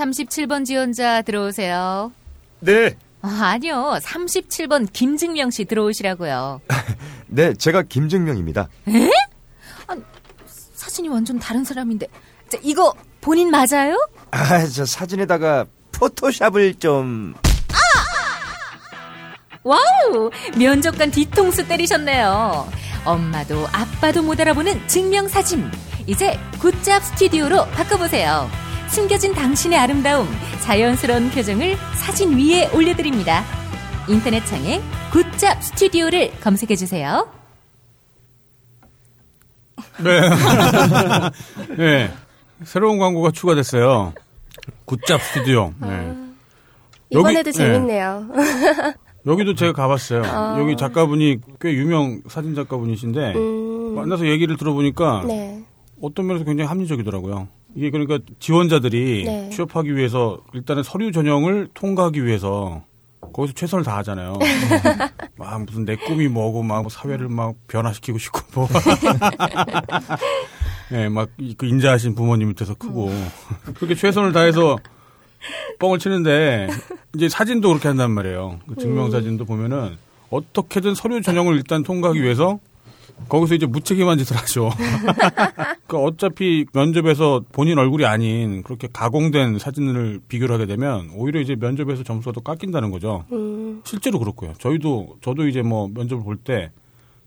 37번 지원자 들어오세요. 네. 아, 아니요. 37번 김증명 씨 들어오시라고요. 네, 제가 김증명입니다. 에? 아, 사진이 완전 다른 사람인데. 자, 이거 본인 맞아요? 아, 저 사진에다가 포토샵을 좀... 와우! 면접관 뒤통수 때리셨네요. 엄마도 아빠도 못 알아보는 증명사진. 이제 굿잡 스튜디오로 바꿔보세요. 숨겨진 당신의 아름다움, 자연스러운 표정을 사진 위에 올려드립니다. 인터넷 창에 굿잡 스튜디오를 검색해 주세요. 네. 네. 새로운 광고가 추가됐어요. 굿잡 스튜디오. 네. 이번에도 여기- 재밌네요. 여기도 제가 가봤어요. 아. 여기 작가분이 꽤 유명 사진 작가분이신데 음, 만나서 얘기를 들어보니까 네. 어떤 면에서 굉장히 합리적이더라고요. 이게 그러니까 지원자들이 네. 취업하기 위해서 일단은 서류 전형을 통과하기 위해서 거기서 최선을 다하잖아요. 막 무슨 내 꿈이 뭐고 막 사회를 막 변화시키고 싶고 뭐. 네, 막그 인자하신 부모님 밑에서 크고 그렇게 최선을 다해서 뻥을 치는데 이제 사진도 그렇게 한단 말이에요. 그 증명 사진도 보면은 어떻게든 서류 전형을 일단 통과하기 위해서 거기서 이제 무책임한 짓을 하죠. 그러니까 어차피 면접에서 본인 얼굴이 아닌 그렇게 가공된 사진을 비교를 하게 되면 오히려 이제 면접에서 점수가 더 깎인다는 거죠. 음, 실제로 그렇고요. 저희도 저도 이제 뭐 면접을 볼 때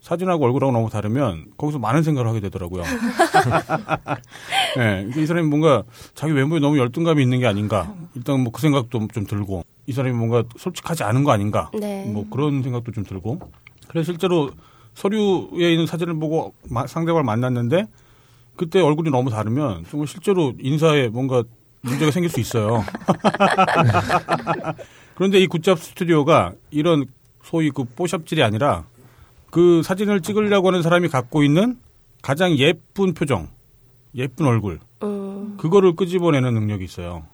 사진하고 얼굴하고 너무 다르면 거기서 많은 생각을 하게 되더라고요. 네, 이 사람이 뭔가 자기 외모에 너무 열등감이 있는 게 아닌가. 일단 뭐 그 생각도 좀 들고 이 사람이 뭔가 솔직하지 않은 거 아닌가. 네. 뭐 그런 생각도 좀 들고. 그래서 실제로 서류에 있는 사진을 보고 마- 상대방을 만났는데 그때 얼굴이 너무 다르면 정말 실제로 인사에 뭔가 문제가 생길 수 있어요. 그런데 이 굿잡 스튜디오가 이런 소위 그 뽀샵질이 아니라 그 사진을 찍으려고 하는 사람이 갖고 있는 가장 예쁜 표정, 예쁜 얼굴, 음, 그거를 끄집어내는 능력이 있어요.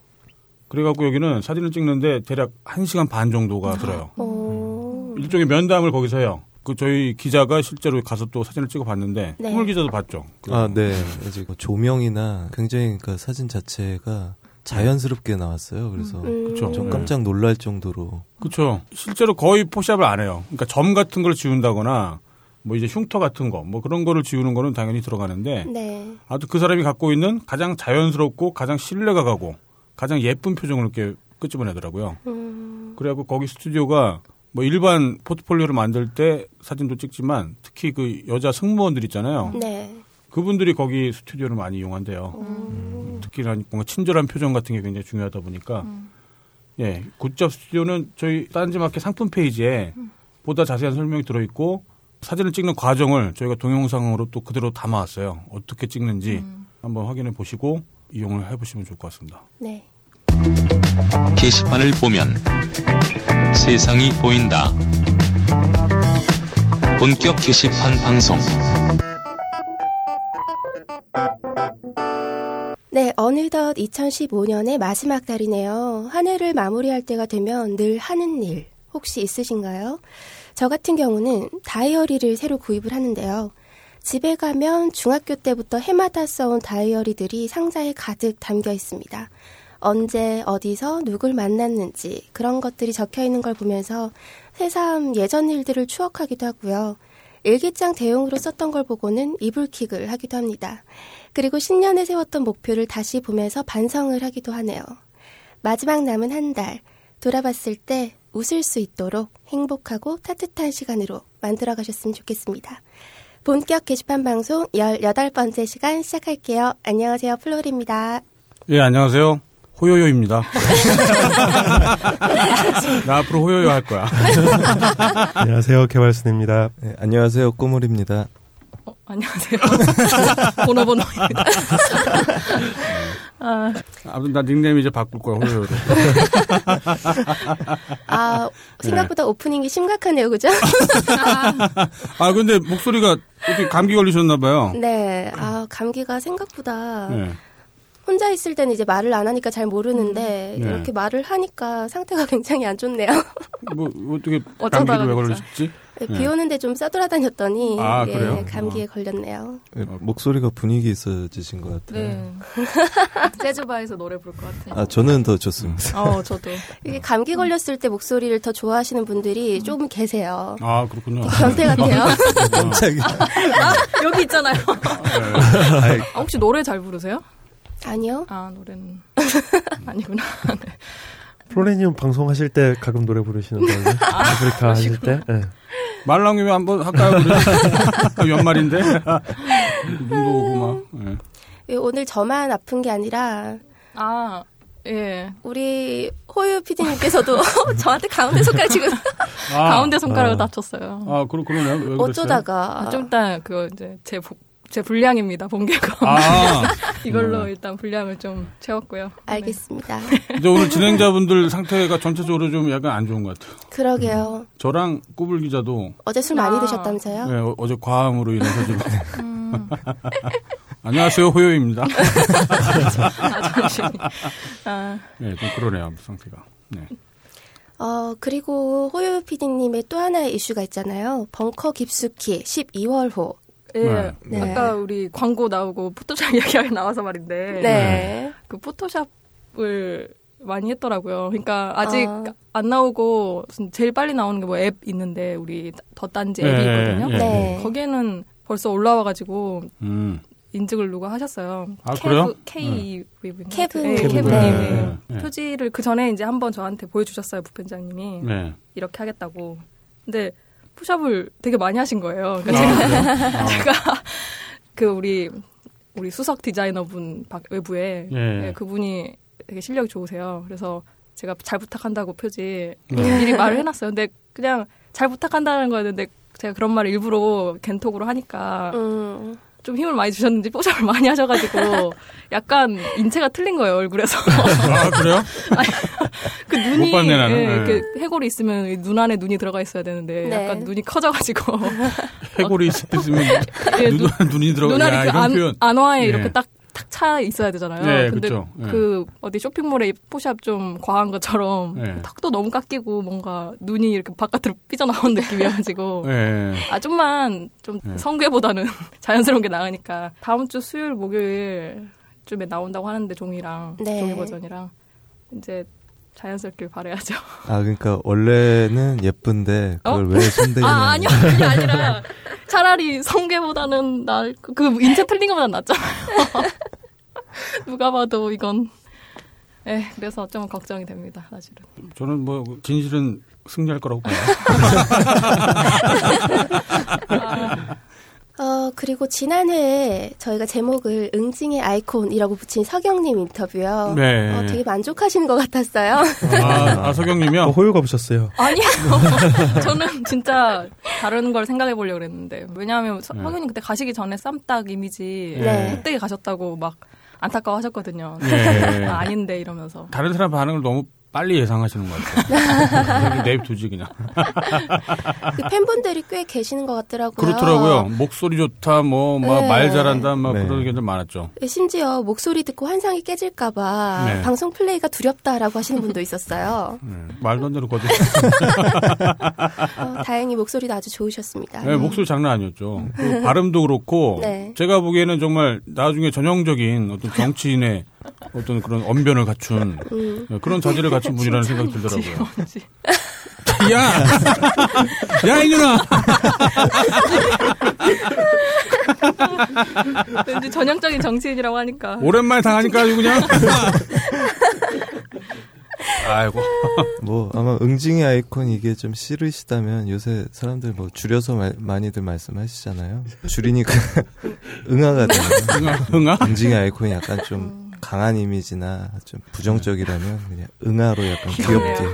그래갖고 여기는 사진을 찍는데 대략 1시간 반 정도가 들어요. 오, 일종의 면담을 거기서 해요. 그 저희 기자가 실제로 가서 또 사진을 찍어 봤는데 네. 홍물 기자도 봤죠. 그 아, 네. 이제 뭐 조명이나 굉장히 그러니까 사진 자체가 자연스럽게 나왔어요. 그래서 음, 그쵸. 좀 네. 깜짝 놀랄 정도로 그렇죠. 실제로 거의 포샵을 안 해요. 그러니까 점 같은 걸 지운다거나 뭐 이제 흉터 같은 거 뭐 그런 거를 지우는 거는 당연히 들어가는데 네. 아주 그 사람이 갖고 있는 가장 자연스럽고 가장 신뢰가 가고 가장 예쁜 표정을 이렇게 끄집어내더라고요. 음, 그래갖고 거기 스튜디오가 뭐 일반 포트폴리오를 만들 때 사진도 찍지만 특히 그 여자 승무원들 있잖아요. 네. 그분들이 거기 스튜디오를 많이 이용한대요. 음, 특히나 뭔가 친절한 표정 같은 게 굉장히 중요하다 보니까 예 굿잡 스튜디오는 저희 딴지마켓 상품 페이지에 보다 자세한 설명이 들어 있고 사진을 찍는 과정을 저희가 동영상으로 또 그대로 담아왔어요. 어떻게 찍는지 한번 확인해 보시고 이용을 해보시면 좋을 것 같습니다. 네. 게시판을 보면 세상이 보인다. 본격 게시판 방송. 네, 어느덧 2015년의 마지막 달이네요. 한 해를 마무리할 때가 되면 늘 하는 일 혹시 있으신가요? 저 같은 경우는 다이어리를 새로 구입을 하는데요. 집에 가면 중학교 때부터 해마다 써온 다이어리들이 상자에 가득 담겨 있습니다. 언제, 어디서, 누굴 만났는지 그런 것들이 적혀 있는 걸 보면서 새삼 예전 일들을 추억하기도 하고요. 일기장 대용으로 썼던 걸 보고는 이불킥을 하기도 합니다. 그리고 신년에 세웠던 목표를 다시 보면서 반성을 하기도 하네요. 마지막 남은 한 달, 돌아봤을 때 웃을 수 있도록 행복하고 따뜻한 시간으로 만들어 가셨으면 좋겠습니다. 본격 게시판 방송 18번째 시간 시작할게요. 안녕하세요. 플로리입니다. 예 안녕하세요 호요요입니다. 나 앞으로 호요요 할 거야. 안녕하세요. 개발순입니다. 네, 안녕하세요. 꼬물입니다. 어, 안녕하세요. 보노보노입니다. 아, 아무튼 나 닉네임 이제 바꿀 거야 호요요로. 아, 생각보다 오프닝이 심각하네요. 그죠? 아 근데 목소리가 어떻게 감기 걸리셨나 봐요. 네. 아, 감기가 생각보다 네. 혼자 있을 때는 이제 말을 안 하니까 잘 모르는데 음. 네. 이렇게 말을 하니까 상태가 굉장히 안 좋네요. 뭐 어떻게 어쩌다가 감기를 왜 그랬죠. 걸리셨지? 네. 비 오는데 좀 싸돌아다녔더니 아, 예, 그래요? 감기에 걸렸네요. 예, 목소리가 분위기 있어지신 것 같아요. 네. 재즈바에서 노래 부를 것 같아요. 아 저는 더 좋습니다. 어, 저도. 이게 감기 걸렸을 때 목소리를 더 좋아하시는 분들이 좀 계세요. 아 그렇군요. 변태 같아요. 깜짝이야. 아, 여기 있잖아요. 네. 아, 혹시 노래 잘 부르세요? 아니요. 아, 노래는 아니구나. 네. 플로레니움 방송하실 때 가끔 노래 부르시는데 아프리카 하실 때. 예. 말 나오면 한번 할까요? 연말인데 눈도 오고 막. 예. 예, 오늘 저만 아픈 게 아니라 아, 예. 우리 호유 PD님께서도 저한테 가운데 손가락 지금 아, 가운데 손가락을 아. 다쳤어요. 아 그러 그러네요. 어쩌다가 아, 좀 이따 그거 이제 제, 부- 제 분량입니다. 본계가. 아 이걸로 네. 일단 분량을 좀 채웠고요. 네. 알겠습니다. 이제 오늘 진행자분들 상태가 전체적으로 좀 약간 안 좋은 것 같아요. 그러게요. 저랑 꾸불 기자도 어제 술 많이 아. 드셨다면서요? 네, 어, 어제 과음으로 인해서 좀 음, 안녕하세요 호요입니다. 아. 아, 네, 좀 그러네요 상태가. 네. 어, 그리고 호유 PD님의 또 하나의 이슈가 있잖아요. 벙커 깊숙이 12월호. 예. 네. 네. 아까 우리 광고 나오고 포토샵 얘기가 나와서 말인데. 네. 그 포토샵을 많이 했더라고요. 그러니까 아직 아. 안 나오고 제일 빨리 나오는 게 뭐 앱 있는데 우리 더 딴지 앱이 네, 있거든요. 예, 네. 거기에는 벌써 올라와가지고 음. 인증을 누가 하셨어요. 아, 그래요? K 케브. 네, 케브. 케브님 네. 네. 표지를 그 전에 이제 한번 저한테 보여주셨어요 부편장님이 네. 이렇게 하겠다고. 근데 푸샵을 되게 많이 하신 거예요. 그러니까 아, 제가? 아. 제가 그 우리 우리 수석 디자이너분 박- 외부에 예. 네, 그분이 되게 실력이 좋으세요. 그래서 제가 잘 부탁한다고 표지 네. 미리 말을 해놨어요. 근데 그냥 잘 부탁한다는 거였는데 제가 그런 말을 일부러 겐톡으로 하니까 음. 좀 힘을 많이 주셨는지 뽀샵을 많이 하셔가지고 약간 인체가 틀린 거예요 얼굴에서. 아 그래요? 그 눈이 못 봤네. 예, 네. 이렇게 해골이 있으면 이눈 안에 눈이 들어가 있어야 되는데 네. 약간 눈이 커져가지고 해골이 있으면 예, 눈, 눈이 들어가. 눈알이 야, 그 안, 표현. 안화에 예. 이렇게 딱 탁 차 있어야 되잖아요. 네, 근데 그쵸. 예. 그 어디 쇼핑몰에 포샵 좀 과한 것처럼 예. 턱도 너무 깎이고 뭔가 눈이 이렇게 바깥으로 삐져나온 느낌이어가지고 예. 아 좀만 좀 네. 성괴보다는 자연스러운 게 나으니까 다음 주 수요일 목요일 쯤에 나온다고 하는데 종이랑 네. 종이 버전이랑 이제 자연스럽길 바래야죠. 아 그러니까 원래는 예쁜데 그걸 어? 왜 손대냐? 아 아니요 그게 아니라 차라리 성괴보다는 나그 그 인체 틀린 것보다 낫잖아요. 누가 봐도 이건 예 그래서 좀 걱정이 됩니다 사실은. 저는 뭐 진실은 승리할 거라고 봐요. 어, 그리고 지난해에 저희가 제목을 응징의 아이콘이라고 붙인 서경님 인터뷰요. 네. 어, 되게 만족하시는 것 같았어요. 아, 아 서경님이요? 어, 호유가 보셨어요. 아니요. 저는 진짜 다른 걸 생각해 보려고 그랬는데. 왜냐하면 서- 네. 성현님 그때 가시기 전에 쌈딱 이미지 네. 흑되게 가셨다고 막 안타까워 하셨거든요. 네. 아, 아닌데 이러면서. 다른 사람 반응을 너무 빨리 예상하시는 것 같아요. 내입두지 그냥. 그 팬분들이 꽤 계시는 것 같더라고요. 그렇더라고요. 목소리 좋다, 뭐, 막 네. 말 잘한다, 막 네. 그런 게좀 많았죠. 예, 심지어 목소리 듣고 환상이 깨질까봐 네. 방송 플레이가 두렵다라고 하시는 분도 있었어요. 네. 말도 안 되는 거죠. 어, 다행히 목소리도 아주 좋으셨습니다. 네, 목소리 장난 아니었죠. 그 발음도 그렇고, 네. 제가 보기에는 정말 나중에 전형적인 어떤 정치인의 어떤 그런 언변을 갖춘 음. 네, 그런 자질을 갖춘 분이라는 생각이 들더라고요. 야! 야, 이년아! 왠지 전형적인 정치인이라고 하니까. 오랜만에 당하니까 아주 그냥. 아이고. 뭐 아마 응징의 아이콘 이게 좀 싫으시다면 요새 사람들 뭐 줄여서 말- 많이들 말씀하시잖아요. 줄이니까 응아가 되는. 응아, 응아? 응징의 아이콘이 약간 좀 강한 이미지나 좀 부정적이라면 그냥 응아로 약간 귀엽게.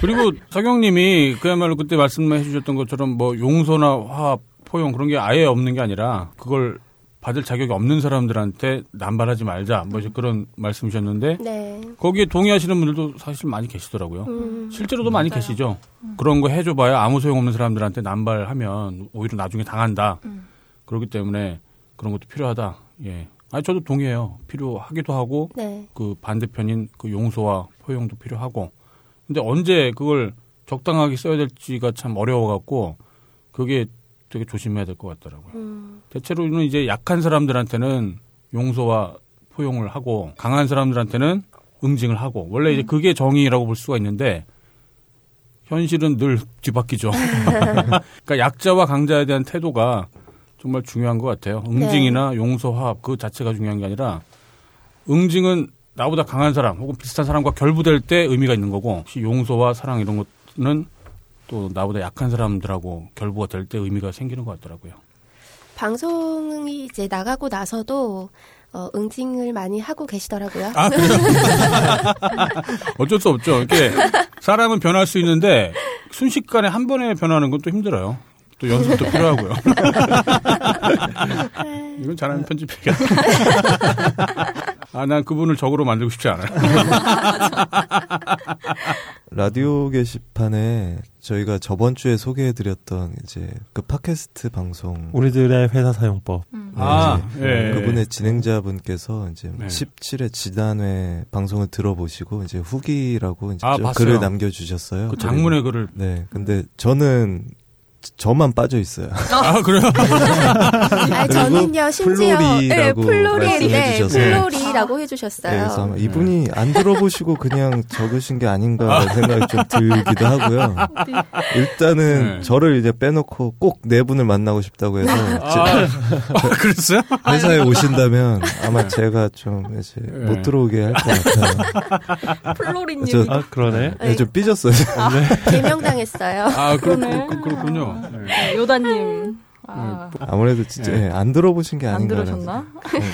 그리고 서경님이 그야말로 그때 말씀해 주셨던 것처럼 뭐 용서나 화합, 포용 그런 게 아예 없는 게 아니라 그걸 받을 자격이 없는 사람들한테 남발하지 말자. 뭐 이제 그런 말씀이셨는데 네. 거기에 동의하시는 분들도 사실 많이 계시더라고요. 음. 실제로도 많이 맞아요. 계시죠. 그런 거 해줘봐야 아무 소용없는 사람들한테 남발하면 오히려 나중에 당한다. 그렇기 때문에 그런 것도 필요하다. 예. 아니 저도 동의해요. 필요하기도 하고 네. 그 반대편인 그 용서와 포용도 필요하고. 근데 언제 그걸 적당하게 써야 될지가 참 어려워 갖고 그게 되게 조심해야 될 것 같더라고요. 음, 대체로는 이제 약한 사람들한테는 용서와 포용을 하고 강한 사람들한테는 응징을 하고 원래 이제 그게 정의라고 볼 수가 있는데 현실은 늘 뒤바뀌죠. 그러니까 약자와 강자에 대한 태도가 정말 중요한 것 같아요. 응징이나 용서, 화합 그 자체가 중요한 게 아니라 응징은 나보다 강한 사람 혹은 비슷한 사람과 결부될 때 의미가 있는 거고 혹시 용서와 사랑 이런 것은 또 나보다 약한 사람들하고 결부가 될 때 의미가 생기는 것 같더라고요. 방송이 이제 나가고 나서도 어, 응징을 많이 하고 계시더라고요. 아? 어쩔 수 없죠. 이렇게 사람은 변할 수 있는데 순식간에 한 번에 변하는 건 또 힘들어요. 또 연습도 필요하고요. 이건 잘하는 편집이야. 아, 난 그분을 적으로 만들고 싶지 않아요. 라디오 게시판에 저희가 저번 주에 소개해드렸던 이제 그 팟캐스트 방송 우리들의 회사 사용법. 음. 아, 예. 그분의 진행자분께서 이제 네. 17회 지난회 방송을 들어보시고 이제 후기라고 이제 아. 글을 남겨주셨어요. 그 장문의 글을. 네, 근데 저는 저만 빠져 있어요. 아, 그래요? 아, 저는요, 심지어 네, 플로리라고 플로리, 네, 말씀해주셔서. 플로리라고 네, 해주셨어요. 그래서 아마 이분이 안 들어보시고 그냥 적으신 게 아닌가 생각이 좀 들기도 하고요. 일단은 네. 저를 이제 빼놓고 꼭 네 분을 만나고 싶다고 해서 아, 아, 그랬어요? 제 회사에 오신다면 아마 제가 좀 이제 네. 못 들어오게 할 것 같아요. 플로리님이 저- 아 그러네. 네, 좀 삐졌어요. 개명당했어요. 아, 그, 그러네. 그, 그, 렇군요 네, 요다님. 아, 아무래도 진짜 네. 예, 안 들어보신 게안 아닌가. 들으셨나?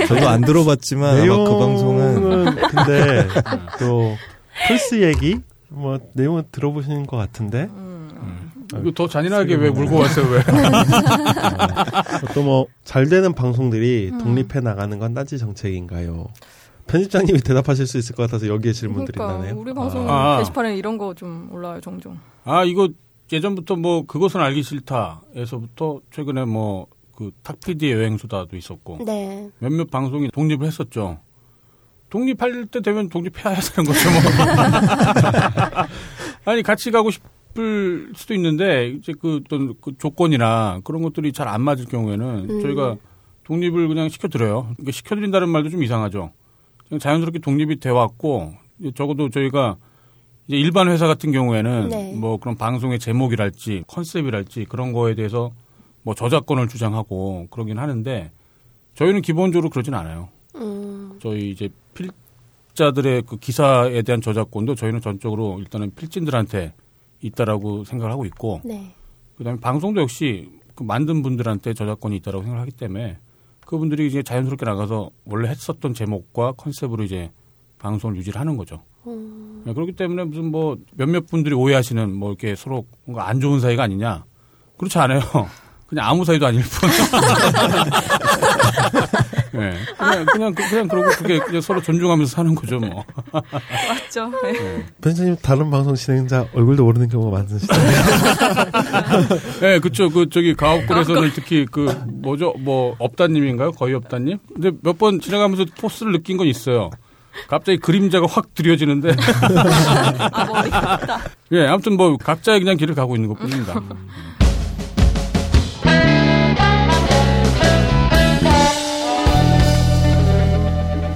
저도 안 들어봤지만 아마 그 방송은 근데 또 플스 얘기 뭐 내용은 들어보시는 것 같은데 이거 더 잔인하게 왜 물고 왔어요, 왜? 또 뭐 잘 되는 방송들이 독립해 나가는 건 딴지 정책인가요? 편집장님이 대답하실 수 있을 것 같아서 여기에 질문들이 그러니까 나네요. 우리 방송 아. 게시판에 이런 거 좀 올라와요 종종. 아, 이거 예전부터 뭐 그것은 알기 싫다에서부터 최근에 뭐 그 탁피디 여행수다도 있었고 네. 몇몇 방송이 독립을 했었죠. 독립할 때 되면 독립해야 되는 거죠, 뭐. 아니, 같이 가고 싶을 수도 있는데, 이제 그 어떤 그 조건이나 그런 것들이 잘 안 맞을 경우에는 음. 저희가 독립을 그냥 시켜드려요. 그러니까 시켜드린다는 말도 좀 이상하죠. 그냥 자연스럽게 독립이 돼 왔고, 적어도 저희가 이제 일반 회사 같은 경우에는 네. 뭐 그런 방송의 제목이랄지 컨셉이랄지 그런 거에 대해서 뭐 저작권을 주장하고 그러긴 하는데 저희는 기본적으로 그러진 않아요. 음, 저희 이제 필자들의 그 기사에 대한 저작권도 저희는 전적으로 일단은 필진들한테 있다라고 생각을 하고 있고 네. 그다음에 방송도 역시 그 만든 분들한테 저작권이 있다라고 생각하기 때문에 그분들이 이제 자연스럽게 나가서 원래 했었던 제목과 컨셉으로 이제 방송을 유지를 하는 거죠. 음, 네, 그렇기 때문에 무슨 뭐 몇몇 분들이 오해하시는 뭐 이렇게 서로 뭔가 안 좋은 사이가 아니냐 그렇지 않아요. 그냥 아무 사이도 아닐 뿐. 네, 그냥 그냥 그- 그냥 그러고 그게 그냥 서로 존중하면서 사는 거죠 뭐. 맞죠. 네. 편집장님 다른 방송 진행자 얼굴도 모르는 경우가 많으시잖아요. 네, 그쵸. 그 저기 가옥골에서는 특히 그 뭐죠, 뭐 업다님인가요? 거의 업다님. 근데 몇 번 지나가면서 포스를 느낀 건 있어요. 갑자기 그림자가 확 드려지는데. 아 머리가 크다. 예, 아무튼 뭐 각자의 그냥 길을 가고 있는 것 뿐입니다.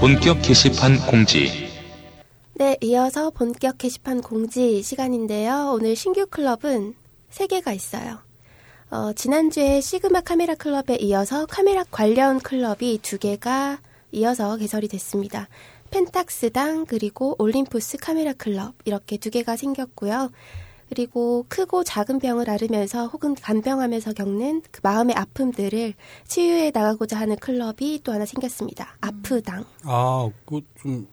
본격 게시판 공지. 네, 이어서 본격 게시판 공지 시간인데요. 오늘 신규 클럽은 세개가 있어요. 어, 지난주에 시그마 카메라 클럽에 이어서 카메라 관련 클럽이 두개가 이어서 개설이 됐습니다. 펜탁스당 그리고 올림푸스 카메라 클럽 이렇게 두 개가 생겼고요. 그리고 크고 작은 병을 앓으면서 혹은 간병하면서 겪는 그 마음의 아픔들을 치유해 나가고자 하는 클럽이 또 하나 생겼습니다. 아프당. 아, 그좀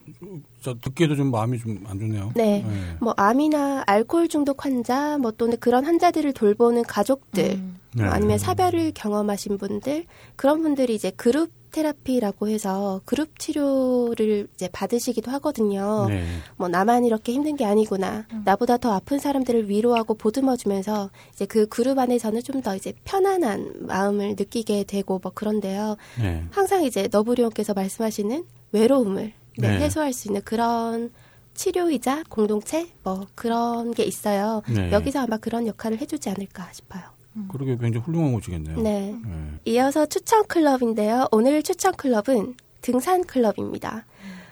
진짜 듣기에도 좀 마음이 좀 안 좋네요. 네. 뭐 암이나 알코올 중독 환자, 뭐 또는 그런 환자들을 돌보는 가족들, 음. 네. 뭐 아니면 사별을 경험하신 분들 그런 분들이 이제 그룹 테라피라고 해서 그룹 치료를 이제 받으시기도 하거든요. 네. 뭐 나만 이렇게 힘든 게 아니구나. 나보다 더 아픈 사람들을 위로하고 보듬어 주면서 이제 그 그룹 안에서는 좀 더 이제 편안한 마음을 느끼게 되고 뭐 그런데요. 네. 항상 이제 너브리온께서 말씀하시는 외로움을 네, 네. 해소할 수 있는 그런 치료이자 공동체 뭐 그런 게 있어요. 네. 여기서 아마 그런 역할을 해주지 않을까 싶어요. 그러게 굉장히 훌륭한 곳이겠네요. 네. 네. 이어서 추천 클럽인데요. 오늘 추천 클럽은 등산 클럽입니다.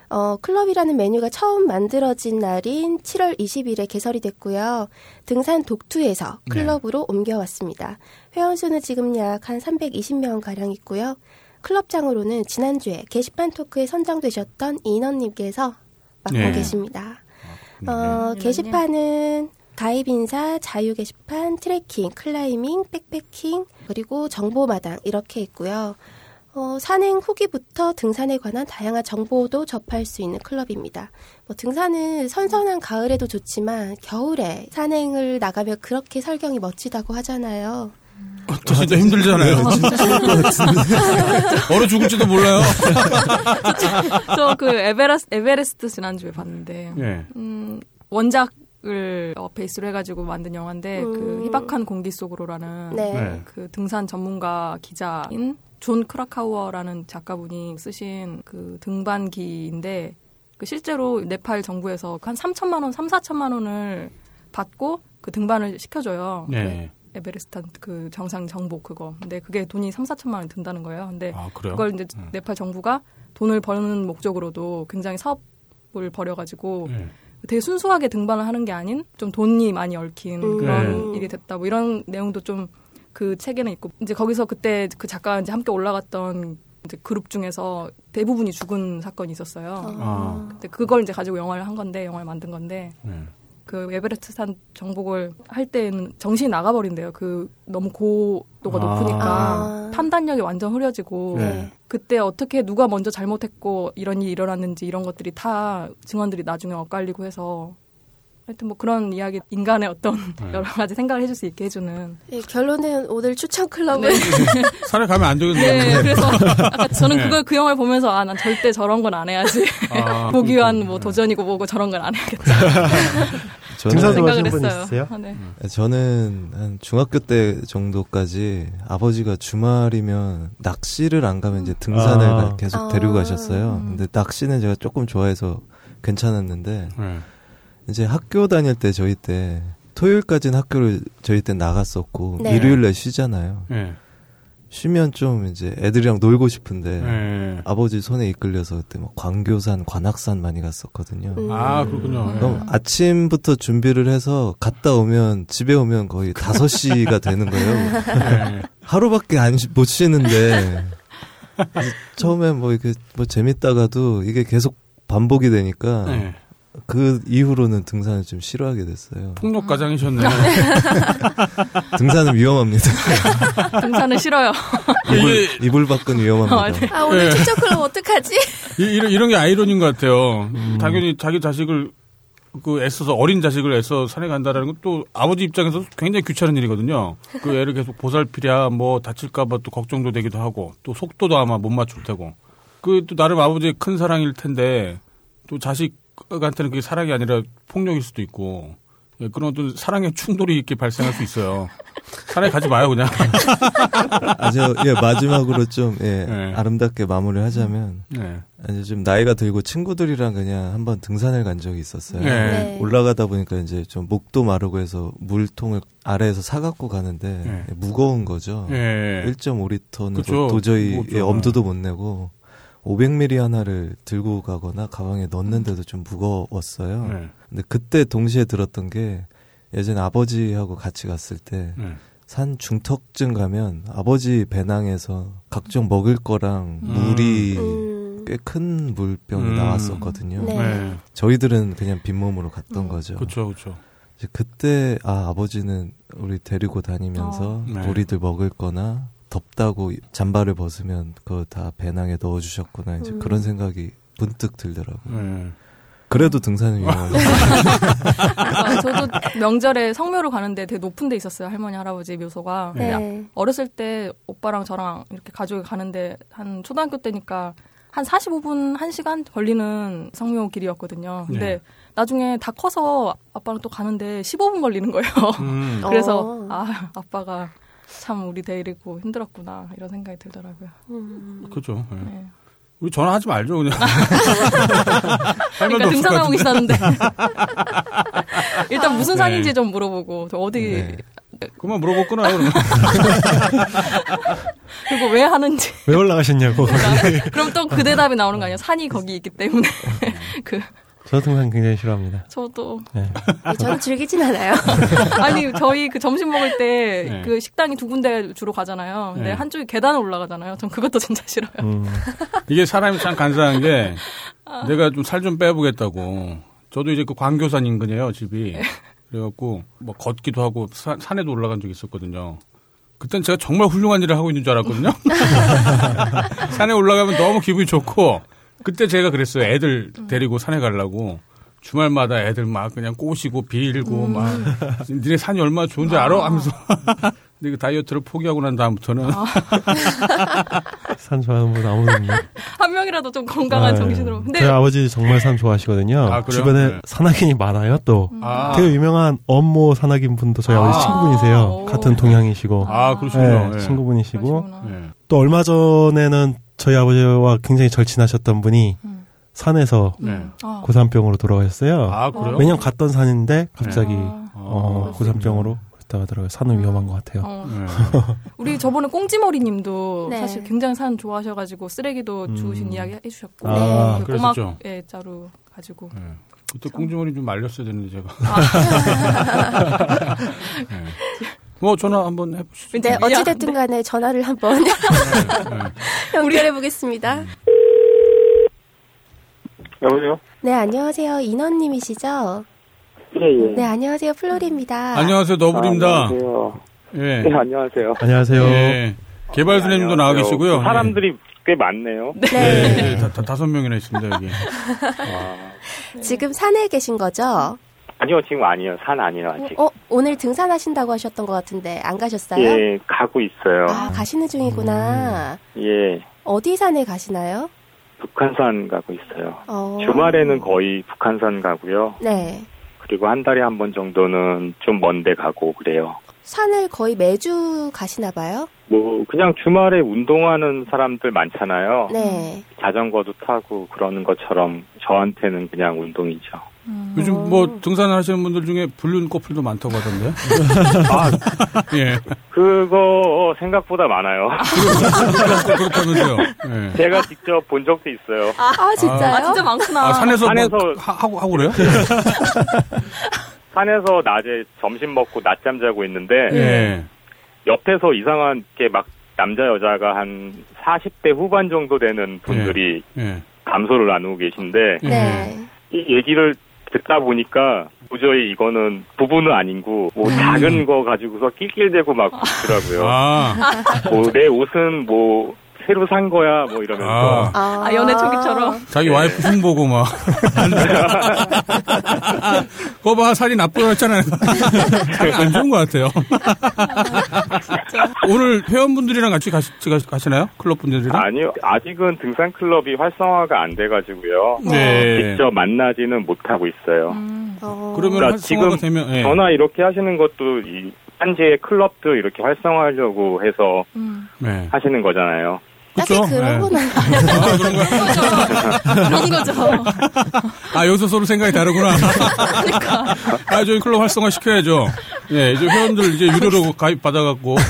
어, 클럽이라는 메뉴가 처음 만들어진 날인 7월 20일에 개설이 됐고요. 등산 독투에서 네. 클럽으로 옮겨왔습니다. 회원수는 지금 약 한 320명 가량 있고요. 클럽장으로는 지난주에 게시판 토크에 선정되셨던 인원님께서 맡고 네. 계십니다. 네. 어, 게시판은 가입 인사, 자유 게시판, 트레킹, 클라이밍, 백패킹, 그리고 정보마당 이렇게 있고요. 어, 산행 후기부터 등산에 관한 다양한 정보도 접할 수 있는 클럽입니다. 뭐 등산은 선선한 가을에도 좋지만 겨울에 산행을 나가면 그렇게 설경이 멋지다고 하잖아요. 저 진짜 힘들잖아요. 얼어 죽을지도 몰라요. 저 그 에베레스, 에베레스트 지난주에 봤는데 네. 음, 원작을 어, 베이스로 해가지고 만든 영화인데 그 음. 희박한 공기 속으로라는 네. 네. 그 등산 전문가 기자인 존 크라카우어라는 작가분이 쓰신 그 등반기인데 그 실제로 네팔 정부에서 한 3천만 원, 3, 4천만 원을 받고 그 등반을 시켜줘요. 네. 에베레스트 그 정상 정복 그거. 근데 그게 돈이 3, 4천만 원 든다는 거예요. 근데 아, 그래요? 그걸 이제 음. 네팔 정부가 돈을 버는 목적으로도 굉장히 사업을 벌여가지고 네. 되게 순수하게 등반을 하는 게 아닌 좀 돈이 많이 얽힌 음. 그런 네. 일이 됐다. 뭐 이런 내용도 좀 그 책에는 있고 이제 거기서 그때 그 작가 이제 함께 올라갔던 이제 그룹 중에서 대부분이 죽은 사건이 있었어요. 아. 근데 그걸 이제 가지고 영화를 한 건데 영화를 만든 건데 네. 그 에베레스트 산 정복을 할 때는 정신이 나가버린대요. 그 너무 고도가 아. 높으니까 아. 판단력이 완전 흐려지고 네. 그때 어떻게 누가 먼저 잘못했고 이런 일이 일어났는지 이런 것들이 다 증언들이 나중에 엇갈리고 해서 하여튼 뭐 그런 이야기 인간의 어떤 네. 여러 가지 생각을 해줄 수 있게 해주는 예, 결론은 오늘 추천 클럽은 산에 가면 안 되겠네요. 네 그래서 저는 네. 그걸 그 영화를 보면서 아 난 절대 저런 건 안 해야지 아, 보기 위한. 뭐 네. 도전이고 뭐고 저런 건 안 해야겠다 등산 생각을 좋아하시는 분 했어요 있으세요? 아, 네. 저는 한 중학교 때 정도까지 아버지가 주말이면 낚시를 안 가면 이제 등산을 아. 가- 계속 데리고 아. 가셨어요. 근데 낚시는 제가 조금 좋아해서 괜찮았는데 네. 이제 학교 다닐 때 저희 때 토요일까지는 학교를 저희 때 나갔었고 네. 일요일날 쉬잖아요. 네. 쉬면 좀 이제 애들이랑 놀고 싶은데 네. 아버지 손에 이끌려서 그때 뭐 광교산, 관악산 많이 갔었거든요. 음. 아, 그렇군요. 네. 그럼 아침부터 준비를 해서 갔다 오면 집에 오면 거의 5시가 되는 거예요. 네. 하루밖에 안, 쉬- 못 쉬는데. 처음에 뭐 이게 뭐 재밌다가도 이게 계속 반복이 되니까 네. 그 이후로는 등산을 좀 싫어하게 됐어요. 폭력 가장이셨네. 등산은 위험합니다. 등산은 싫어요 이불, 이불 밖은 위험합니다. 아, 네. 아 오늘 네. 추천 클럽 어떡하지? 이, 이런, 이런 게 아이러니인 것 같아요. 당연히 자기 자식을 그 애써서 어린 자식을 애써 산에 간다라는 건 또 아버지 입장에서 굉장히 귀찮은 일이거든요. 그 애를 계속 보살피랴 뭐 다칠까봐 또 걱정도 되기도 하고 또 속도도 아마 못 맞출 테고 그 또 나름 아버지의 큰 사랑일 텐데 또 자식 한테는 그게 사랑이 아니라 폭력일 수도 있고 예, 그런 어떤 사랑의 충돌이 이렇게 발생할 수 있어요. 산에 가지 마요 그냥. 아, 저, 예, 마지막으로 좀, 예, 네. 아름답게 마무리를 하자면, 네. 이제 좀 나이가 들고 친구들이랑 그냥 한번 등산을 간 적이 있었어요. 네. 네. 올라가다 보니까 이제 좀 목도 마르고 해서 물통을 아래에서 사갖고 가는데 네. 무거운 거죠. 예. 1.5리터는 그쵸. 도저히. 예, 엄두도 못 내고 500ml 하나를 들고 가거나 가방에 넣는데도 좀 무거웠어요. 네. 근데 그때 동시에 들었던 게 예전에 아버지하고 같이 갔을 때 네. 산 중턱쯤 가면 아버지 배낭에서 각종 먹을 거랑 음. 물이 음. 꽤큰 물병이 음. 나왔었거든요. 네. 네. 저희들은 그냥 빈몸으로 갔던 음. 거죠. 그렇죠, 그렇죠. 그때 아 아버지는 우리 데리고 다니면서 어. 네. 우리들 먹을 거나 덥다고 잠바를 벗으면 그거 다 배낭에 넣어주셨구나 이제 음. 그런 생각이 문득 들더라고요. 네. 그래도 등산은 위험하죠. 그래서 저도 명절에 성묘를 가는데 되게 높은 데 있었어요. 할머니, 할아버지 묘소가. 근데 네. 어렸을 때 오빠랑 저랑 이렇게 가족이 가는데 한 초등학교 때니까 한 45분, 1시간 걸리는 성묘 길이었거든요. 근데 네. 나중에 다 커서 아빠랑 또 가는데 15분 걸리는 거예요. 음. 그래서 어. 아, 아빠가 참 우리 데리고 힘들었구나 이런 생각이 들더라고요. 그죠. 예. 네. 우리 전화하지 말죠, 그냥. 할 그러니까 등산하고 같은데. 계시다는데 일단 무슨 네. 산인지 좀 물어보고 저 어디 네. 그만 거나, 그러면. 그리고 왜 하는지 왜 올라가셨냐고. 그럼 또 그 대답이 나오는 거 아니야? 산이 거기 있기 때문에 그 저 등산 굉장히 싫어합니다. 저도 네. 네, 저는 즐기진 않아요. 아니 저희 그 점심 먹을 때 네. 그 식당이 두 군데 주로 가잖아요. 근데 네. 한쪽이 계단을 올라가잖아요. 전 그것도 진짜 싫어요. 음. 이게 사람이 참 간사한 게 내가 좀살좀 빼보겠다고. 저도 이제 그 광교산 인근이에요, 집이. 그래갖고 뭐 걷기도 하고 사- 산에도 올라간 적이 있었거든요. 그땐 제가 정말 훌륭한 일을 하고 있는 줄 알았거든요. 산에 올라가면 너무 기분이 좋고 그때 제가 그랬어요. 애들 데리고 산에 가려고. 주말마다 애들 막 그냥 꼬시고 빌고 막 니네 산이 얼마나 좋은지 알아? 하면서 근데 그 다이어트를 포기하고 난 다음부터는 산 좋아하는 분 아무도 없네. 한 명이라도 좀 건강한 아, 정신으로. 근데 저희 아버지 정말 산 좋아하시거든요. 아? 주변에 네. 산악인이 많아요, 또. 아, 되게 유명한 엄모 산악인 분도 저희 아. 아버지 친구분이세요. 오. 같은 동양이시고. 아 그러시군요. 네, 예. 친구분이시고. 그러시구나. 예. 또 얼마 전에는 저희 아버지와 굉장히 절친하셨던 분이 음. 산에서 네. 아. 고산병으로 돌아가셨어요. 아 그래요? 매년 갔던 산인데 갑자기 아. 어, 고산병으로 그랬다 하더라고요. 산은 위험한 것 같아요. 어. 네. 우리 저번에 꽁지머리님도 네. 사실 굉장히 산 좋아하셔가지고 쓰레기도 음. 주우신 이야기 해주셨고 아, 그 꼬막. 예, 자루 가지고 네. 그때 꽁지머리 좀 말렸어야 되는데 제가. 네. 뭐 전화 한번 해보시죠. 네, 어찌됐든 간에 전화를 한번 연결해 보겠습니다. 여보세요? 네, 안녕하세요. 인원님이시죠? 예, 예. 네, 안녕하세요. 플로리입니다. 안녕하세요, 너부리입니다. 아, 안녕하세요. 예. 네, 안녕하세요. 안녕하세요. 예. 개발수님도 나와. 계시고요. 그 사람들이 꽤 많네요. 예. 네. 예, 다, 다, 다섯 명이나 있습니다 여기. 아, 지금 산에 계신 거죠? 아니요, 지금 아니에요. 산 아니에요, 아직. 어, 오늘 등산하신다고 하셨던 것 같은데 안 가셨어요? 예, 가고 있어요. 아, 가시는 중이구나. 예, 어디 산에 가시나요? 북한산 가고 있어요. 어. 주말에는 거의 북한산 가고요. 네. 그리고 한 달에 한 번 정도는 좀 먼데 가고 그래요. 산을 거의 매주 가시나 봐요? 뭐, 그냥 주말에 운동하는 사람들 많잖아요. 네. 자전거도 타고 그러는 것처럼 저한테는 그냥 운동이죠. 요즘 어. 뭐 등산하시는 분들 중에 불륜 커플도 많다고 하던데. 아, 예. 그거 생각보다 많아요. 그렇다면서요. 예. 제가 직접 본 적도 있어요. 아, 진짜요? 아 진짜 많구나. 아, 산에서, 산에서- 뭐 하, 하고 하고 그래요? 산에서 낮에 점심 먹고 낮잠 자고 있는데 예. 옆에서 이상한 게 막 남자 여자가 한 40대 후반 정도 되는 분들이 예. 감소를 나누고 계신데 네. 이 얘기를 듣다 보니까 도저히 이거는 부부는 아니고 뭐 작은 거 가지고서 낄낄대고 막 그러더라고요. 아, 뭐 내 옷은 뭐 새로 산 거야 뭐 이러면서 아. 아, 아, 연애 초기처럼. 자기 와이프 흉 보고 막. 그거 봐, 살이 나쁘다 했잖아요. 살이 안 좋은 것 같아요. 오늘 회원분들이랑 같이 가시, 가시, 나요 클럽 분들이랑? 아니요 아직은 등산 클럽이 활성화가 안 돼가지고요. 네. 직접 만나지는 못하고 있어요. 어. 그러면 그러니까 지금 되면, 예. 전화 이렇게 하시는 것도 이 현지의 클럽도 이렇게 활성화하려고 해서 음. 네. 하시는 거잖아요. 딱히 그쵸? 그런 예. 거는 아, 그런 거. 그런 거죠. 아, 여기서 서로 생각이 다르구나. 그러니까. 아, 저희 클럽 활성화 시켜야죠. 예, 이제 회원들 이제 유료로 가입 받아갖고.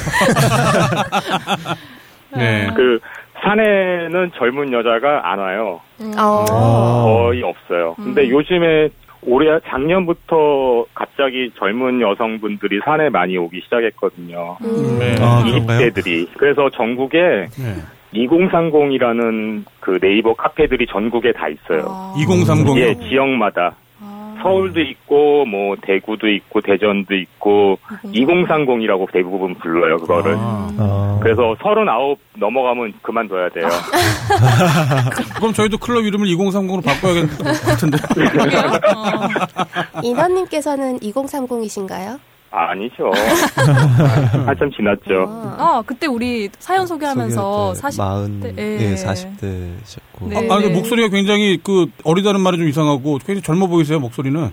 네. 그 산에는 젊은 여자가 안 와요. 어. 거의 없어요. 근데 요즘에 올해 작년부터 갑자기 젊은 여성분들이 산에 많이 오기 시작했거든요. 음. 네. 아, 그런가요? 20대들이. 그래서 전국에 네. 2030이라는 그 네이버 카페들이 전국에 다 있어요. 아. 2030. 예, 지역마다. 서울도 있고, 뭐, 대구도 있고, 대전도 있고, 2030이라고 대부분 불러요, 그거를. 아. 아. 그래서 서른아홉 넘어가면 그만둬야 돼요. 그럼 저희도 클럽 이름을 2030으로 바꿔야겠는 것 같은데. 인원님께서는 2030이신가요? 아니죠. 한참 지났죠. 아, 그때 우리 사연 소개하면서 소개할 때 40대, 마흔, 예. 예, 40대셨고. 네. 아, 근데 목소리가 굉장히 그 어리다는 말이 좀 이상하고 굉장히 젊어 보이세요, 목소리는.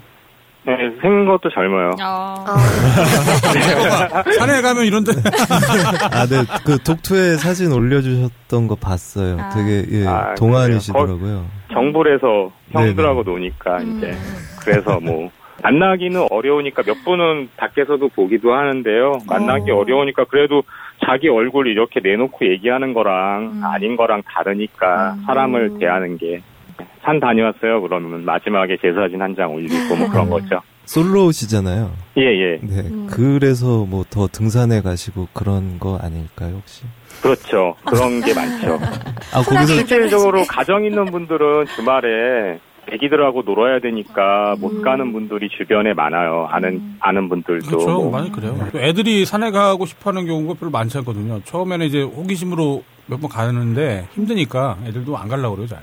네, 생긴 것도 젊어요. 아, 산에 가면 이런데. 아, 네, 그 독투에 사진 올려주셨던 거 봤어요. 아. 되게, 예, 아, 동안이시더라고요. 정부에서 형들하고 네네. 노니까 음. 이제 그래서 뭐 만나기는 어려우니까 몇 분은 밖에서도 보기도 하는데요. 만나기 어. 어려우니까 그래도 자기 얼굴 이렇게 내놓고 얘기하는 거랑 음. 아닌 거랑 다르니까 음. 사람을 대하는 게 산 다녀왔어요. 그러면 마지막에 제 사진 한 장 올리고 뭐 그런 거죠. 솔로시잖아요. 예, 예. 네, 음. 그래서 뭐 더 등산해 가시고 그런 거 아닐까요, 혹시? 그렇죠. 그런 게 많죠. 아, 거기서 실질적으로 가정 있는 분들은 주말에 애기들하고 놀아야 되니까 음. 못 가는 분들이 주변에 많아요. 아는 아는 분들도 그렇죠. 뭐. 많이 그래요. 또 애들이 산에 가고 싶어 하는 경우가 별로 많지 않거든요. 처음에는 이제 호기심으로 몇 번 가는데 힘드니까 애들도 안 가려고 그래요, 잘.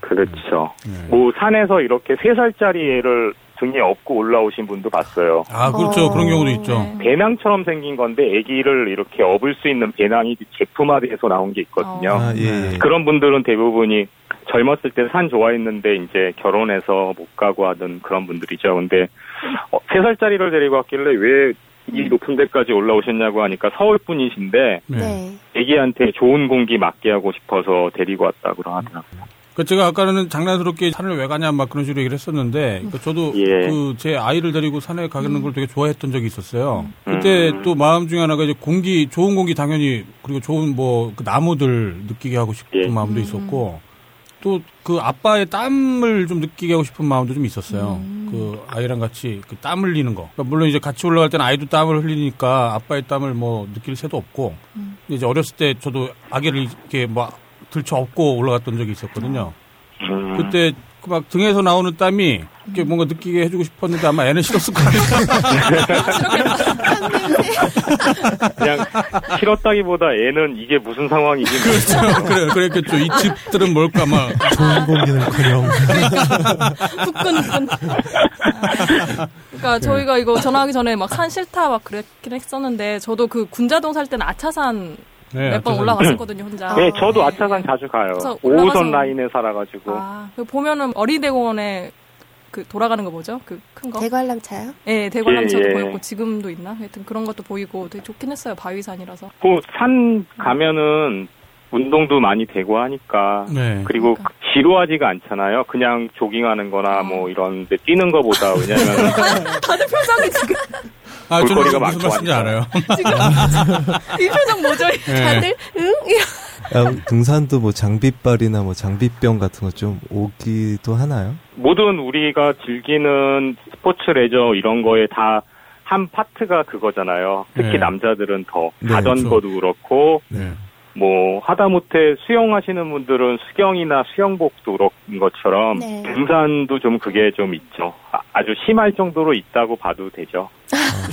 그렇죠. 네. 뭐 산에서 이렇게 세 살짜리 애를 등에 업고 올라오신 분도 봤어요. 아, 그렇죠. 어. 그런 경우도 있죠. 네. 배낭처럼 생긴 건데 애기를 이렇게 업을 수 있는 배낭이 제품화돼서 나온 게 있거든요. 아, 예, 예. 그런 분들은 대부분이 젊었을 때 산 좋아했는데 이제 결혼해서 못 가고 하던 그런 분들이죠. 근데 어, 세 살짜리를 데리고 왔길래 왜 이 높은 데까지 올라오셨냐고 하니까 서울 분이신데 네. 네. 애기한테 좋은 공기 맞게 하고 싶어서 데리고 왔다고 하더라고요. 그 제가 아까는 장난스럽게 산을 왜 가냐 막 그런 식으로 얘기를 했었는데 그 저도 예. 그제 아이를 데리고 산에 가는 걸 되게 좋아했던 적이 있었어요. 그때 음. 또 마음 중에 하나가 이제 공기 좋은 공기 당연히 그리고 좋은 뭐 그 나무들 느끼게 하고 싶은 예. 마음도 있었고 또 그 아빠의 땀을 좀 느끼게 하고 싶은 마음도 좀 있었어요. 그 아이랑 같이 그 땀 흘리는 거. 그러니까 물론 이제 같이 올라갈 때는 아이도 땀을 흘리니까 아빠의 땀을 뭐 느낄 새도 없고 근데 이제 어렸을 때 저도 아기를 이렇게 막 들쳐 업고 올라갔던 적이 있었거든요. 음. 그때 그 막 등에서 나오는 땀이 이렇게 뭔가 느끼게 해주고 싶었는데 아마 애는 싫었을 거예요. 그냥 싫었다기보다 애는 이게 무슨 상황이지 그렇죠. 그래, 그랬겠죠. 이 집들은 뭘까 막. 좋은 공기는커녕. 그러니까 저희가 이거 전화하기 전에 막 산 싫다 막 그랬긴 했었는데 저도 그 군자동 살 때는 아차산 네, 몇 번. 올라갔었거든요 혼자. 네, 저도 네. 아차산 자주 가요. 그래서 5호선 올라가서- 라인에 살아가지고. 아, 그 보면은 어린이대공원에 그 돌아가는 거 뭐죠? 그 큰 거? 대관람 차요? 예, 대관람차도 예, 예. 보였고 지금도 있나? 하여튼 그런 것도 보이고 되게 좋긴 했어요. 바위산이라서. 그 산 가면은 운동도 많이 되고 하니까. 네. 그리고 지루하지가 않잖아요. 그냥 조깅하는 거나 뭐 이런 데 뛰는 거보다 왜냐면 다들 표정이 지금 아, 볼거리가 무슨 많고 말씀인지 하니까. 알아요. 이 표정 뭐죠? 네. 다들 응? 아, 등산도 뭐 장비빨이나 뭐 장비병 같은 거 좀 오기도 하나요? 모든 우리가 즐기는 스포츠 레저 이런 거에 다 한 파트가 그거잖아요. 특히 네. 남자들은 더 네, 자전거도 그렇고 네. 뭐 하다못해 수영하시는 분들은 수경이나 수영복도 그런 것처럼 네. 등산도 좀 그게 좀 있죠. 아, 주 심할 정도로 있다고 봐도 되죠.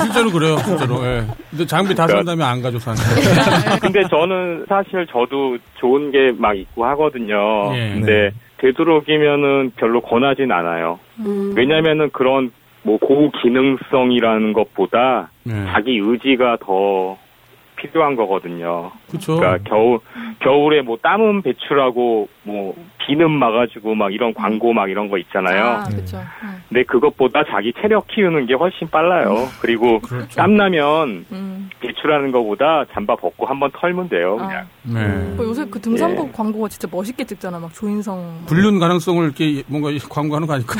실제로 그래요, 실제로. 예. 근데 장비 다 산 다음에 안 가지고 사는 거예요. 근데 저는 사실 저도 좋은 게 막 있고 하거든요. 예. 근데 되도록이면은 별로 권하진 않아요. 음. 왜냐면은 그런 뭐 고기능성이라는 것보다 네. 자기 의지가 더 필요한 거거든요. 그쵸. 그러니까 겨울 겨울에 뭐 땀은 배출하고 뭐 비는 막아주고 막 이런 광고 막 이런 거 있잖아요. 아, 그렇죠. 응. 근데 그것보다 자기 체력 키우는 게 훨씬 빨라요. 그리고 그렇죠. 땀 나면 음. 배출하는 거보다 잠바 벗고 한번 털면 돼요. 아. 그냥. 네. 그 요새 그 등산복 예. 광고가 진짜 멋있게 찍잖아. 막 조인성. 불륜 가능성을 이렇게 뭔가 광고하는 거 아닐까?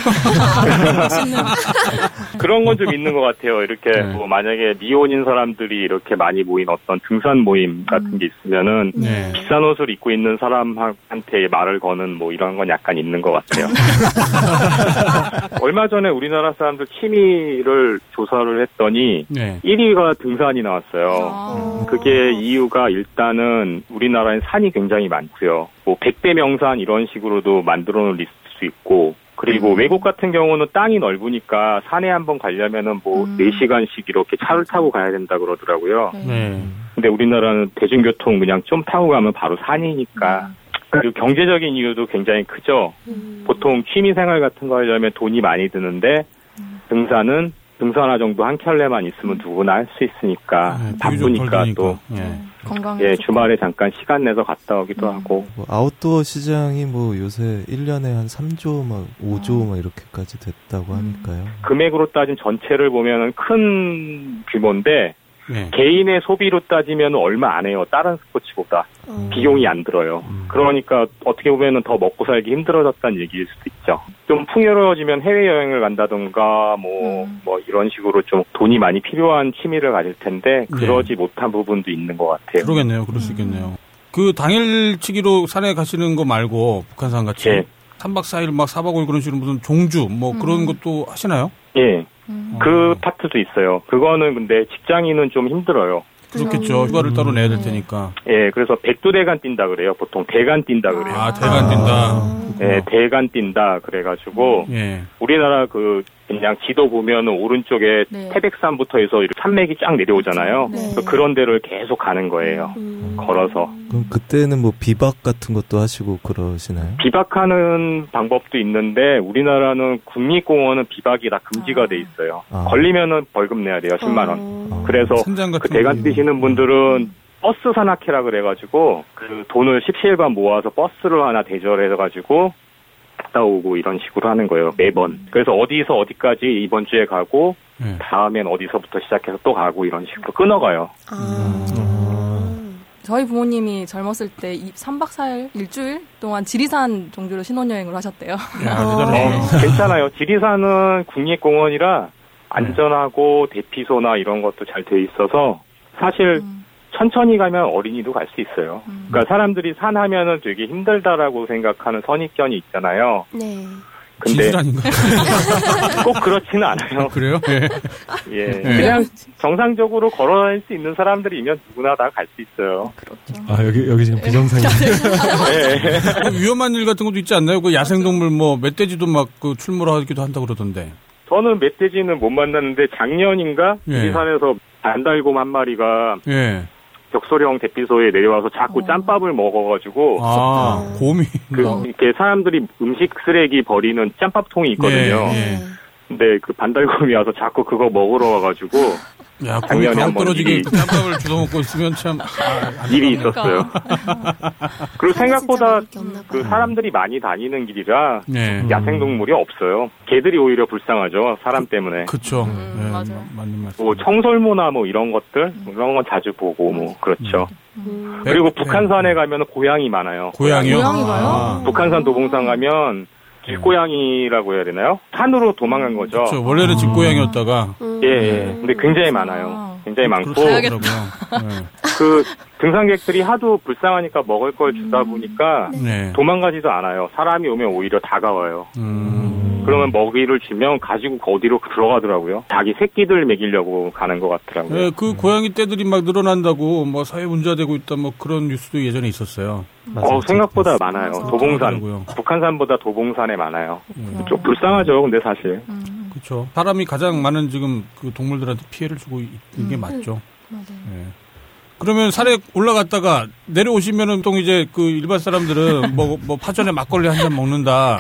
그런 건 좀 있는 것 같아요. 이렇게 네. 뭐 만약에 미혼인 사람들이 이렇게 많이 모인 어떤 등산 모임 같은 게 있으면은 네. 비싼 옷을 입고 있는 사람한테 말을 거는 뭐 이런 건 약간 있는 것 같아요. 얼마 전에 우리나라 사람들 취미를 조사를 했더니 네. 1위가 등산이 나왔어요. 아. 그게 이유가 일단은 우리나라엔 산이 굉장히 많고요. 뭐 백대 명산 이런 식으로도 만들어 놓을 수 있고 그리고 외국 같은 경우는 땅이 넓으니까 산에 한번 가려면은 뭐 음. 4시간씩 이렇게 차를 타고 가야 된다 그러더라고요. 네. 근데 우리나라는 대중교통 그냥 좀 타고 가면 바로 산이니까. 그리고 경제적인 이유도 굉장히 크죠. 보통 취미생활 같은 거 하려면 돈이 많이 드는데 등산은 등산화 정도 한 켤레만 있으면 누구나 할 수 있으니까 네, 바쁘니까. 또 예. 건강에 예. 주말에 잠깐 시간 내서 갔다 오기도 하고 뭐 아웃도어 시장이 뭐 요새 1년에 한 3조 막 5조 막 이렇게까지 됐다고 하니까요. 금액으로 따진 전체를 보면은 큰 규모인데 예. 개인의 소비로 따지면 얼마 안 해요. 다른 스포츠보다 어. 비용이 안 들어요. 음. 그러니까 어떻게 보면은 더 먹고 살기 힘들어졌다는 얘기일 수도 있죠. 좀 풍요로워지면 해외 여행을 간다던가 뭐뭐 이런 식으로 좀 돈이 많이 필요한 취미를 가질 텐데 그러지 못한 부분도 있는 것 같아요. 그러겠네요. 그럴 수 있겠네요. 그 당일치기로 산에 가시는 거 말고 북한산 같이 예. 3박 4일 막 4박 5일 그런 식으로 무슨 종주 뭐 그런 것도 하시나요? 예. 음. 그 파트도 있어요. 그거는 근데 직장인은 좀 힘들어요. 그렇겠죠. 휴가를 따로 내야 될 테니까. 예, 그래서 백두대간 뛴다 그래요. 보통 대간 뛴다 그래요. 아, 대간 뛴다. 예, 대간 뛴다 그래가지고 예. 우리나라 그 그냥 지도 보면은 오른쪽에 네. 태백산부터 해서 이렇게 산맥이 쫙 내려오잖아요. 네. 그런 데를 계속 가는 거예요. 음. 걸어서 그럼 그때는 뭐 비박 같은 것도 하시고 그러시나요? 비박하는 방법도 있는데 우리나라는 국립공원은 비박이 다 금지가 돼 있어요. 아. 걸리면은 벌금 내야 돼요, 10만 원. 어. 그래서 같은 그 거. 뛰시는 분들은 버스 산악회라 그래가지고 그 돈을 17반 모아서 버스를 하나 대절해가지고 갔다 오고 이런 식으로 하는 거예요 매번. 그래서 어디서 어디까지 이번 주에 가고 예. 다음엔 어디서부터 시작해서 또 가고 이런 식으로 끊어가요. 아. 저희 부모님이 젊었을 때 3박 4일, 일주일 동안 지리산 종주로 신혼여행을 하셨대요. 야, 어. 괜찮아요. 지리산은 국립공원이라 안전하고 대피소나 이런 것도 잘 돼 있어서 사실 음. 천천히 가면 어린이도 갈 수 있어요. 그러니까 사람들이 산 하면은 되게 힘들다라고 생각하는 선입견이 있잖아요. 네. 근데? 꼭 그렇지는 않아요. 그래요? 예. 예. 그냥 정상적으로 걸어 다닐 수 있는 사람들이면 누구나 다 갈 수 있어요. 아 여기 여기 지금 비정상이. 예. 뭐 위험한 일 같은 것도 있지 않나요? 그 야생동물 뭐 멧돼지도 막 그 출몰하기도 한다 그러던데. 저는 멧돼지는 못 만났는데 작년인가 예. 지리산에서 안달곰 한 마리가 예. 벽소령 대피소에 내려와서 자꾸 짬밥을 먹어가지고 아, 곰이. 그 이렇게 사람들이 음식 쓰레기 버리는 짬밥통이 있거든요. 네, 네. 근데 그 반달곰이 와서 자꾸 그거 먹으러 와가지고 야, 작년에 경 한번 떨어지게 일이, 짬밥을 주워 먹고 있으면 참. 아, 안 일이 그러니까. 있었어요. 그리고 진짜 생각보다 그. 사람들이 많이 다니는 길이라 네. 야생 동물이 없어요. 개들이 오히려 불쌍하죠. 사람 때문에. 그쵸. 음, 예, 맞아요. 마- 맞는 말씀. 뭐 청설모나 뭐 이런 것들 뭐 이런 건 자주 보고 뭐 그렇죠. 음. 네, 그리고 네. 북한산에 가면은 고양이 많아요. 고양이요? 고양이? 아, 북한산 도봉산 가면 길고양이라고 해야 되나요? 산으로 도망간 거죠. 그쵸. 원래는 집고양이였다가. 음. 예, 예. 근데 굉장히 많아요. 굉장히 많고 그렇더라고요. 그 등산객들이 하도 불쌍하니까 먹을 걸 주다 보니까 네. 네. 도망가지도 않아요. 사람이 오면 오히려 다가와요. 음. 그러면 먹이를 주면 가지고 어디로 들어가더라고요. 자기 새끼들 먹이려고 가는 것 같더라고요. 예, 그 고양이 떼들이 막 늘어난다고 뭐 사회 문제되고 있다 뭐 그런 뉴스도 예전에 있었어요. 어, 생각보다 많아요. 맞아요. 도봉산. 북한산보다 도봉산에 많아요. 예. 좀 불쌍하죠, 근데 사실. 그렇죠. 사람이 가장 많은 지금 그 동물들한테 피해를 주고 있는 게 맞죠. 예. 그러면 산에 올라갔다가 내려오시면은 또 이제 그 일반 사람들은 뭐, 뭐 파전에 막걸리 한 잔 먹는다.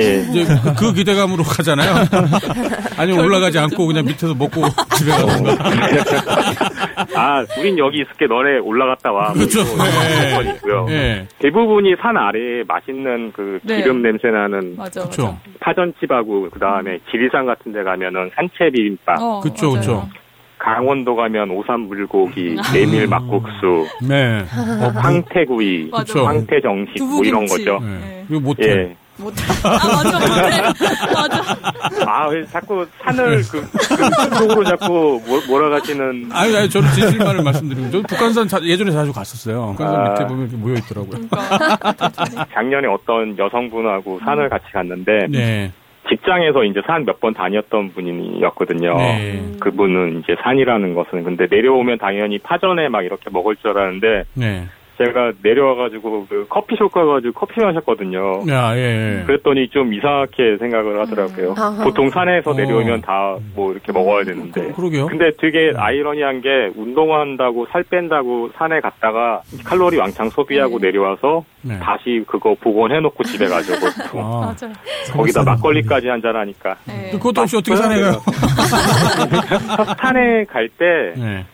예. 이제 그, 그 기대감으로 가잖아요. 아니면 올라가지 않고 그냥 밑에서 먹고 집에 가든가. 아, 우린 여기 있을게. 너네 올라갔다 와. 뭐 그렇죠. 건 있고요. 예. 대부분이 산 아래에 맛있는 그 네. 기름 냄새 나는 맞아. 맞아. 파전집하고 그 다음에 지리산 같은 데 가면은 산채 비빔밥, 어, 그쵸, 맞아요. 그쵸. 강원도 가면 오삼 불고기, 메밀 막국수, 네. 뭐 황태구이, 맞아. 그쵸. 황태 정식 뭐 이런. 거죠. 예. 네. 이거 못해. 예. 못. 아 맞아, 못해. 맞아. 아, 왜 자꾸 산을 그, 그 쪽으로 자꾸 몰- 몰아가시는 아니, 아니, 저는 진실만을 말씀드리면, 저 북한산 자- 예전에 자주 갔었어요. 북한산 아. 밑에 보면 이렇게 모여 있더라고요. 그러니까. 작년에 어떤 여성분하고 산을 같이 갔는데 네. 직장에서 이제 산 몇 번 다녔던 분이었거든요. 네. 그분은 이제 산이라는 것은 근데 내려오면 당연히 파전에 막 이렇게 먹을 줄 알았는데 네. 제가 내려와가지고 그 커피숍 가가지고 커피 마셨거든요. 야, 예, 예. 그랬더니 좀 이상하게 생각을 하더라고요. 아하. 보통 산에서 어. 내려오면 다 뭐 이렇게 먹어야 되는데. 그 러게요. 근데 되게 아이러니한 게 운동한다고 살 뺀다고 산에 갔다가 칼로리 왕창 소비하고 내려와서 네. 다시 그거 복원해놓고 집에 가죠. 보통. 아, 맞아요. 거기다 막걸리까지 한잔 하니까. 네. 그것도 없이 어떻게 산에 가요? 산에 갈때 네.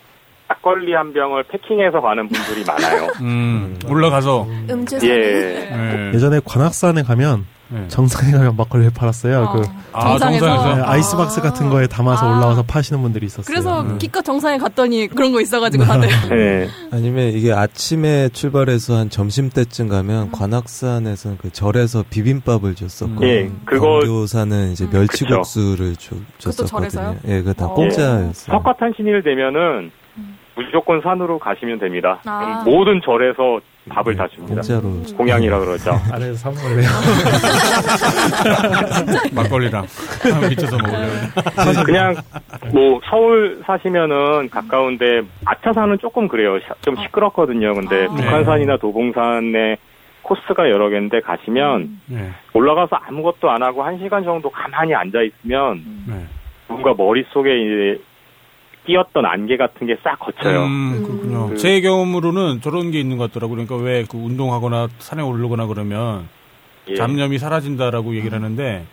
막걸리 한 병을 패킹해서 가는 분들이 많아요. 음, 올라가서. 음주사. 예. 예. 예 전에 관악산에 가면 네. 정상에 가면 막걸리를 팔았어요. 그 아, 정상에서? 네, 아이스박스 같은 거에 담아서 아. 올라와서 파시는 분들이 있었어요. 그래서 네. 기껏 정상에 갔더니 그런 거 있어가지고 다들. 네. 아니면 이게 아침에 출발해서 한 점심 때쯤 가면 관악산에서는 그 절에서 비빔밥을 줬었고 예, 그거- 경교사는 이제 멸치국수를 줘, 줬었거든요. 절에서요? 예, 그거 다 어. 공짜였어요. 석가탄신일 되면은 무조건 산으로 가시면 됩니다. 아. 모든 절에서 밥을 다 줍니다. 공짜로 공양이라 그러죠. 안에서 사 먹을래요. 막걸리랑 미쳐서 먹으려면. 그냥 뭐 서울 사시면은 가까운데 아차산은 조금 그래요. 시- 좀 시끄럽거든요. 근데 아. 북한산이나 도봉산에 코스가 여러 개인데 가시면 네. 올라가서 아무것도 안 하고 한 시간 정도 가만히 앉아 있으면 네. 뭔가 머릿속에 이제 끼었던 안개 같은 게 싹 거쳐요. 음, 그렇군요. 그- 제 경험으로는 저런 게 있는 것 같더라고요. 그러니까 왜 그 운동하거나 산에 오르거나 그러면 예. 잡념이 사라진다라고 얘기를 하는데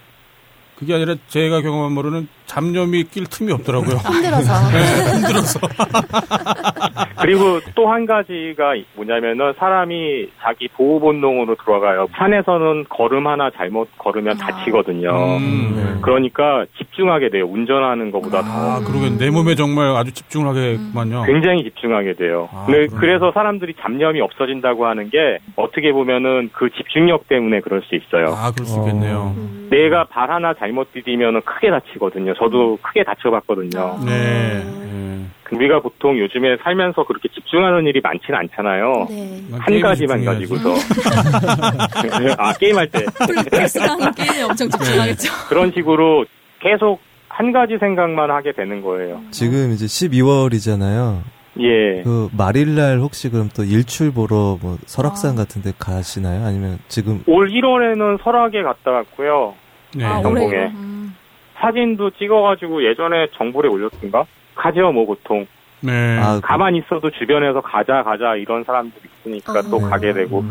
그게 아니라 제가 경험한 바로는 잡념이 낄 틈이 없더라고요. 힘들어서. 네, 힘들어서. 그리고 또 한 가지가 뭐냐면은 사람이 자기 보호 본능으로 들어가요. 산에서는 걸음 하나 잘못 걸으면 다치거든요. 음, 네. 그러니까 집중하게 돼요. 운전하는 것보다 아, 더. 그러겠네. 내 몸에 정말 아주 집중을 하게만요. 굉장히 집중하게 돼요. 아, 근데 그러네. 그래서 사람들이 잡념이 없어진다고 하는 게 어떻게 보면은 그 집중력 때문에 그럴 수 있어요. 아, 그럴 수 있겠네요. 내가 발 하나 잘못 디디면은 크게 다치거든요. 저도 크게 다쳐봤거든요. 네. 네. 우리가 보통 요즘에 살면서 그렇게 집중하는 일이 많지는 않잖아요. 네. 한 게임에 가지만. 가지고서. 아, 게임할 때. 플스랑 게임에 엄청 집중하겠죠. 그런 식으로 계속 한 가지 생각만 하게 되는 거예요. 지금 이제 12월이잖아요. 예. 그 말일날 혹시 그럼 또 일출 보러 뭐 설악산 같은 데 가시나요? 아니면 지금 올 1월에는 설악에 갔다 왔고요. 네. 아, 경공에. 음. 사진도 찍어 가지고 예전에 정보에 올렸던가? 가죠, 뭐 보통. 네. 아, 그- 가만히 있어도 주변에서 가자, 가자 이런 사람들이 있으니까 아. 또 가게 되고.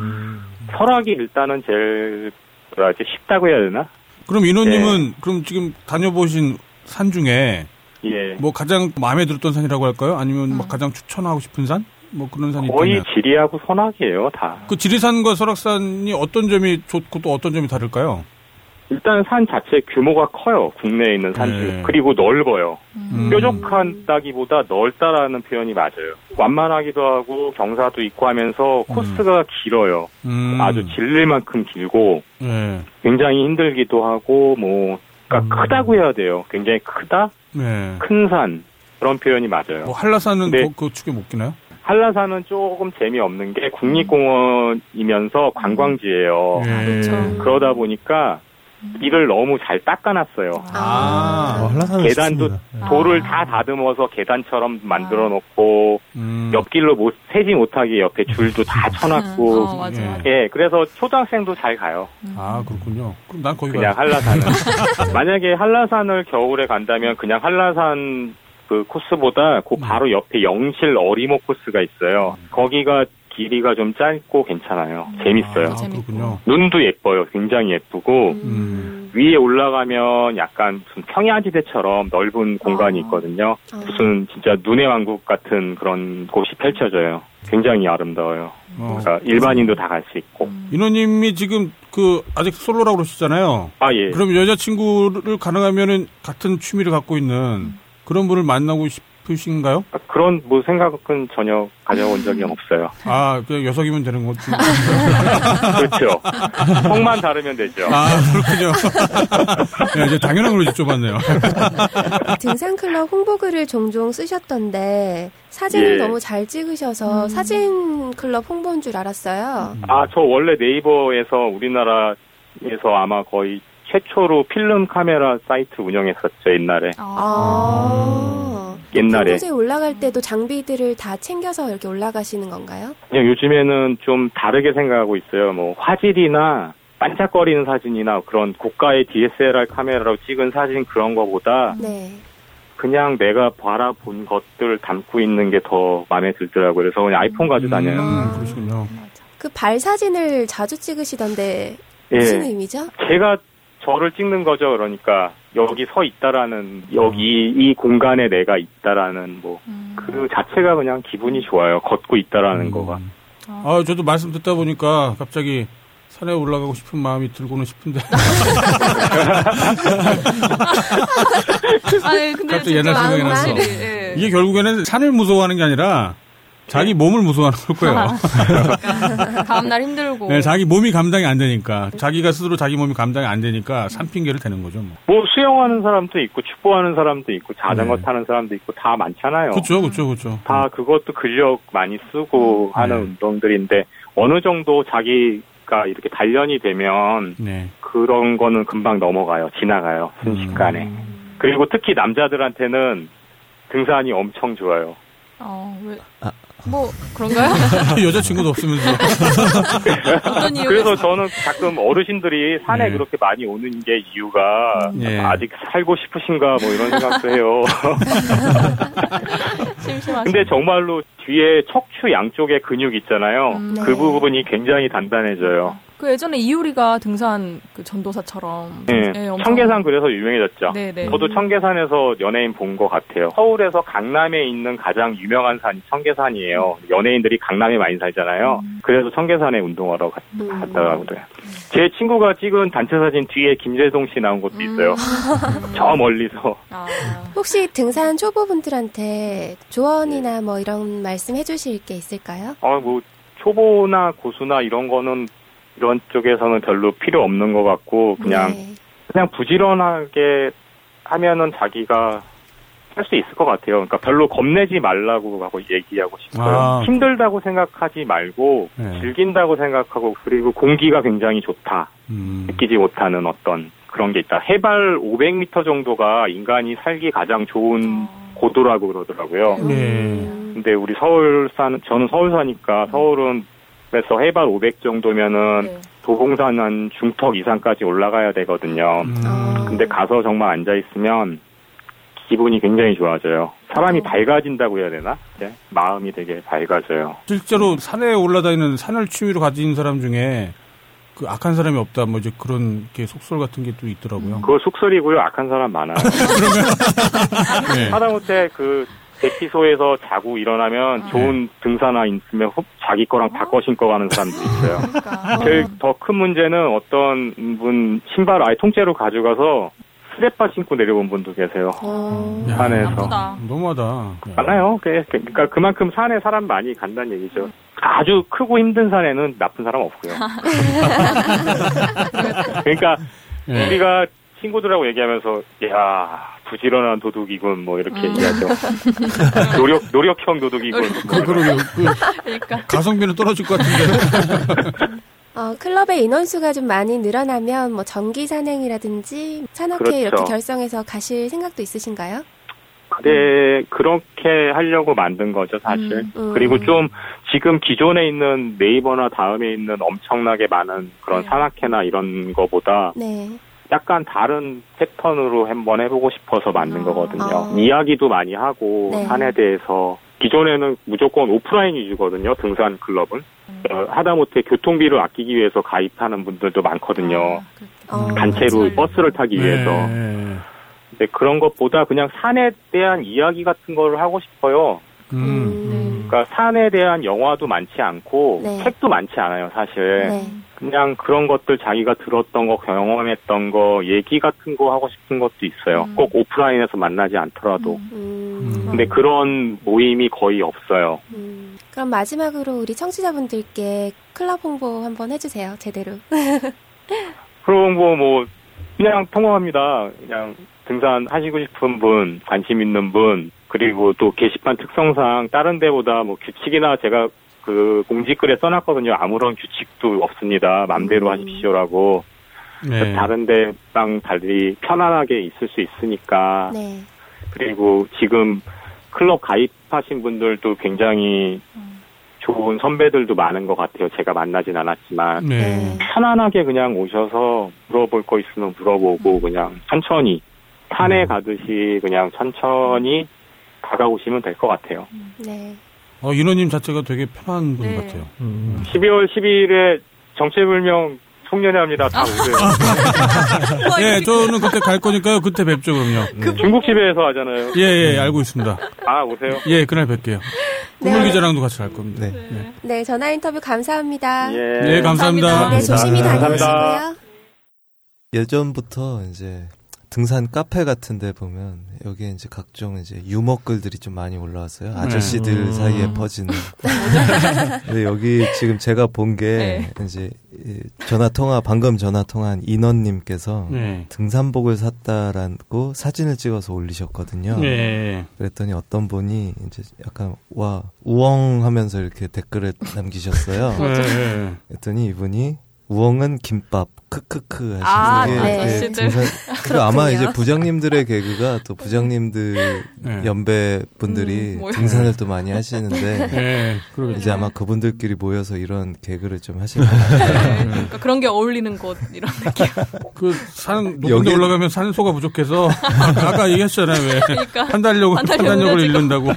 설악이 일단은 제일, 뭐라지, 쉽다고 해야 되나? 그럼 인호님은 그럼 지금 다녀보신 산 중에 예. 뭐 가장 마음에 들었던 산이라고 할까요? 아니면 막 가장 추천하고 싶은 산? 뭐 그런 산이 거의 있다면 지리하고 선악이에요, 다. 그 지리산과 설악산이 어떤 점이 좋고 또 어떤 점이 다를까요? 일단 산 자체 규모가 커요. 국내에 있는 산 중에. 네. 그리고 넓어요. 음. 뾰족하다기보다 넓다라는 표현이 맞아요. 완만하기도 하고 경사도 있고 하면서 코스가 길어요. 음. 아주 질릴 만큼 길고 네. 굉장히 힘들기도 하고 뭐 그러니까 크다고 해야 돼요. 굉장히 크다, 네. 큰 산 그런 표현이 맞아요. 뭐 한라산은 네. 더그 축에 못 끼나요? 한라산은 조금 재미없는 게 국립공원이면서 관광지예요. 예. 그렇죠. 그러다 보니까 길을 너무 잘 닦아놨어요. 아. 어, 한라산은 계단도 좋습니다. 돌을 다 다듬어서 계단처럼 만들어 놓고 음. 옆길로 못 세지 못하게 옆에 줄도 다 쳐놨고 어, 맞아, 예. 맞아. 예 그래서 초등학생도 잘 가요 아 그렇군요. 그럼 난 거기 그냥 가. 한라산은 만약에 한라산을 겨울에 간다면 그냥 한라산 그 코스보다 그 바로 옆에 영실 어리모 코스가 있어요 거기가 길이가 좀 짧고 괜찮아요 재밌어요 아, 그렇군요. 눈도 예뻐요 굉장히 예쁘고 음. 위에 올라가면 약간 무슨 평야지대처럼 넓은 공간이 아. 있거든요. 아. 무슨 진짜 눈의 왕국 같은 그런 곳이 펼쳐져요. 굉장히 아름다워요. 어. 그러니까 일반인도 다 갈 수 있고. 인호님이 지금 그 아직 솔로라고 그러시잖아요. 아 예. 그럼 여자친구를 가능하면은 같은 취미를 갖고 있는 그런 분을 만나고 싶 으신가요? 아, 그런 뭐 생각은 전혀 가져본 적이 없어요. 아, 그냥 여석이면 되는 거지. 그렇죠. 성만 다르면 되죠. 아, 그렇군요. 야, 이제 당연한 걸로 여쭤봤네요. 등산클럽 홍보글을 종종 쓰셨던데 사진을 예. 너무 잘 찍으셔서 사진클럽 홍보인 줄 알았어요. 아 저 원래 네이버에서 우리나라에서 아마 거의 최초로 필름 카메라 사이트 운영했었죠 옛날에. 아. 옛날에. 평소에 올라갈 때도 장비들을 다 챙겨서 이렇게 올라가시는 건가요? 그냥 요즘에는 좀 다르게 생각하고 있어요. 뭐 화질이나 반짝거리는 사진이나 그런 고가의 DSLR 카메라로 찍은 사진 그런 거보다 네. 그냥 내가 바라본 것들 담고 있는 게 더 마음에 들더라고요. 그래서 그냥 아이폰 가지고 다녀요. 음, 그러시군요. 그 발 사진을 자주 찍으시던데 예. 무슨 의미죠? 제가 저를 찍는 거죠. 그러니까 여기 서 있다라는 여기 이 공간에 내가 있다라는 뭐그 자체가 그냥 기분이 좋아요. 걷고 있다라는 거가. 아, 저도 말씀 듣다 보니까 갑자기 산에 올라가고 싶은 마음이 들고는 싶은데. 아니, 근데 갑자기 옛날 생각이 났어. 확실히, 예. 이게 결국에는 산을 무서워하는 게 아니라 자기 몸을 무서워하는 걸 거예요. 다음날 힘들고. 네, 자기 몸이 감당이 안 되니까 자기가 스스로 자기 몸이 감당이 안 되니까 산 핑계를 대는 거죠. 뭐. 뭐 수영하는 사람도 있고 축구하는 사람도 있고 자전거 네. 타는 사람도 있고 다 많잖아요. 그렇죠, 그렇죠, 그렇죠. 다 그것도 근력 많이 쓰고 하는 네. 운동들인데 어느 정도 자기가 이렇게 단련이 되면 네. 그런 거는 금방 넘어가요. 지나가요. 순식간에. 그리고 특히 남자들한테는 등산이 엄청 좋아요. 어, 왜? 뭐, 그런가요? 여자친구도 없으면서. 어떤 이유가 그래서? 저는 가끔 어르신들이 산에 네. 그렇게 많이 오는 게 이유가 예. 아직 살고 싶으신가 뭐 이런 생각도 해요. 심심하시 근데 정말로 뒤에 척추 양쪽에 근육 있잖아요. 음, 그 네. 부분이 굉장히 단단해져요. 그 예전에 이효리가 등산 그 전도사처럼. 예. 예, 엄청- 청계산 그래서 유명해졌죠. 네네. 저도 청계산에서 연예인 본 것 같아요. 서울에서 강남에 있는 가장 유명한 산이 청계산이에요. 연예인들이 강남에 많이 살잖아요. 그래서 청계산에 운동하러 갔, 음. 갔더라고요. 제 친구가 찍은 단체 사진 뒤에 김재동 씨 나온 것도 있어요. 저 멀리서. 아, 혹시 등산 초보분들한테 조언이나 뭐 이런 말씀 해주실 게 있을까요? 어, 뭐, 초보나 고수나 이런 거는 이런 쪽에서는 별로 필요 없는 것 같고, 그냥, 네. 그냥 부지런하게 하면은 자기가 할 수 있을 것 같아요. 그러니까 별로 겁내지 말라고 하고 얘기하고 싶어요. 아. 힘들다고 생각하지 말고, 네. 즐긴다고 생각하고, 그리고 공기가 굉장히 좋다. 음. 느끼지 못하는 어떤 그런 게 있다. 해발 500m 정도가 인간이 살기 가장 좋은 고도라고 그러더라고요. 네. 근데 우리 서울 산 저는 서울 사니까 서울은 그래서 해발 500 정도면은 네. 도봉산 한 중턱 이상까지 올라가야 되거든요. 음. 근데 가서 정말 앉아 있으면 기분이 굉장히 좋아져요. 사람이 밝아진다고 해야 되나? 네? 마음이 되게 밝아져요. 실제로 산에 올라다니는 산을 취미로 가진 사람 중에 그 악한 사람이 없다 뭐 이제 그런 게 속설 같은 게 또 있더라고요. 그거 속설이고요. 악한 사람 많아요. 네. 하다못해 그 대피소에서 자고 일어나면 좋은 등산화 있으면 흡- 자기 거랑 바꿔 신고 가는 사람도 있어요. 그러니까. 제일 더 큰 문제는 어떤 분 신발 아예 통째로 가져가서 스레빠 신고 내려온 분도 계세요. 어, 야, 산에서. 나쁘다. 너무하다. 많아요. 그- 그러니까 그만큼 산에 사람 많이 간다는 얘기죠. 아주 크고 힘든 산에는 나쁜 사람 없고요. 그러니까 네. 우리가 친구들하고 얘기하면서 야 부지런한 도둑이군 뭐 이렇게 얘기하죠. 노력 노력형 도둑이군. 그, 그러게요. 그 그러니까. 가성비는 떨어질 것 같은데. 어, 클럽의 인원수가 좀 많이 늘어나면 뭐 정기 산행이라든지 산악회 그렇죠. 이렇게 결성해서 가실 생각도 있으신가요? 네, 그렇게 하려고 만든 거죠, 사실. 음, 음. 그리고 좀 지금 기존에 있는 네이버나 다음에 있는 엄청나게 많은 그런 네. 산악회나 이런 거보다 네. 약간 다른 패턴으로 한번 해보고 싶어서 만든 아. 거거든요. 아. 이야기도 많이 하고 네. 산에 대해서 기존에는 무조건 오프라인 위주거든요. 등산 클럽은 어, 하다못해 교통비를 아끼기 위해서 가입하는 분들도 많거든요. 어, 단체로 맞아요. 버스를 타기 위해서. 네. 근데 그런 것보다 그냥 산에 대한 이야기 같은 걸 하고 싶어요. 음. 음, 그러니까 산에 대한 영화도 많지 않고 네. 책도 많지 않아요, 사실. 네. 그냥 그런 것들 자기가 들었던 거, 경험했던 거, 얘기 같은 거 하고 싶은 것도 있어요. 음. 꼭 오프라인에서 만나지 않더라도. 음, 근데 그런 모임이 거의 없어요. 음. 그럼 마지막으로 우리 청취자분들께 클럽 홍보 한번 해주세요, 제대로. 그럼 뭐, 뭐, 그냥 통화합니다. 그냥 등산 하시고 싶은 분, 관심 있는 분, 그리고 또 게시판 특성상 다른 데보다 뭐 규칙이나 제가 그 공지글에 써놨거든요. 아무런 규칙도 없습니다. 맘대로 음. 하십시오라고. 네. 다른 데 랑 달리 편안하게 있을 수 있으니까. 네. 그리고 지금 클럽 가입하신 분들도 굉장히 좋은 선배들도 많은 것 같아요. 제가 만나진 않았지만 네. 편안하게 그냥 오셔서 물어볼 거 있으면 물어보고 그냥 천천히 산에 가듯이 그냥 천천히 다가오시면 될 것 같아요. 네. 어, 인호님 자체가 되게 편한 분 네. 같아요. 음. 12월 12일에 정체불명 송년회 합니다. 다 오세요. 예, 저는 그때 갈 거니까요. 그때 뵙죠, 그럼요. 중국집에서 하잖아요. 예, 예, 알고 있습니다. 아 오세요. 예, 그날 뵐게요. 네. 국물 기자랑도 같이 갈 겁니다. 네. 네, 전화 인터뷰 감사합니다. 예. 네, 감사합니다. 네, 조심히 감사합니다. 다녀오시고요. 예전부터 이제 등산 카페 같은데 보면 여기에 이제 각종 이제 유머 글들이 좀 많이 올라왔어요. 아저씨들 음. 사이에 퍼지는. 근데 여기 지금 제가 본게 네. 이제 이 전화 통화 방금 전화 통화한 인원님께서 네. 등산복을 샀다라고 사진을 찍어서 올리셨거든요. 예. 그랬더니 어떤 분이 이제 약간 와 우엉하면서 이렇게 댓글을 남기셨어요. 예. 그랬더니 이분이 우엉은 김밥 크크크 아, 하시는 게 네. 이게 아저씨들. 등산 그리고 아마. 이제 부장님들의 개그가 또 부장님들 네. 연배 분들이 음. 등산을 또 많이 하시는데 예. 그러겠죠. 이제 아마 그분들끼리 모여서 이런 개그를 좀 하실 것 같아요. 네, 그러니까 그런 게 어울리는 곳 이런 느낌. 그 산 높은 데 여기- 올라가면 산소가 부족해서 아까 얘기했잖아요. 왜. 그러니까 판단력을 판단력을. 잃는다고.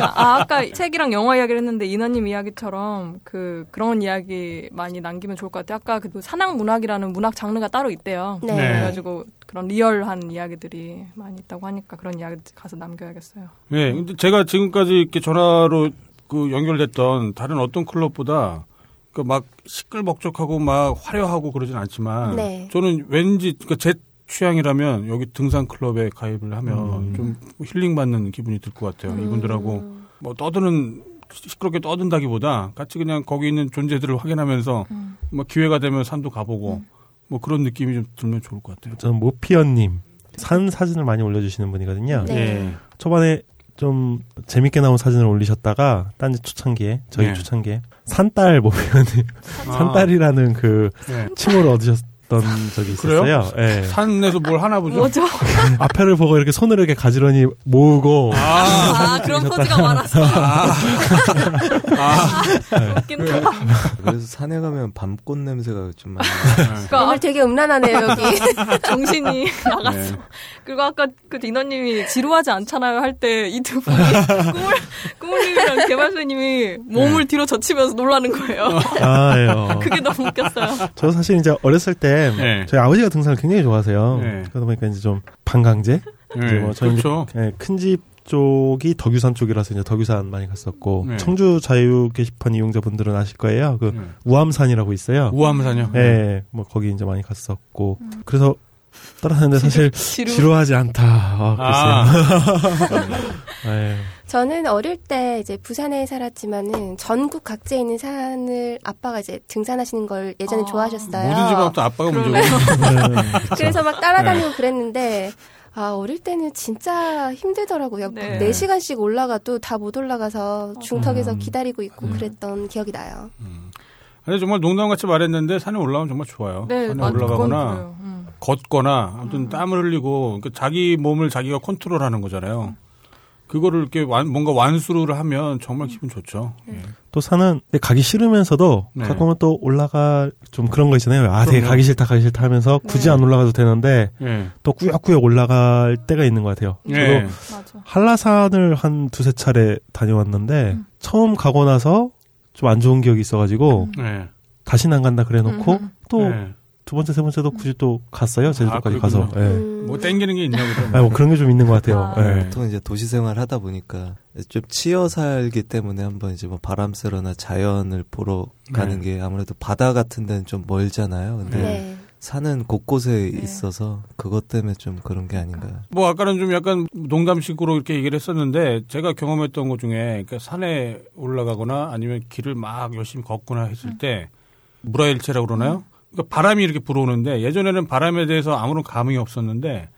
아, 아까 책이랑 영화 이야기를 했는데 인하님 이야기처럼 그 그런 이야기 많이 남기면 좋을 것 같아요. 아까 그 산악 문학이라는 문학 장르가 따로 있대요. 네. 네. 그래가지고 그런 리얼한 이야기들이 많이 있다고 하니까 그런 이야기 가서 남겨야겠어요. 예. 근데 제가 지금까지 이렇게 전화로 그 연결됐던 다른 어떤 클럽보다 그 막 시끌벅적하고 막 화려하고 그러진 않지만 네. 저는 왠지 그제 취향이라면 여기 등산 클럽에 가입을 하면 음. 좀 힐링 받는 기분이 들 것 같아요. 이분들하고 뭐 떠드는 시끄럽게 떠든다기보다 같이 그냥 거기 있는 존재들을 확인하면서 뭐 기회가 되면 산도 가보고 뭐 그런 느낌이 좀 들면 좋을 것 같아요. 저는 모피언님 산 사진을 많이 올려주시는 분이거든요. 네. 예. 초반에 좀 재밌게 나온 사진을 올리셨다가 딴지 초창기에 저희 네. 초창기에 산딸 모피언님 아. 산딸이라는 그 네. 칭호를 얻으셨 던 적이 그래요? 있었어요. 예. 산에서 뭘 하나 보죠? 뭐죠? 앞에를 보고 이렇게 손을 이렇게 가지런히 모으고 아, 그런 포즈가 많았어. 아, 웃긴다. 그래서 산에 가면 밤꽃 냄새가 좀 많이 그러니까 오늘 되게 음란하네요, 여기. 정신이 나갔어. 네. 그리고 아까 그 디너님이 지루하지 않잖아요 할 때 이 두 분이 꾸물 꾸물님이랑 개발사님이 몸을 뒤로 젖히면서 놀라는 거예요. 아, 예. 어. 그게 너무 웃겼어요. 저 사실 이제 어렸을 때 네. 저희 아버지가 등산을 굉장히 좋아하세요. 네. 그러다 보니까 이제 좀 반강제 네. 뭐 저희 그렇죠. 큰집 쪽이 덕유산 쪽이라서 이제 덕유산 많이 갔었고 네. 청주 자유 게시판 이용자분들은 아실 거예요. 그 네. 우암산이라고 있어요. 우암산요. 예, 뭐 거기 이제 많이 갔었고 그래서 따라다녔는데 사실 지루. 지루 하지 않다. 아, 아, 글쎄요. 예. 저는 어릴 때 이제 부산에 살았지만은 전국 각지에 있는 산을 아빠가 이제 등산하시는 걸 예전에 아. 좋아하셨어요. 모든 집안부터 아빠가 문제고. 네. 그래서 막 따라다니고 그랬는데 아 어릴 때는 진짜 힘들더라고요. 네. 네. 4시간씩 올라가도 다 못 올라가서 중턱에서 음. 기다리고 있고 그랬던 기억이 나요. 아니 정말 농담같이 말했는데 산에 올라가면 정말 좋아요. 네, 산에 맞- 그건 올라가거나. 음. 걷거나 아무튼 땀을 흘리고 그러니까 자기 몸을 자기가 컨트롤하는 거잖아요. 그거를 이렇게 완- 뭔가 완수를 하면 정말 기분 좋죠. 예. 또 산은 가기 싫으면서도 네. 가끔은 또 올라가 좀 그런 거 있잖아요. 아, 되게 그럼요. 가기 싫다, 가기 싫다 하면서 굳이 네. 안 올라가도 되는데 예. 또 꾸역꾸역 올라갈 때가 있는 것 같아요. 예. 저도 맞아. 한라산을 한 두세 차례 다녀왔는데 처음 가고 나서 좀 안 좋은 기억이 있어가지고 예. 다시는 안 간다 그래 놓고 음, 음. 또 예. 두 번째, 세 번째도 굳이 또 갔어요. 제주도까지 아, 가서. 예. 음. 뭐 땡기는 게 있나 보다. 아, 뭐 그런 게 좀 있는 것 같아요. 아. 예. 보통 이제 도시 생활 하다 보니까 좀 치여 살기 때문에 한번 이제 뭐 바람 쐬러나 자연을 보러 가는 게 아무래도 바다 같은 데는 좀 멀잖아요. 근데 네. 산은 곳곳에 있어서 그것 때문에 좀 그런 게 아닌가. 뭐 아까는 좀 약간 농담식으로 이렇게 얘기를 했었는데 제가 경험했던 것 중에 그러니까 산에 올라가거나 아니면 길을 막 열심히 걷거나 했을 때 무라일체라고 그러나요? 그러니까 바람이 이렇게 불어오는데 예전에는 바람에 대해서 아무런 감흥이 없었는데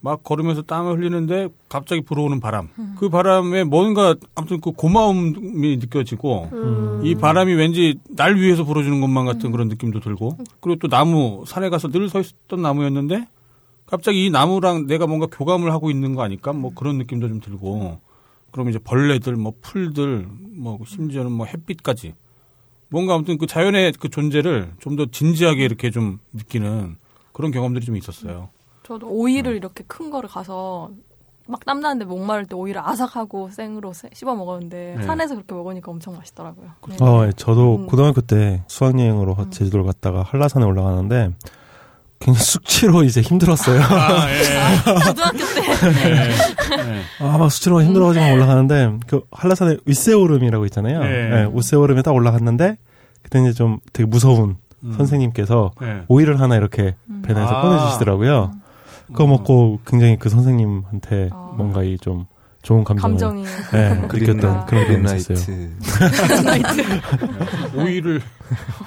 막 걸으면서 땀을 흘리는데 갑자기 불어오는 바람. 그 바람에 뭔가 아무튼 그 고마움이 느껴지고 음. 이 바람이 왠지 날 위해서 불어주는 것만 같은 그런 느낌도 들고 그리고 또 나무 산에 가서 늘 서 있었던 나무였는데 갑자기 이 나무랑 내가 뭔가 교감을 하고 있는 거 아닐까 뭐 그런 느낌도 좀 들고 그럼 이제 벌레들, 뭐 풀들, 뭐 심지어는 뭐 햇빛까지 뭔가 아무튼 그 자연의 그 존재를 좀 더 진지하게 이렇게 좀 느끼는 그런 경험들이 좀 있었어요. 저도 오이를 이렇게 큰 거를 가서 막 땀나는데 목마를 때 오이를 아삭하고 생으로 세- 씹어 먹었는데 네. 산에서 그렇게 먹으니까 엄청 맛있더라고요. 네. 어, 예, 저도 음. 고등학교 때 수학여행으로 제주도를 갔다가 한라산에 올라가는데 굉장히 숙취로 이제 힘들었어요. 아, 예. 고등학교 때 예. 예. 아, 막 수치로 힘들어가지고 올라가는데, 그, 한라산에 윗세오름이라고 있잖아요. 네. 예, 윗세오름에 딱 올라갔는데, 그때 이제 좀 되게 무서운 음. 선생님께서 예. 오이를 하나 이렇게 음. 배내서 아. 꺼내주시더라고요. 그거 먹고 굉장히 그 선생님한테 아. 뭔가 이 좀 좋은 감정을 감정이 예, 음. 느꼈던 그런 기억이 있었어요. 오이를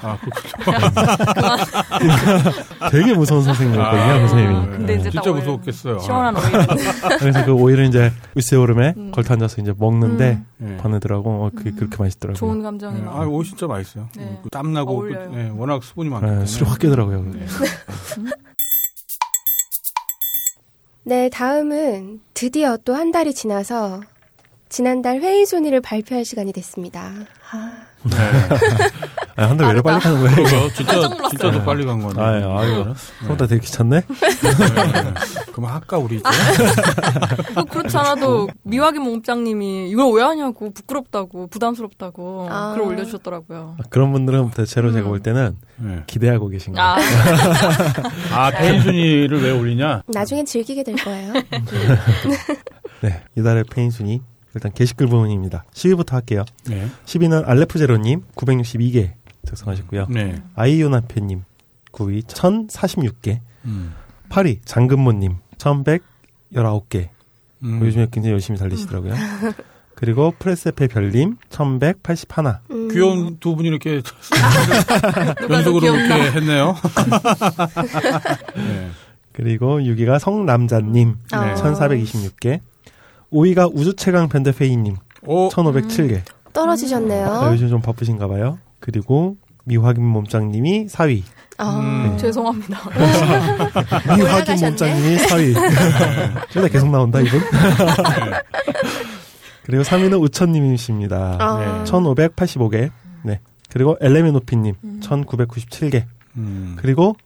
아. 되게 무서운 선생님이었거든요, 아, 그 선생님이. 예. 근데 이제 딱 진짜 무서웠겠어요. 시원한 오이. 그래서 그 오이를 이제 윗세오름에 음. 걸터 앉아서 이제 먹는데, 예. 보내더라고. 어, 그게 그렇게 맛있더라고요. 좋은 감정이 예. 막. 아, 오이 진짜 맛있어요. 네. 그땀 나고 그, 워낙 수분이 때문에. 술이 확 깨더라고요. 네. 네, 다음은 드디어 또 한 달이 지나서 지난달 회의 순위를 발표할 시간이 됐습니다. 아, 네. 아, 한달 왜 이렇게 빨리 가는 거예요? 그렇죠. 진짜 깜짝 놀랐어요. 진짜 더 빨리 간 거네. 아유, 아유. 네. 생각보다 되게 귀찮네? 네. 그럼 할까 우리 이제? 또 그렇지 않아도 미화기 몸장님이 이걸 왜 하냐고 부끄럽다고 부담스럽다고 아. 글을 올려주셨더라고요. 그런 분들은 대체로 제가 음. 볼 때는 네. 기대하고 계신 거예요. 아, 아 폐인 순위를 왜 올리냐? 나중엔 즐기게 될 거예요. 네, 이달의 폐인 순위. 일단 게시글 부분입니다. 10위부터 할게요. 네. 10위는 알레프제로님 962개 작성하셨고요. 네. 아이유 남편님 9위 1046개. 음. 8위 장근모님 1119개. 음. 요즘에 굉장히 열심히 달리시더라고요. 그리고 프레스페 별님 1181. 음, 귀여운 두 분이 이렇게 연속으로? 이렇게 했네요. 네. 그리고 6위가 성남자님 아. 1426개. 5위가 우주최강 변대페이님 오, 1507개. 떨어지셨네요. 아, 요즘 좀 바쁘신가 봐요. 그리고 미확인 몸짱님이 4위. 아, 네. 죄송합니다. 미확인. 몸짱님이 4위. 저다 계속 나온다, 이분. 그리고 3위는 우천님이십니다. 아. 네. 1585개. 네. 그리고 엘레메노피님, 1997개. 음. 그리고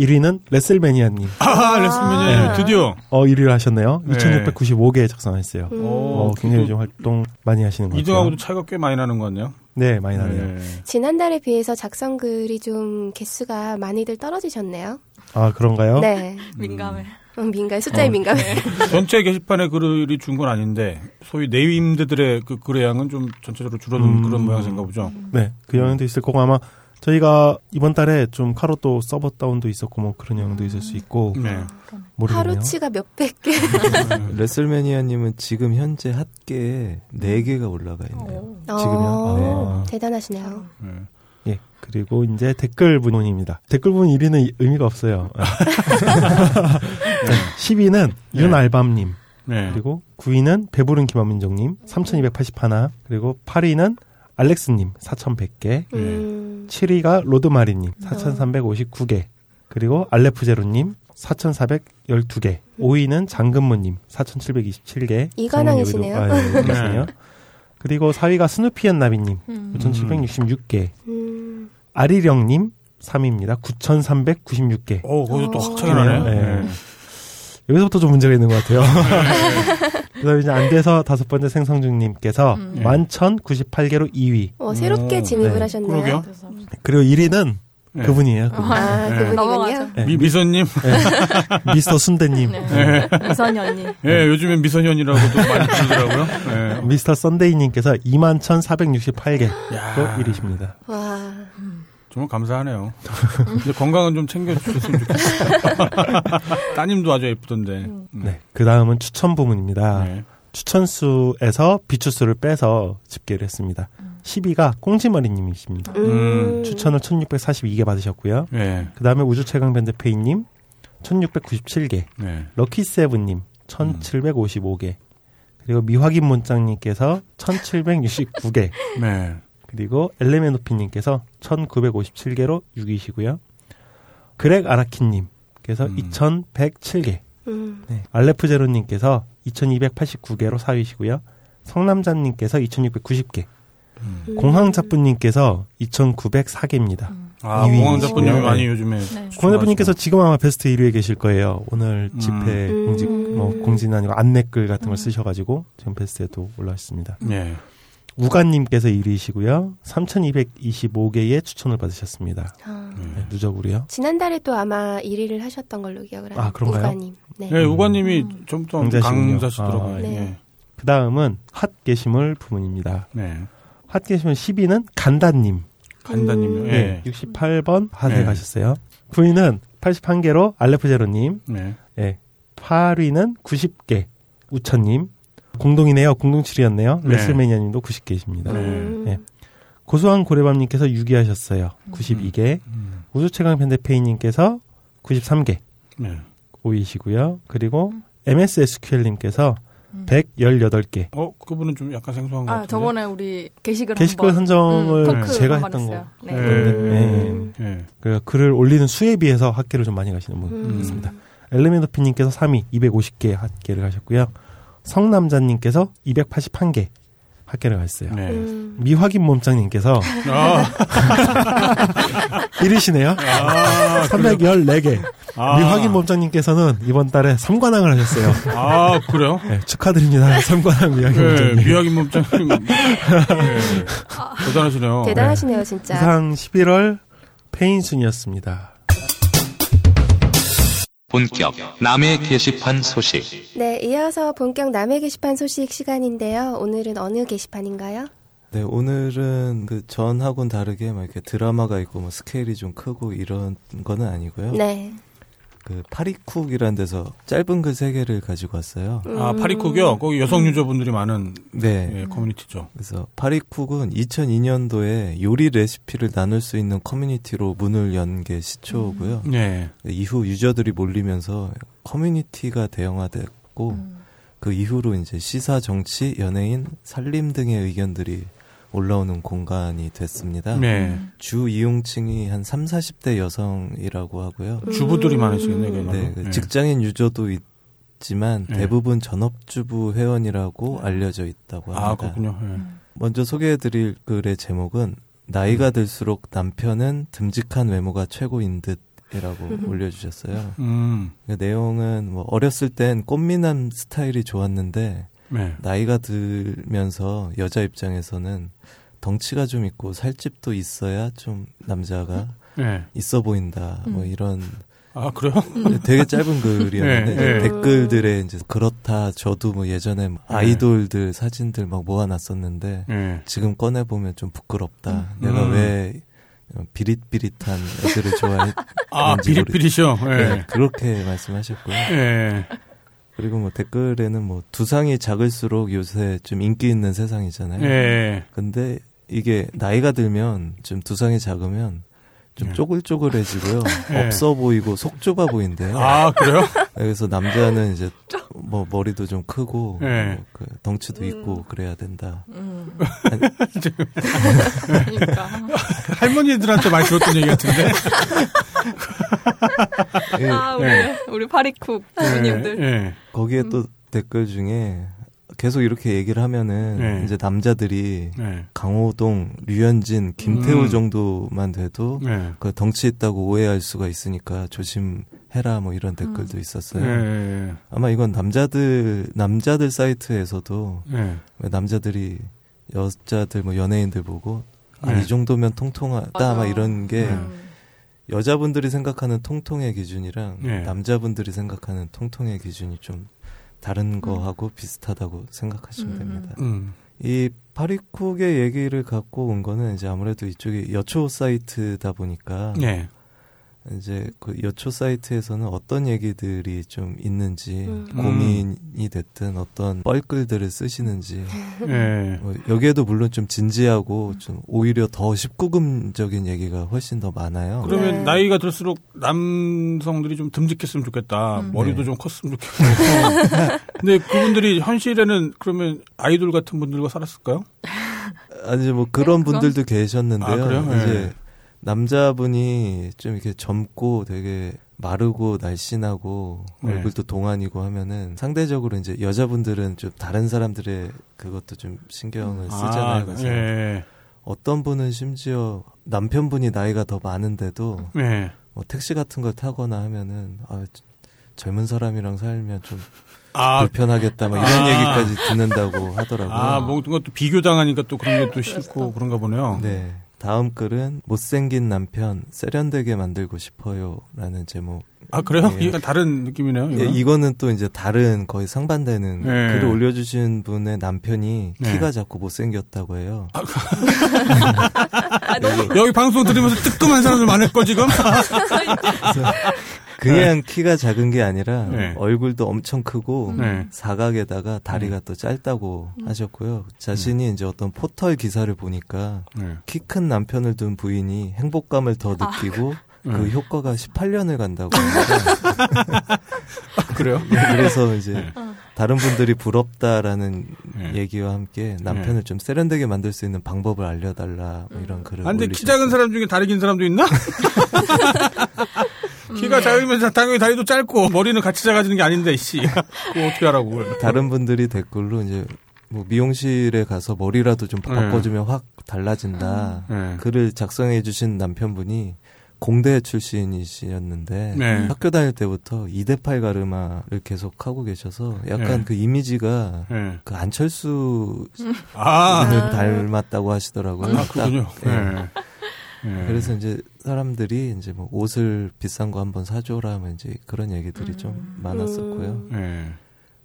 1위는 레슬매니아님. 아, 레슬매니아 네. 드디어. 어, 1위를 하셨네요. 네. 2695개 작성하셨어요. 음. 어, 굉장히 요즘 활동 많이 하시는 것 같아요. 이등하고도 차이가 꽤 많이 나는 것 같네요. 네, 많이 나네요. 네. 지난달에 비해서 작성글이 좀 개수가 많이들 떨어지셨네요. 아, 그런가요? 네. 민감해. 음, 민감해. 숫자에 민감해. 전체 게시판에 글이 준 건 아닌데 소위 네임드들의 그 글의 양은 좀 전체적으로 줄어든 음. 그런 모양새인가 보죠. 네, 그 영향도 있을 거고 아마 저희가 이번 달에 좀 카로 또 서버 다운도 있었고 뭐 그런 영향도 있을 수 있고 네. 모르겠네요. 하루치가 몇백 개. 레슬매니아님은 지금 현재 핫계에 4개가 올라가 있네요. 지금요? 어, 네. 대단하시네요. 네. 예, 그리고 이제 댓글 부분입니다. 댓글 부분 1위는 의미가 없어요. 10위는 윤알밤님, 네. 그리고 9위는 배부른 김한민정님, 3281, 그리고 8위는 알렉스님, 4100개, 음, 7위가 로드마리님, 4359개, 그리고 알레프제로님, 4412개, 5위는 장근모님, 4727개. 이관왕이시네요. 아, 네, 그러시네요. 그리고 4위가 스누피언 나비님, 음. 5766개, 음, 아리령님, 3위입니다. 9396개. 오, 거기서 또 어. 확차게 나네요. 네. 여기서부터 좀 문제가 있는 것 같아요. 그 다음에 이제 안 돼서 다섯 번째 생성중님께서 음. 11,098개로 2위. 어, 새롭게 오, 진입을 네. 하셨네요. 그러게요. 그리고 1위는 네. 그분이에요. 그분. 아, 네. 그분이군요. 넘어가죠. 네, 미, 미선님. 미스터 순대님. 네. 이선희 언니. 예, 요즘엔 미선현이라고도 많이 부르더라고요. 예. 미스터 썬데이님께서 21,468개로 야. 1위십니다. 와, 정말 감사하네요. 근데 건강은 좀 챙겨주셨으면 좋겠어요. 따님도 아주 예쁘던데. 음. 네. 그 다음은 추천 부문입니다. 네. 추천수에서 비추수를 빼서 집계를 했습니다. 10위가 꽁지머리님이십니다. 음, 추천을 1642개 받으셨고요. 네. 그 다음에 우주최강밴드페이님 1697개, 네. 럭키세븐님 1755개, 그리고 미확인 문장님께서 1769개, 네. 그리고 엘레메노피님께서 1957개로 6위시고요. 그렉 아라키님께서 음. 2107개, 음, 네. 알레프제로님께서 2289개로 4위시고요. 성남자님께서 2,690개, 음. 공항자분님께서 2,904개입니다. 아, 이위. 공항자분님이 네. 많이 요즘에. 네. 공항자분님께서 지금 아마 베스트 1위에 계실 거예요. 오늘 집회 음. 공지, 뭐 공지는 아니고 안내글 같은 걸 쓰셔가지고 지금 베스트에도 올라왔습니다. 네. 우가님께서 1위시고요. 3,225개의 추천을 받으셨습니다. 아. 네, 누적으로요. 지난달에 또 아마 1위를 하셨던 걸로 기억을 합니다. 아, 그런가요? 우가님. 네. 네, 우관님이 좀더 강자시군요. 강자시더라고요. 아, 네. 네. 그 다음은 핫 게시물 부문입니다. 네. 핫 게시물 10위는 간다님. 간다님요. 네. 예. 68번 핫에 네. 가셨어요. 9위는 81개로 알레프제로님. 네. 예. 8위는 90개 우천님. 공동이네요. 공동 7위였네요. 네. 레슬매니아님도 90개이십니다. 음. 네. 고소한 고래밤님께서 6위 하셨어요. 92개. 음. 우주최강 밴드페이님께서 93개. 네. 5위시고요. 그리고 MSSQL님께서 118개. 어, 그분은 좀 약간 생소한 것 아, 같은데. 저번에 우리 게시글 게시글 한번 선정을 음, 제가 했던 거. 네. 네. 네. 네. 그 글을 올리는 수에 비해서 학계를 좀 많이 가시는 분 음. 있습니다. 엘레멘토피님께서 3위 250개 학계를 가셨고요. 성남자님께서 281개 학계를 가셨어요. 네. 음. 미확인 몸짱님께서 아, 1위시네요. 아, 314개. 아. 미확인 몸짱님께서는 이번 달에 3관왕을 하셨어요. 아, 그래요? 네, 축하드립니다. 3관왕 미확인 네, 몸짱님. 미확인 몸짱님. 네. 대단하시네요. 대단하시네요, 진짜. 이상 11월 페인순이었습니다. 본격 남의 게시판 소식. 네, 이어서 본격 남의 게시판 소식 시간인데요. 오늘은 어느 게시판인가요? 네, 오늘은 그 전하고는 다르게 막 이렇게 드라마가 있고 뭐 스케일이 좀 크고 이런 거는 아니고요. 네. 그 파리쿡이라는 데서 짧은 글 세 개를 가지고 왔어요. 아, 파리쿡이요? 거기 여성 유저분들이 많은 네. 예, 커뮤니티죠. 그래서 파리쿡은 2002년도에 요리 레시피를 나눌 수 있는 커뮤니티로 문을 연 게 시초고요. 네. 이후 유저들이 몰리면서 커뮤니티가 대형화됐고 그 이후로 이제 시사, 정치, 연예인, 살림 등의 의견들이 올라오는 공간이 됐습니다. 네. 주 이용층이 한 3, 40대 여성이라고 하고요. 주부들이 많으시겠네요. 네, 그 네. 직장인 유저도 있지만 네. 대부분 전업주부 회원이라고 알려져 있다고 합니다. 아, 그렇군요. 예. 먼저 소개해드릴 글의 제목은 나이가 들수록 남편은 듬직한 외모가 최고인 듯 이라고 올려주셨어요. 음, 그 내용은 뭐 어렸을 땐 꽃미남 스타일이 좋았는데 네. 나이가 들면서 여자 입장에서는 덩치가 좀 있고 살집도 있어야 좀 남자가 네. 있어 보인다. 뭐 이런 아, 그래요? 되게 짧은 글이었는데 네, 네. 댓글들에 이제 그렇다. 저도 뭐 예전에 뭐 아이돌들 사진들 막 모아놨었는데 네. 지금 꺼내 보면 좀 부끄럽다. 내가 음. 왜 비릿비릿한 애들을 좋아했는지 아, 비릿비릿이요? 예. 네, 그렇게 말씀하셨고요. 예. 그리고 뭐 댓글에는 뭐 두상이 작을수록 요새 좀 인기 있는 세상이잖아요. 예. 근데 이게 나이가 들면 좀 두상이 작으면 좀 네. 쪼글쪼글해지고요. 네. 없어 보이고 속 좁아 보인대요. 아, 그래요? 그래서 남자는 이제 뭐 머리도 좀 크고 네. 뭐 그 덩치도 있고 그래야 된다. 음. 아니, 그러니까. 할머니들한테 많이 들었던 얘기 같은데. 예, 아, 우리, 네. 우리 파리쿡 부모님들. 예. 거기에 음. 또 댓글 중에 계속 이렇게 얘기를 하면은 네. 이제 남자들이 네. 강호동, 류현진, 김태우 음. 정도만 돼도 네. 그 덩치 있다고 오해할 수가 있으니까 조심해라 뭐 이런 댓글도 있었어요. 예. 아마 이건 남자들 남자들 사이트에서도 남자들이 여자들 뭐 연예인들 보고 아, 네. 이 정도면 통통하다 맞아. 막 이런 게 음. 여자분들이 생각하는 통통의 기준이랑 네. 남자분들이 생각하는 통통의 기준이 좀 다른 거하고 비슷하다고 생각하시면 음. 됩니다. 음. 이 파리쿡의 얘기를 갖고 온 거는 이제 아무래도 이쪽이 여초 사이트다 보니까 네. 이제 그 여초 사이트에서는 어떤 얘기들이 좀 있는지 음. 고민이 됐든 어떤 뻘글들을 쓰시는지 예. 뭐 여기에도 물론 좀 진지하고 좀 오히려 더 19금적인 얘기가 훨씬 더 많아요. 그러면 네. 나이가 들수록 남성들이 좀 듬직했으면 좋겠다. 음. 머리도 네. 좀 컸으면 좋겠고. 근데 그분들이 현실에는 그러면 아이돌 같은 분들과 살았을까요? 아니 뭐 그런 그럼? 분들도 계셨는데요. 아, 그래요? 이제 네. 남자분이 좀 이렇게 젊고 되게 마르고 날씬하고 네. 얼굴도 동안이고 하면은 상대적으로 이제 여자분들은 좀 다른 사람들의 그것도 좀 신경을 쓰잖아요. 그래서 예. 어떤 분은 심지어 남편분이 나이가 더 많은데도 예. 뭐 택시 같은 걸 타거나 하면은 아, 젊은 사람이랑 살면 좀 아, 불편하겠다 막 이런 아. 얘기까지 듣는다고 하더라고요. 아, 뭔가 또 비교당하니까 또 그런 게또 싫고 그런가 보네요. 네. 다음 글은 못생긴 남편 세련되게 만들고 싶어요라는 제목. 아, 그래요? 예. 이건 다른 느낌이네요. 예, 이거는? 이거는 또 이제 다른 거의 상반되는 네. 글을 올려주신 분의 남편이 네. 키가 자꾸 못생겼다고 해요. 여기 방송 들으면서 뜨끔한 사람들 많을 거 지금? 그냥 키가 작은 게 아니라 네. 얼굴도 엄청 크고 네. 사각에다가 다리가 또 짧다고 하셨고요. 자신이 이제 어떤 포털 기사를 보니까 네. 키큰 남편을 둔 부인이 행복감을 더 느끼고 그 네. 효과가 18년을 간다고 합니다. 그래요? 네, 그래서 이제 다른 분들이 부럽다라는 네. 얘기와 함께 남편을 좀 세련되게 만들 수 있는 방법을 알려달라 뭐 이런 글을 아, 근데 키. 작은 사람 중에 다리 긴 사람도 있나? 키가 작으면 당연히 다리도 짧고 머리는 같이 작아지는 게 아닌데 씨. 그거 어떻게 하라고. 다른 분들이 댓글로 이제 뭐 미용실에 가서 머리라도 좀 네. 바꿔주면 확 달라진다. 네. 글을 작성해 주신 남편분이 공대 출신이셨는데 네. 학교 다닐 때부터 이대팔 가르마를 계속 하고 계셔서 약간 네. 그 이미지가 네. 그 안철수 아, 를 닮았다고 하시더라고요. 아, 그군요. 딱, 예. 네. 네. 그래서 이제 사람들이 이제 뭐 옷을 비싼 거 한번 사줘라 하면 이제 그런 얘기들이 좀 많았었고요. 네.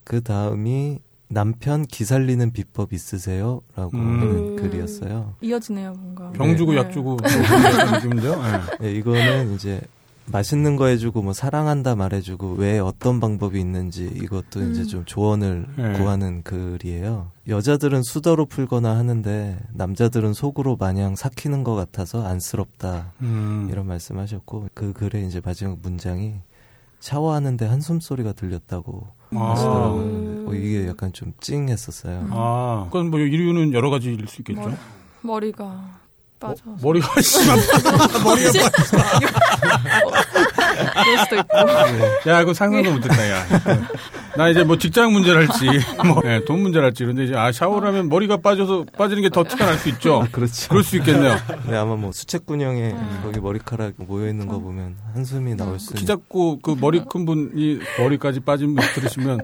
그 다음이 남편 기살리는 비법 있으세요? 라고 음. 하는 글이었어요. 이어지네요, 뭔가. 병 주고 네. 약 주고 그런 느낌인데요. 네. 네, 이거는 이제 맛있는 거 해주고 뭐 사랑한다 말해주고 왜 어떤 방법이 있는지 이것도 이제 좀 조언을 네. 구하는 글이에요. 여자들은 수더로 풀거나 하는데 남자들은 속으로 마냥 삭히는 것 같아서 안쓰럽다 음. 이런 말씀하셨고 그 글의 이제 마지막 문장이 샤워하는데 한숨 소리가 들렸다고 아. 하시더라고요. 어, 이게 약간 좀 찡했었어요. 아, 그건 뭐 이유는 여러 가지일 수 있겠죠. 머리, 머리가 빠져서. 어, 머리가 심한 머리가 그럴 수도 있고. 야, 이거 상상도 못했다, 야. 나 이제 뭐 직장 문제랄지, 뭐, 예, 돈 문제랄지. 근데 이제, 아, 샤워를 하면 머리가 빠져서 빠지는 게 더 티가 날 수 있죠. 그렇죠. 그럴 수 있겠네요. 네, 아마 뭐 수채꾼형에 거기 머리카락 모여 있는 거 보면 한숨이 나올 수키 있는. 작고 그 머리 큰 분이 머리까지 빠진 분 들으시면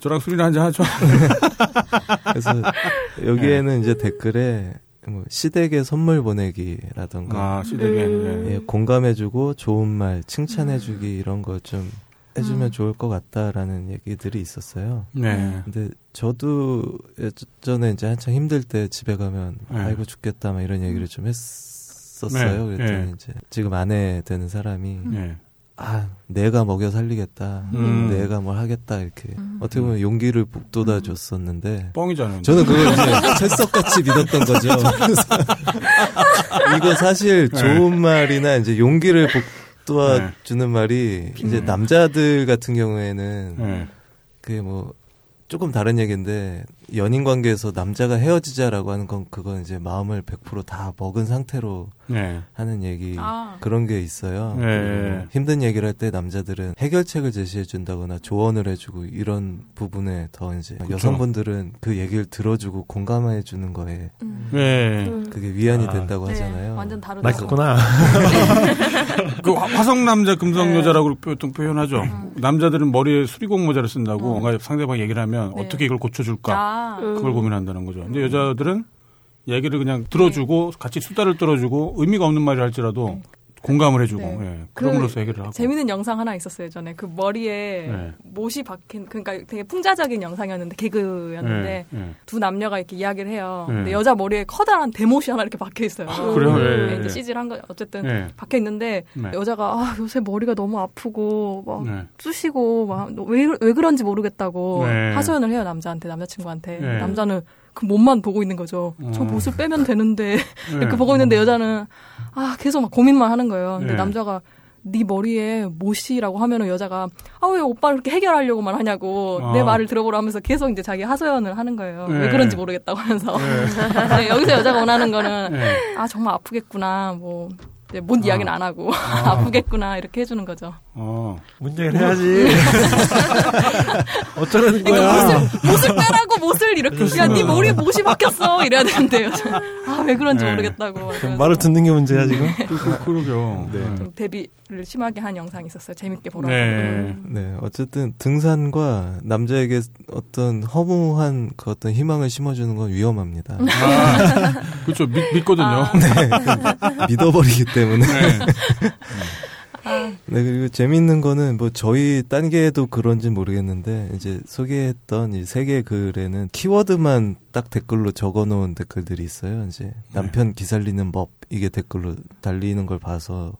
저랑 술이나 한잔 하죠. 그래서 여기에는 이제 댓글에 뭐 시댁에 선물 보내기라던가 아, 시댁에. 예. 예, 공감해주고 좋은 말 칭찬해주기 이런 거 좀 해주면 좋을 것 같다라는 얘기들이 있었어요. 네. 근데 저도 예전에 이제 한창 힘들 때 집에 가면 네. 아이고 죽겠다 막 이런 얘기를 좀 했었어요. 네, 그랬더니 네. 이제 지금 아내 되는 사람이 예. 아 내가 먹여 살리겠다, 음. 내가 뭘 하겠다 이렇게 어떻게 보면 용기를 북돋아 줬었는데 뻥이잖아요. 저는 그걸 이제 철석같이 믿었던 거죠. 이거 사실 네. 좋은 말이나 이제 용기를 북돋아 주는 말이 이제 남자들 같은 경우에는 예. 그게 뭐 조금 다른 얘기인데 연인 관계에서 남자가 헤어지자라고 하는 건 그건 이제 마음을 100%다 먹은 상태로 네. 하는 얘기 아. 그런 게 있어요. 네. 힘든 얘기를 할 때 남자들은 해결책을 제시해 준다거나 조언을 해주고 이런 부분에 더 이제 여성분들은 그 얘기를 들어주고 공감해 주는 거에 네. 그게 위안이 아. 된다고 네, 하잖아요. 완전 다르다. 나 있었구나. 그 화- 화성 남자, 금성 네. 여자라고 보통 표현하죠. 음. 남자들은 머리에 수리공 모자를 쓴다고 뭔가 상대방 얘기를 하면 네. 어떻게 이걸 고쳐줄까. 아, 그걸 고민한다는 거죠. 근데 여자들은 얘기를 그냥 들어주고 같이 수다를 떨어주고 의미가 없는 말을 할지라도 공감을 해주고 네. 예. 그럼으로써 해결을 하고. 재밌는 영상 하나 있었어요, 전에. 그 머리에 네. 못이 박힌, 그러니까 되게 풍자적인 영상이었는데, 개그였는데, 예, 예. 두 남녀가 이렇게 이야기를 해요. 네. 근데 여자 머리에 커다란 대못이 하나 이렇게 박혀 있어요. 그래요? 예, 네, 예, 이제 예. CG를 한 거, 어쨌든 네. 박혀 있는데, 네. 여자가, 아, 요새 머리가 너무 아프고, 막, 네. 쑤시고, 막, 왜, 왜 그런지 모르겠다고 네. 하소연을 해요, 남자한테, 남자친구한테. 네. 남자는 그 몸만 보고 있는 거죠. 저 어. 못을 빼면 되는데, 네. 이렇게 보고 있는데 여자는, 아, 계속 막 고민만 하는 거예요. 근데 네. 남자가, 네 머리에 못이라고 하면은 여자가 아 왜 오빠를 그렇게 해결하려고만 하냐고 내 아. 말을 들어보라 하면서 계속 이제 자기 하소연을 하는 거예요. 네. 왜 그런지 모르겠다고 하면서 네, 여기서 여자가 원하는 거는 네. 아 정말 아프겠구나 뭐뭔 이야기는 안 하고 아. 프겠구나 이렇게 해주는 거죠. 어. 문제를 해야지. 어쩌라는 거야. 못을 못을 빼라고 못을 이렇게 야 네 머리에 못이 박혔어 이래야 되는데요. 아 왜 그런지 네. 모르겠다고. 말을 듣는 게 문제야 지금. 그, 그, 그러게요. 네. 좀 데뷔를 심하게 한 영상이 있었어요. 재밌게 보라고. 네. 네, 어쨌든 등산과 남자에게 어떤 허무한 그 어떤 희망을 심어주는 건 위험합니다. 아, 그렇죠. 믿, 믿거든요. 아. 네, 믿어버리기 때문에. 네. 네, 그리고 재밌는 거는 뭐 저희 단계에도 그런지 모르겠는데 이제 소개했던 이 세개 글에는 키워드만 딱 댓글로 적어 놓은 댓글들이 있어요. 이제 남편 기살리는 법 이게 댓글로 달리는 걸 봐서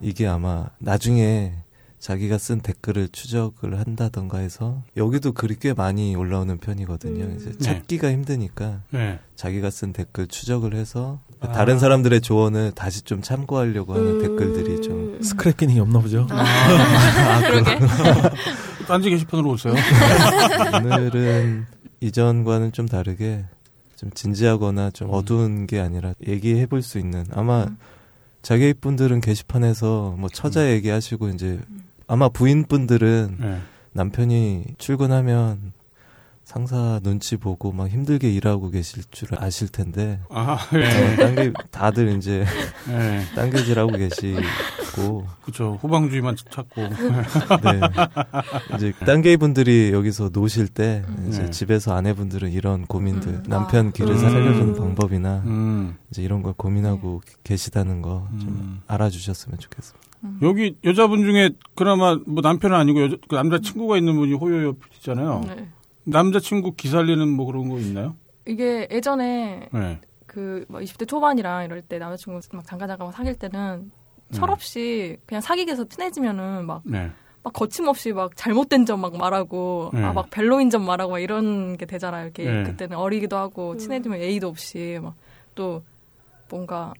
이게 아마 나중에 자기가 쓴 댓글을 추적을 한다던가 해서 여기도 글이 꽤 많이 올라오는 편이거든요. 음. 이제 찾기가 힘드니까 네. 자기가 쓴 댓글 추적을 해서 아. 다른 사람들의 조언을 다시 좀 참고하려고 하는 음. 댓글들이 좀 스크랩 기능이 없나 보죠. 그러게. 딴지 게시판으로 오세요. 오늘은 이전과는 좀 다르게 좀 진지하거나 좀 어두운 게 아니라 얘기해 볼 수 있는 아마 자기 분들은 게시판에서 뭐 처자 얘기하시고 이제 아마 부인분들은 네. 남편이 출근하면 상사 눈치 보고 막 힘들게 일하고 계실 줄 아실 텐데 아, 어, 예. 딴게 다들 이제 예. 딴개질하고 계시고 그쵸. 후방주의만 찾고. 네. 이제 딴게이 분들이 여기서 노실 때 이제 네. 집에서 아내분들은 이런 고민들 음. 남편 아. 길을 음. 살려주는 방법이나 음. 이제 이런 걸 고민하고 계시다는 거좀 음. 알아주셨으면 좋겠습니다. 여기 여자분 중에 그나마 뭐 남편은 아니고 여자, 그 남자 친구가 있는 분이 호요요 PD잖아요. 네. 남자친구 기살리는 뭐 그런 거 있나요? 이게 예전에 네. 그뭐 20대 초반이랑 이럴 때 남자친구 막 잠깐 잠깐 막 사귈 때는 음. 철없이 그냥 사귀게 해서 친해지면은 막, 네. 막 거침없이 막 잘못된 점 막 말하고 네. 아 막 별로인 점 말하고 막 이런 게 되잖아요. 이렇게 네. 그때는 어리기도 하고 친해지면 예의도 없이 막 또 뭔가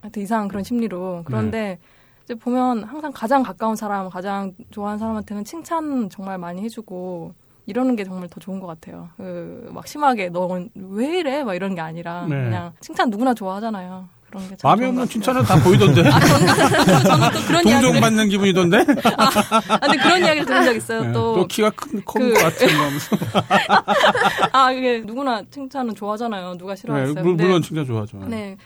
하여튼 이상한 그런 심리로 그런데 이제 보면 항상 가장 가까운 사람, 가장 좋아하는 사람한테는 칭찬 정말 많이 해주고 이러는 게 정말 더 좋은 것 같아요. 그 막 심하게 넌왜 이래? 막 이런 게 아니라 네. 그냥 칭찬 누구나 좋아하잖아요. 그런 게것 없는. 칭찬은 다 보이던데. 저는 또 그런 이야기를 동정 받는 기분이던데. 아, 근데 그런 이야기를 들은 적 있어요. 네. 또 또 키가 큰, 큰것 그- 같은. 아, 이게 누구나 칭찬은 좋아하잖아요. 누가 네, 싫어하겠어요. 물- 근데 칭찬 좋아하죠. 네.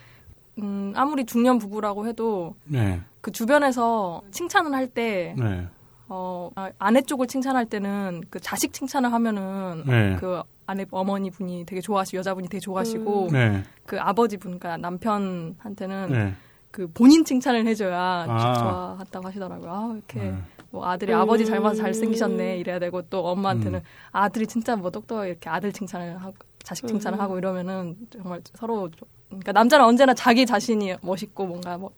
음, 아무리 중년 부부라고 해도 네. 그 주변에서 칭찬을 할 때, 네. 어, 아, 아내 쪽을 칭찬할 때는 그 자식 칭찬을 하면은 네. 그 아내 어머니 분이 되게 좋아하시고 여자분이 되게 좋아하시고 네. 그 아버지 분, 그러니까 남편한테는 네. 그 본인 칭찬을 해줘야 아. 좋아한다고 하시더라고요. 아, 이렇게 네. 뭐 아들이 음. 아버지 닮아서 잘생기셨네 이래야 되고 또 엄마한테는 음. 아들이 진짜 뭐 똑똑하게 이렇게 아들 칭찬을 하고 자식 칭찬을 음. 하고 이러면은 정말 서로 좀- 그러니까 남자는 언제나 자기 자신이 멋있고 뭔가 뭐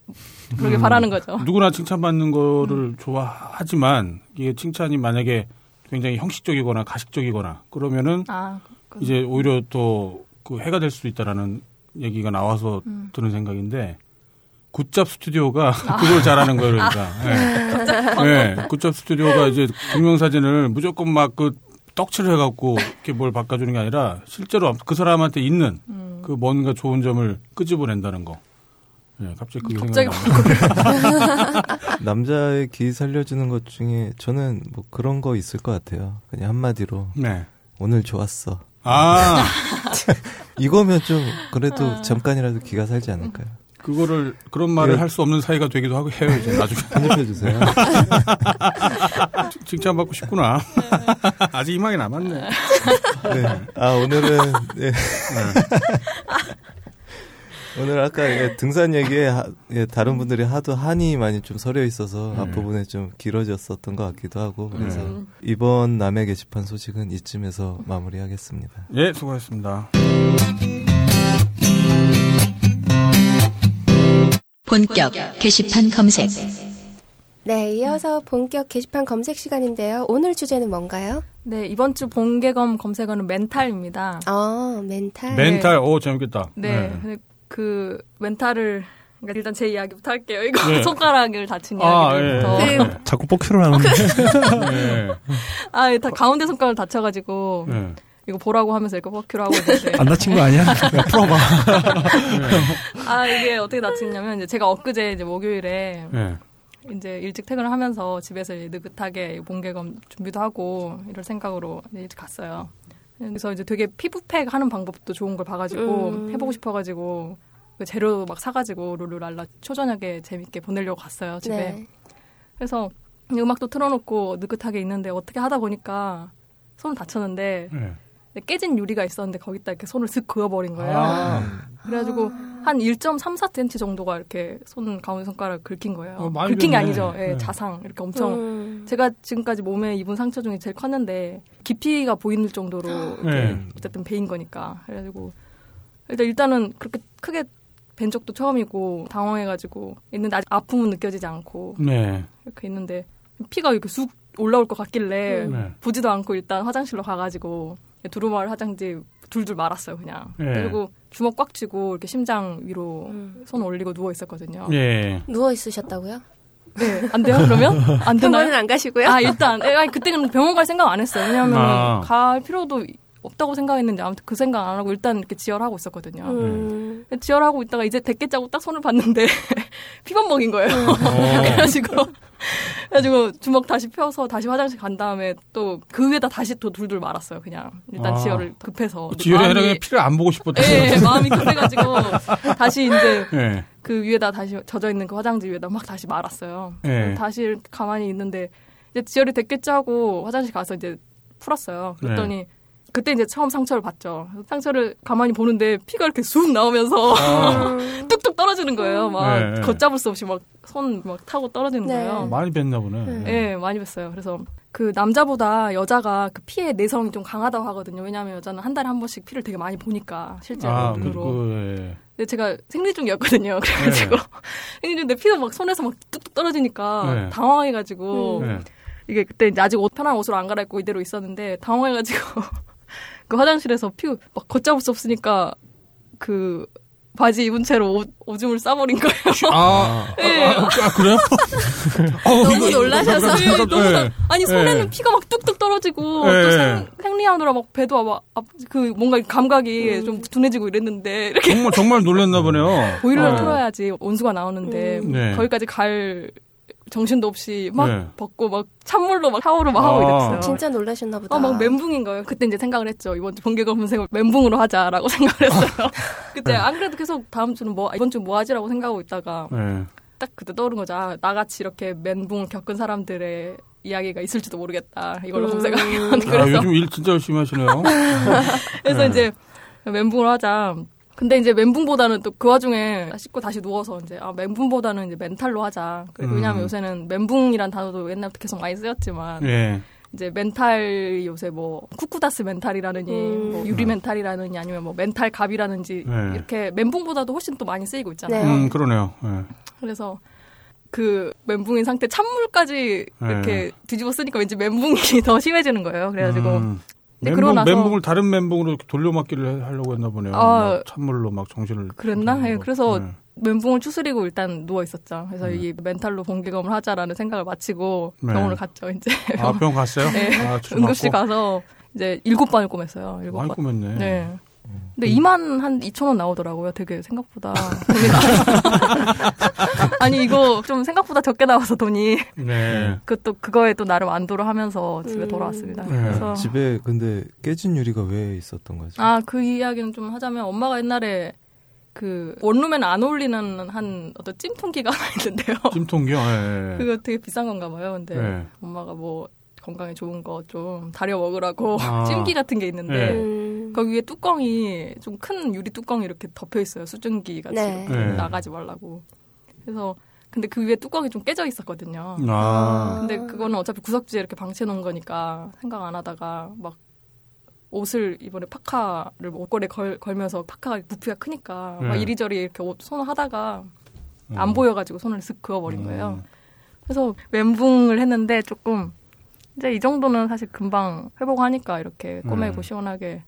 그러게 음. 바라는 거죠. 누구나 칭찬받는 음. 거를 좋아하지만 이게 칭찬이 만약에 굉장히 형식적이거나 가식적이거나 그러면은 아, 그- 이제 오히려 또 그 해가 될 수도 있다라는 얘기가 나와서 음. 드는 생각인데 굿잡 스튜디오가 그걸 잘하는 거예요, 그러니까. 아. 예. 네. 굿잡 스튜디오가 이제 증명사진을 무조건 막 그 떡칠을 해갖고 이렇게 뭘 바꿔주는 게 아니라 실제로 그 사람한테 있는 음. 그 뭔가 좋은 점을 끄집어낸다는 거. 예, 갑자기 그게 갑자기. 남자의 기 살려주는 것 중에 저는 뭐 그런 거 있을 것 같아요. 그냥 한마디로 네. 오늘 좋았어. 아, 이거면 좀 그래도 잠깐이라도 기가 살지 않을까요? 그거를 그런 말을 예. 할수 없는 사이가 되기도 하고 해요, 이제 나중에. 편집해 주세요. 칭찬 받고 싶구나. 아직 희망이 남았네. 네. 아 오늘은 네. 오늘 아까 예, 등산 얘기에 하- 예, 다른 분들이 하도 한이 많이 좀 서려 있어서 네. 앞부분에 좀 길어졌었던 것 같기도 하고 그래서 음. 이번 남의 게시판 소식은 이쯤에서 마무리하겠습니다. 예, 수고하셨습니다. 본격 게시판 검색. 네, 이어서 본격 게시판 검색 시간인데요. 오늘 주제는 뭔가요? 네 이번 주 본개검 검색어는 멘탈입니다. 어, 멘탈. 멘탈, 오, 재밌겠다. 네, 근데 그 멘탈을 그러니까 일단 제 이야기부터 할게요. 이거 네. 손가락을 다친 아, 이야기부터. 예. 네. 자꾸 뻑큐를 하는데. 네. 아, 다 가운데 손가락을 다쳐가지고 네. 이거 보라고 하면서 이렇게 퍼큐를 하고 있는데 안 다친 거 아니야? 야, 풀어봐. 아 이게 어떻게 다쳤냐면 이제 제가 엊그제 이제 목요일에 네. 이제 일찍 퇴근을 하면서 집에서 느긋하게 본개검 준비도 하고 이럴 생각으로 이제 일찍 갔어요. 그래서 이제 되게 피부팩 하는 방법도 좋은 걸 봐가지고 음. 해보고 싶어가지고 그 재료 막 사가지고 룰루랄라 초저녁에 재밌게 보내려고 갔어요 집에. 네. 그래서 음악도 틀어놓고 느긋하게 있는데 어떻게 하다 보니까 손을 다쳤는데 네. 깨진 유리가 있었는데 거기다 이렇게 손을 슥 그어버린 거예요. 아. 그래가지고 한 1.34cm 정도가 이렇게 손 가운데 손가락 긁힌 거예요. 어, 긁힌 게. 아니죠. 예, 네. 자상 이렇게 엄청 음. 제가 지금까지 몸에 입은 상처 중에 제일 컸는데 깊이가 보이는 정도로 이렇게 네. 어쨌든 베인 거니까 그래가지고 일단 일단은 그렇게 크게 벤 적도 처음이고 당황해가지고 있는데 아직 아픔은 느껴지지 않고 네. 이렇게 있는데 피가 이렇게 쑥 올라올 것 같길래 네. 보지도 않고 일단 화장실로 가가지고 두루마을 화장지 둘둘 말았어요 그냥 네. 그리고 주먹 꽉 쥐고 이렇게 심장 위로 음. 손 올리고 누워 있었거든요. 예. 누워 있으셨다고요? 네, 안 돼요 그러면 안 병원은 되나요? 안 가시고요? 아 일단 예, 아니, 그때는 병원 갈 생각 안 했어요. 왜냐하면 아. 갈 필요도 없다고 생각했는데 아무튼 그 생각 안 하고 일단 이렇게 지혈하고 있었거든요. 음. 지혈하고 있다가 이제 대깨 짜고 딱 손을 봤는데 피만 먹인 거예요. 그래가지고 그래가지고 주먹 다시 펴서 다시 화장실 간 다음에 또 그 위에다 다시 또 둘둘 말았어요. 그냥 일단 아. 지혈을 급해서 지혈이 아니라 피를 안 보고 싶었다. 예, 예, 마음이 급해가지고 다시 이제 예. 그 위에다 다시 젖어 있는 그 화장지 위에다 막 다시 말았어요. 예. 다시 가만히 있는데 이제 지혈이 됐겠지 하고 화장실 가서 이제 풀었어요. 그랬더니 네. 그때 이제 처음 상처를 봤죠. 상처를 가만히 보는데 피가 이렇게 쑥 나오면서 아. 뚝뚝 떨어지는 거예요. 막 네. 걷잡을 수 없이 막 손막 타고 떨어지는 네. 거예요. 많이 뵀나 보네. 예, 많이 뵀어요. 그래서 그 남자보다 여자가 그 피해 내성이 좀 강하다고 하거든요. 왜냐하면 여자는 한 달에 한 번씩 피를 되게 많이 보니까 실제로 아, 눈으로. 그, 예. 근데 제가 생리 중이었거든요. 그래가지고 생리 중인데 피가 막 손에서 막 뚝뚝 떨어지니까 네. 당황해가지고 예. 이게 그때 이제 아직 옷 편한 옷으로 안 갈아입고 이대로 있었는데 당황해가지고 그 화장실에서 피막 걷잡을 수 없으니까 그 바지 입은 채로 옷, 오줌을 싸버린 거예요. 아, 예. 아, 아, 그래요? 어, 너무 이거- 놀라셔서. 깜짝- 너무 예. 나- 아니 손에는 예. 피가 막 뚝뚝 떨어지고 예. 또 생, 생리하느라 막 배도 막 아, 그 뭔가 감각이 좀 둔해지고 이랬는데 이렇게 정말, 정말 놀랐나 보네요. 보일러를 예. 틀어야지 온수가 나오는데 네. 거기까지 갈 정신도 없이 막 네. 벗고 막 찬물로 막 샤워를 막 하고 아. 이랬어요. 진짜 놀라셨나 보다. 아, 막 멘붕인 거예요. 그때 이제 생각을 했죠. 이번 주 번개 검색을 멘붕으로 하자라고 생각을 했어요. 그때 안 그래도 계속 다음 주는 뭐, 이번 주 뭐 하지라고 생각하고 있다가 예. 딱 그때 떠오른 거죠. 아, 나같이 이렇게 멘붕을 겪은 사람들의 이야기가 있을지도 모르겠다. 이걸로 음. 검색하면. 아, 그래서, 요즘 일 진짜 열심히 하시네요. 그래서 네. 이제 멘붕을 하자. 근데 이제 멘붕보다는 또 그 와중에 씻고 다시 누워서 이제 아 멘붕보다는 이제 멘탈로 하자. 음. 왜냐하면 요새는 멘붕이란 단어도 옛날부터 계속 많이 쓰였지만 예. 이제 멘탈 요새 뭐 쿠쿠다스 멘탈이라느니 음. 뭐 유리 멘탈이라느니 아니면 뭐 멘탈 갑이라는지 네. 이렇게 멘붕보다도 훨씬 또 많이 쓰이고 있잖아요. 네. 음, 그러네요. 예. 그래서 그 멘붕인 상태 찬물까지 네. 이렇게 뒤집어 쓰니까 왠지 멘붕이 더 심해지는 거예요. 그래가지고 음. 근데 멘붕, 나서- 멘붕을 다른 멘붕으로 돌려막기를 하려고 했나 보네요. 아. 막 찬물로 막 정신을. 그랬나? 좀 예. 그래서 예. 멘붕을 추스리고 일단 누워 있었죠. 그래서 네. 이 멘탈로 번개검을 하자라는 생각을 마치고 네. 병원을 갔죠. 이제 아, 병원 갔어요? 네. 아, 응급실? 가서 이제 일곱 번을 꼬맸어요. 일곱 많이 번. 꾸몄네. 네. 근데 2만 한 2천 원 나오더라고요. 되게 생각보다 돈이 나. 아니 이거 좀 생각보다 적게 나와서 돈이 네. 그 또 그거에 또 나름 안도를 하면서 집에 음. 돌아왔습니다. 네. 그래서 집에 근데 깨진 유리가 왜 있었던 거죠? 아그 이야기는 좀 하자면 엄마가 옛날에 그 원룸에는 안 어울리는 한 어떤 찜통기가 하나 있는데요. 찜통기요? 예. 예. 그거 되게 비싼 건가 봐요. 근데 네. 엄마가 뭐 건강에 좋은 거 좀 다려 먹으라고 아. 찜기 같은 게 있는데 네. 음. 거기 위에 뚜껑이 좀 큰 유리 뚜껑이 이렇게 덮여 있어요. 수증기 같이 네. 네. 나가지 말라고. 그래서 근데 그 위에 뚜껑이 좀 깨져 있었거든요. 아. 근데 그거는 어차피 구석지에 이렇게 방치해 놓은 거니까 생각 안 하다가 막 옷을 이번에 파카를 옷걸이에 걸, 걸면서 파카가 부피가 크니까 막 네. 이리저리 이렇게 옷 손을 하다가 음. 안 보여가지고 손을 슥 그어버린 음. 거예요. 그래서 멘붕을 했는데 조금 이제 이 정도는 사실 금방 회복하니까 이렇게 꼬매고 음. 시원하게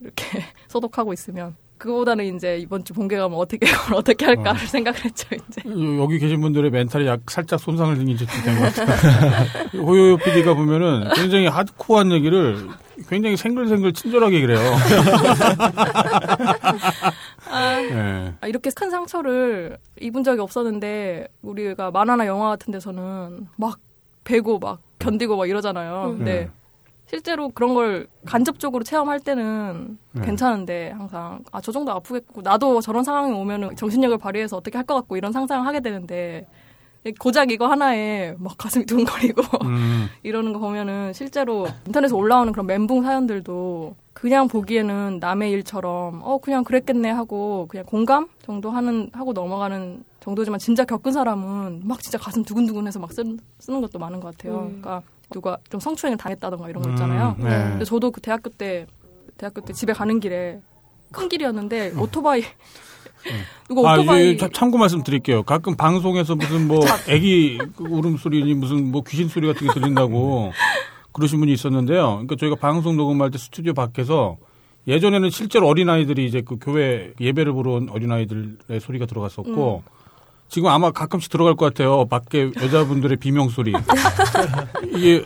이렇게 소독하고 있으면 그거보다는 이제 이번 주 본계 가면 어떻게 어떻게 할까를 생각을 했죠 이제. 요- 여기 계신 분들의 멘탈이 약 살짝 손상을 적이 된것 같아요. 호요요 PD가 보면은 굉장히 하드코어한 얘기를 굉장히 생글생글 친절하게 그래요. 아, 예. 아, 이렇게 큰 상처를 입은 적이 없었는데 우리가 만화나 영화 같은 데서는 막 베고 막 견디고 막 이러잖아요. 음. 근데 네. 실제로 그런 걸 간접적으로 체험할 때는 네. 괜찮은데 항상 아 저 정도 아프겠고 나도 저런 상황이 오면은 정신력을 발휘해서 어떻게 할 것 같고 이런 상상을 하게 되는데 고작 이거 하나에 막 가슴이 두근거리고 음. 이러는 거 보면은 실제로 인터넷에 올라오는 그런 멘붕 사연들도 그냥 보기에는 남의 일처럼 어 그냥 그랬겠네 하고 그냥 공감 정도 하는 하고 넘어가는 정도지만 진짜 겪은 사람은 막 진짜 가슴 두근두근해서 막 쓰는, 쓰는 것도 많은 것 같아요. 음. 그러니까 누가 좀 성추행을 당했다던가 이런 거 음, 있잖아요. 네. 근데 저도 그 대학교 때 대학교 때 집에 가는 길에 큰 길이었는데 오토바이 누가 아, 오토바이 이제 참고 말씀드릴게요. 가끔 방송에서 무슨 뭐 애기 울음소리니 무슨 뭐 귀신 소리 같은 게 들린다고 그러신 분이 있었는데요. 그러니까 저희가 방송 녹음할 때 스튜디오 밖에서 예전에는 실제로 어린아이들이 이제 그 교회 예배를 보러 온 어린아이들의 소리가 들어갔었고 지금 아마 가끔씩 들어갈 것 같아요. 밖에 여자분들의 비명 소리. 이게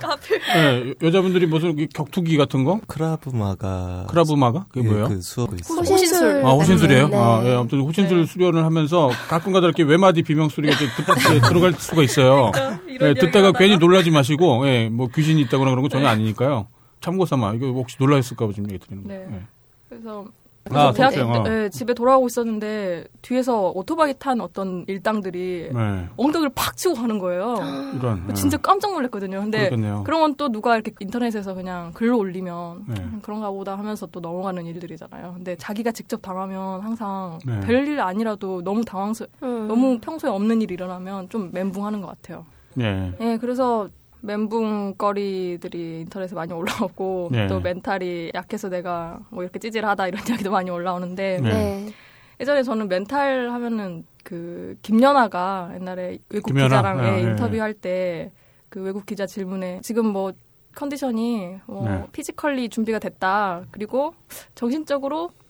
예, 여자분들이 무슨 이 격투기 같은 거? 크라브마가 크라브마가? 그게 예, 뭐예요? 그 수업이 있어요. 호신술. 아, 호신술이에요? 네. 아, 예, 아무튼 호신술 수련을 하면서 가끔가다 이렇게 외마디 비명 소리가 이렇게 듣, 예, 들어갈 수가 있어요. 예, 듣다가 괜히 놀라지 마시고, 예, 뭐 귀신이 있다거나 그런 거 전혀 아니니까요. 참고 삼아. 이거 혹시 놀라셨을까봐 좀 얘기 드리는 거예요. 네. 예. 그래서 아, 그렇죠. 때 예, 집에 돌아오고 있었는데 뒤에서 오토바이 탄 어떤 일당들이 네. 엉덩이를 팍 치고 가는 거예요. 이런. 예. 진짜 깜짝 놀랐거든요. 근데 그렇겠네요. 그런 건 또 누가 이렇게 인터넷에서 그냥 글로 올리면 네. 음, 그런가 보다 하면서 또 넘어가는 일들이잖아요. 근데 자기가 직접 당하면 항상 네. 별일 아니라도 너무 당황스, 음. 너무 평소에 없는 일이 일어나면 좀 멘붕하는 것 같아요. 예. 예, 그래서 멘붕거리들이 인터넷에 많이 올라오고 네. 또 멘탈이 약해서 내가 뭐 이렇게 찌질하다 이런 이야기도 많이 올라오는데 네. 네. 예전에 저는 멘탈 하면은 그 김연아가 옛날에 외국 김연아? 기자랑 아, 예, 네. 인터뷰할 때 그 외국 기자 질문에 지금 뭐 컨디션이 뭐 네. physically 준비가 됐다 그리고 정신적으로 는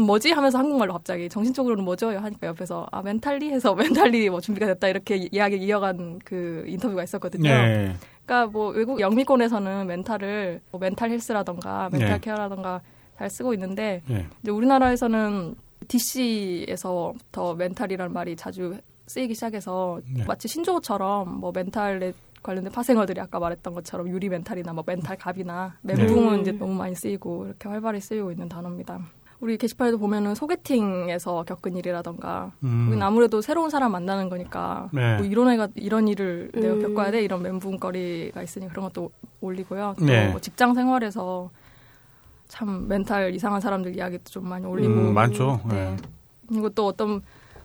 뭐지 하면서 한국말로 갑자기 정신적으로는 뭐죠 하니까 옆에서 아 mentally 해서 mentally 뭐 준비가 됐다 이렇게 이야기 이어간 그 인터뷰가 있었거든요. 네. 그러니까 뭐 외국 영미권에서는 멘탈을 뭐 mental health라던가 mental 네. care라던가 잘 쓰고 있는데 예. 이제 우리나라에서는 DC에서부터 멘탈이라는 말이 자주 쓰이기 시작해서 네. 마치 신조어처럼 뭐 멘탈에 관련된 파생어들이 아까 말했던 것처럼 유리 멘탈이나 뭐 멘탈 갑이나 멘붕은 네. 이제 너무 많이 쓰이고 이렇게 활발히 쓰이고 있는 단어입니다. 우리 게시판에도 보면은 소개팅에서 겪은 일이라던가 음. 아무래도 새로운 사람 만나는 거니까 네. 뭐 이런 애가 이런 일을 내가 음. 겪어야 돼 이런 멘붕거리가 있으니 그런 것도 올리고요. 또 네. 뭐 직장 생활에서 참 멘탈 이상한 사람들 이야기도 좀 많이 올리고 음, 많죠. 네. 네. 그리고 또 어떤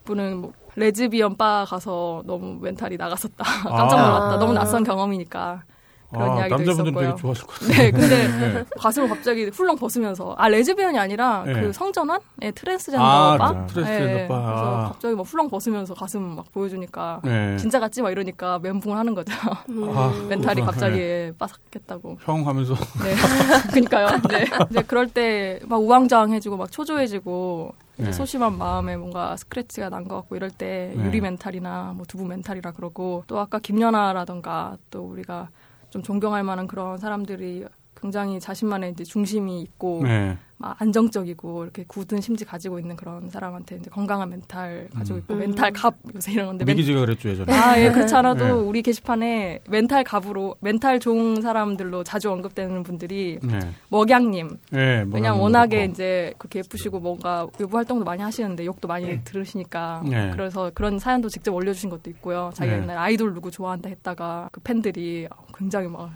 분은 뭐 레즈비언 바 가서 너무 멘탈이 나갔었다. 깜짝 놀랐다. 아. 너무 낯선 경험이니까. 그런 아, 이야기도 남자분들은 있었고요. 되게 좋아하실 것 같아요. 네, 근데 네. 가슴을 갑자기 훌렁 벗으면서 아 레즈비언이 아니라 네. 그 성전환, 예, 트랜스젠더 아, 바, 트랜스젠더 예, 바. 그래서 아. 갑자기 막 훌렁 벗으면서 가슴 막 보여주니까 네. 진짜 같지 막 이러니까 멘붕을 하는 거죠. 아, 멘탈이 그렇구나. 갑자기 네. 빠삭했다고. 형 하면서. 네, 그니까요. 네, 이제 그럴 때 막 우왕좌왕해지고 막 초조해지고 이제 네. 소심한 마음에 뭔가 스크래치가 난 것 같고 이럴 때 네. 유리 멘탈이나 뭐 두부 멘탈이라 그러고 또 아까 김연아라던가 또 우리가 좀 존경할 만한 그런 사람들이 굉장히 자신만의 이제 중심이 있고 네. 막 안정적이고 이렇게 굳은 심지 가지고 있는 그런 사람한테 이제 건강한 멘탈 가지고 있고 음. 멘탈 갑 요새 이런 건데 멘- 미기지가 그랬죠, 예전에. 아, 예, 그렇지 않아도 네. 우리 게시판에 멘탈 갑으로, 멘탈 좋은 사람들로 자주 언급되는 분들이 네. 먹양님. 네, 왜냐면 워낙에 그렇고. 이제 그렇게 예쁘시고 뭔가 외부 활동도 많이 하시는데 욕도 많이 들으시니까. 네. 그래서 그런 사연도 직접 올려주신 것도 있고요. 자기가 네. 옛날에 아이돌 누구 좋아한다 했다가 그 팬들이 굉장히 막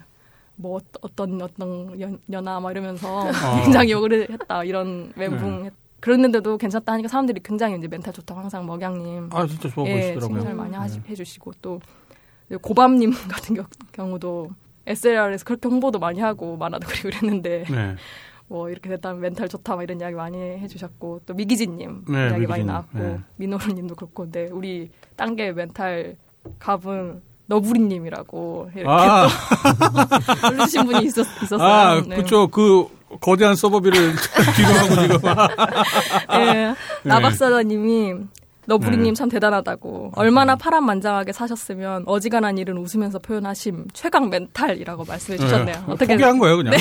뭐 어떤 어떤 연, 연아 막 이러면서 어. 굉장히 욕을 했다 이런 멘붕 네. 그랬는데도 괜찮다 하니까 사람들이 굉장히 이제 멘탈 좋다고 항상 먹양님 아, 진짜 좋아 예, 보이시더라고요. 칭찬을 많이 하시, 네. 해주시고 또 고밤님 같은 겨- 경우도 SLR에서 그렇게 홍보도 많이 하고 만화도 그리고 이랬는데 네. 뭐 이렇게 됐다면 멘탈 좋다 막 이런 이야기 많이 해주셨고 또 미기진님 네, 이야기 많이 미기진. 나왔고 네. 민호루님도 그렇고 근데 우리 딴게 멘탈 갑은 너부리님이라고 이렇게 아. 또 올려주신 분이 있었, 있었어요. 아, 네. 그쵸. 그, 거대한 서버비를 뒤로 하고 지금. 예, 나박사다님이 너부리님 네. 참 대단하다고. 얼마나 파란만장하게 사셨으면 어지간한 일은 웃으면서 표현하심 최강 멘탈이라고 말씀해 주셨네요. 네. 어떻게 포기한 거예요, 그냥.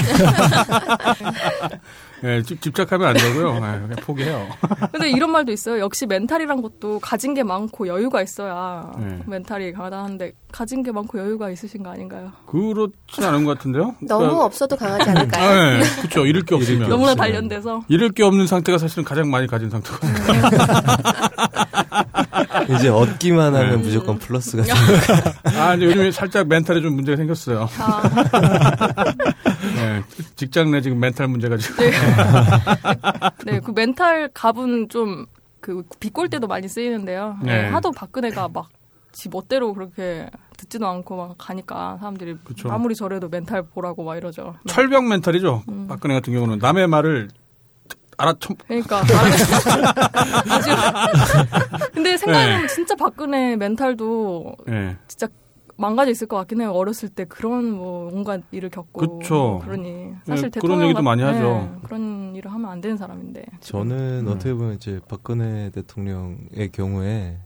네, 집, 집착하면 안 되고요. 네, 그냥 포기해요. 근데 이런 말도 있어요. 역시 멘탈이란 것도 가진 게 많고 여유가 있어야 네. 멘탈이 강하다 하는데 가진 게 많고 여유가 있으신 거 아닌가요? 그렇진 않은 것 같은데요? 너무 그러니까- 없어도 강하지 않을까요? 네, 그렇죠. 잃을 게 없으면. 너무나 단련돼서 잃을 게 없는 상태가 사실은 가장 많이 가진 상태거든요. 이제 얻기만 하면 네. 무조건 플러스가 아, 근데 요즘에 살짝 멘탈에 좀 문제가 생겼어요. 아, 네, 직장 내 지금 멘탈 문제가 지금. 네, 그 멘탈 갑은 좀 그 비꼴 때도 많이 쓰이는데요. 네, 네. 하도 박근혜가 막 지 멋대로 그렇게 듣지도 않고 막 가니까 사람들이 그쵸. 아무리 저래도 멘탈 보라고 막 이러죠. 네. 철벽 멘탈이죠. 음. 박근혜 같은 경우는 남의 말을 알아쳐. 그러니까 아주 근데 생각해보면 진짜 박근혜 멘탈도 네. 진짜 망가져 있을 것 같긴 해요. 어렸을 때 그런 뭐 온갖 일을 겪고 그쵸. 그러니 사실 네, 대통령 그런 얘기도 같- 많이 네, 하죠. 그런 일을 하면 안 되는 사람인데. 저는 음. 어떻게 보면 이제 박근혜 대통령의 경우에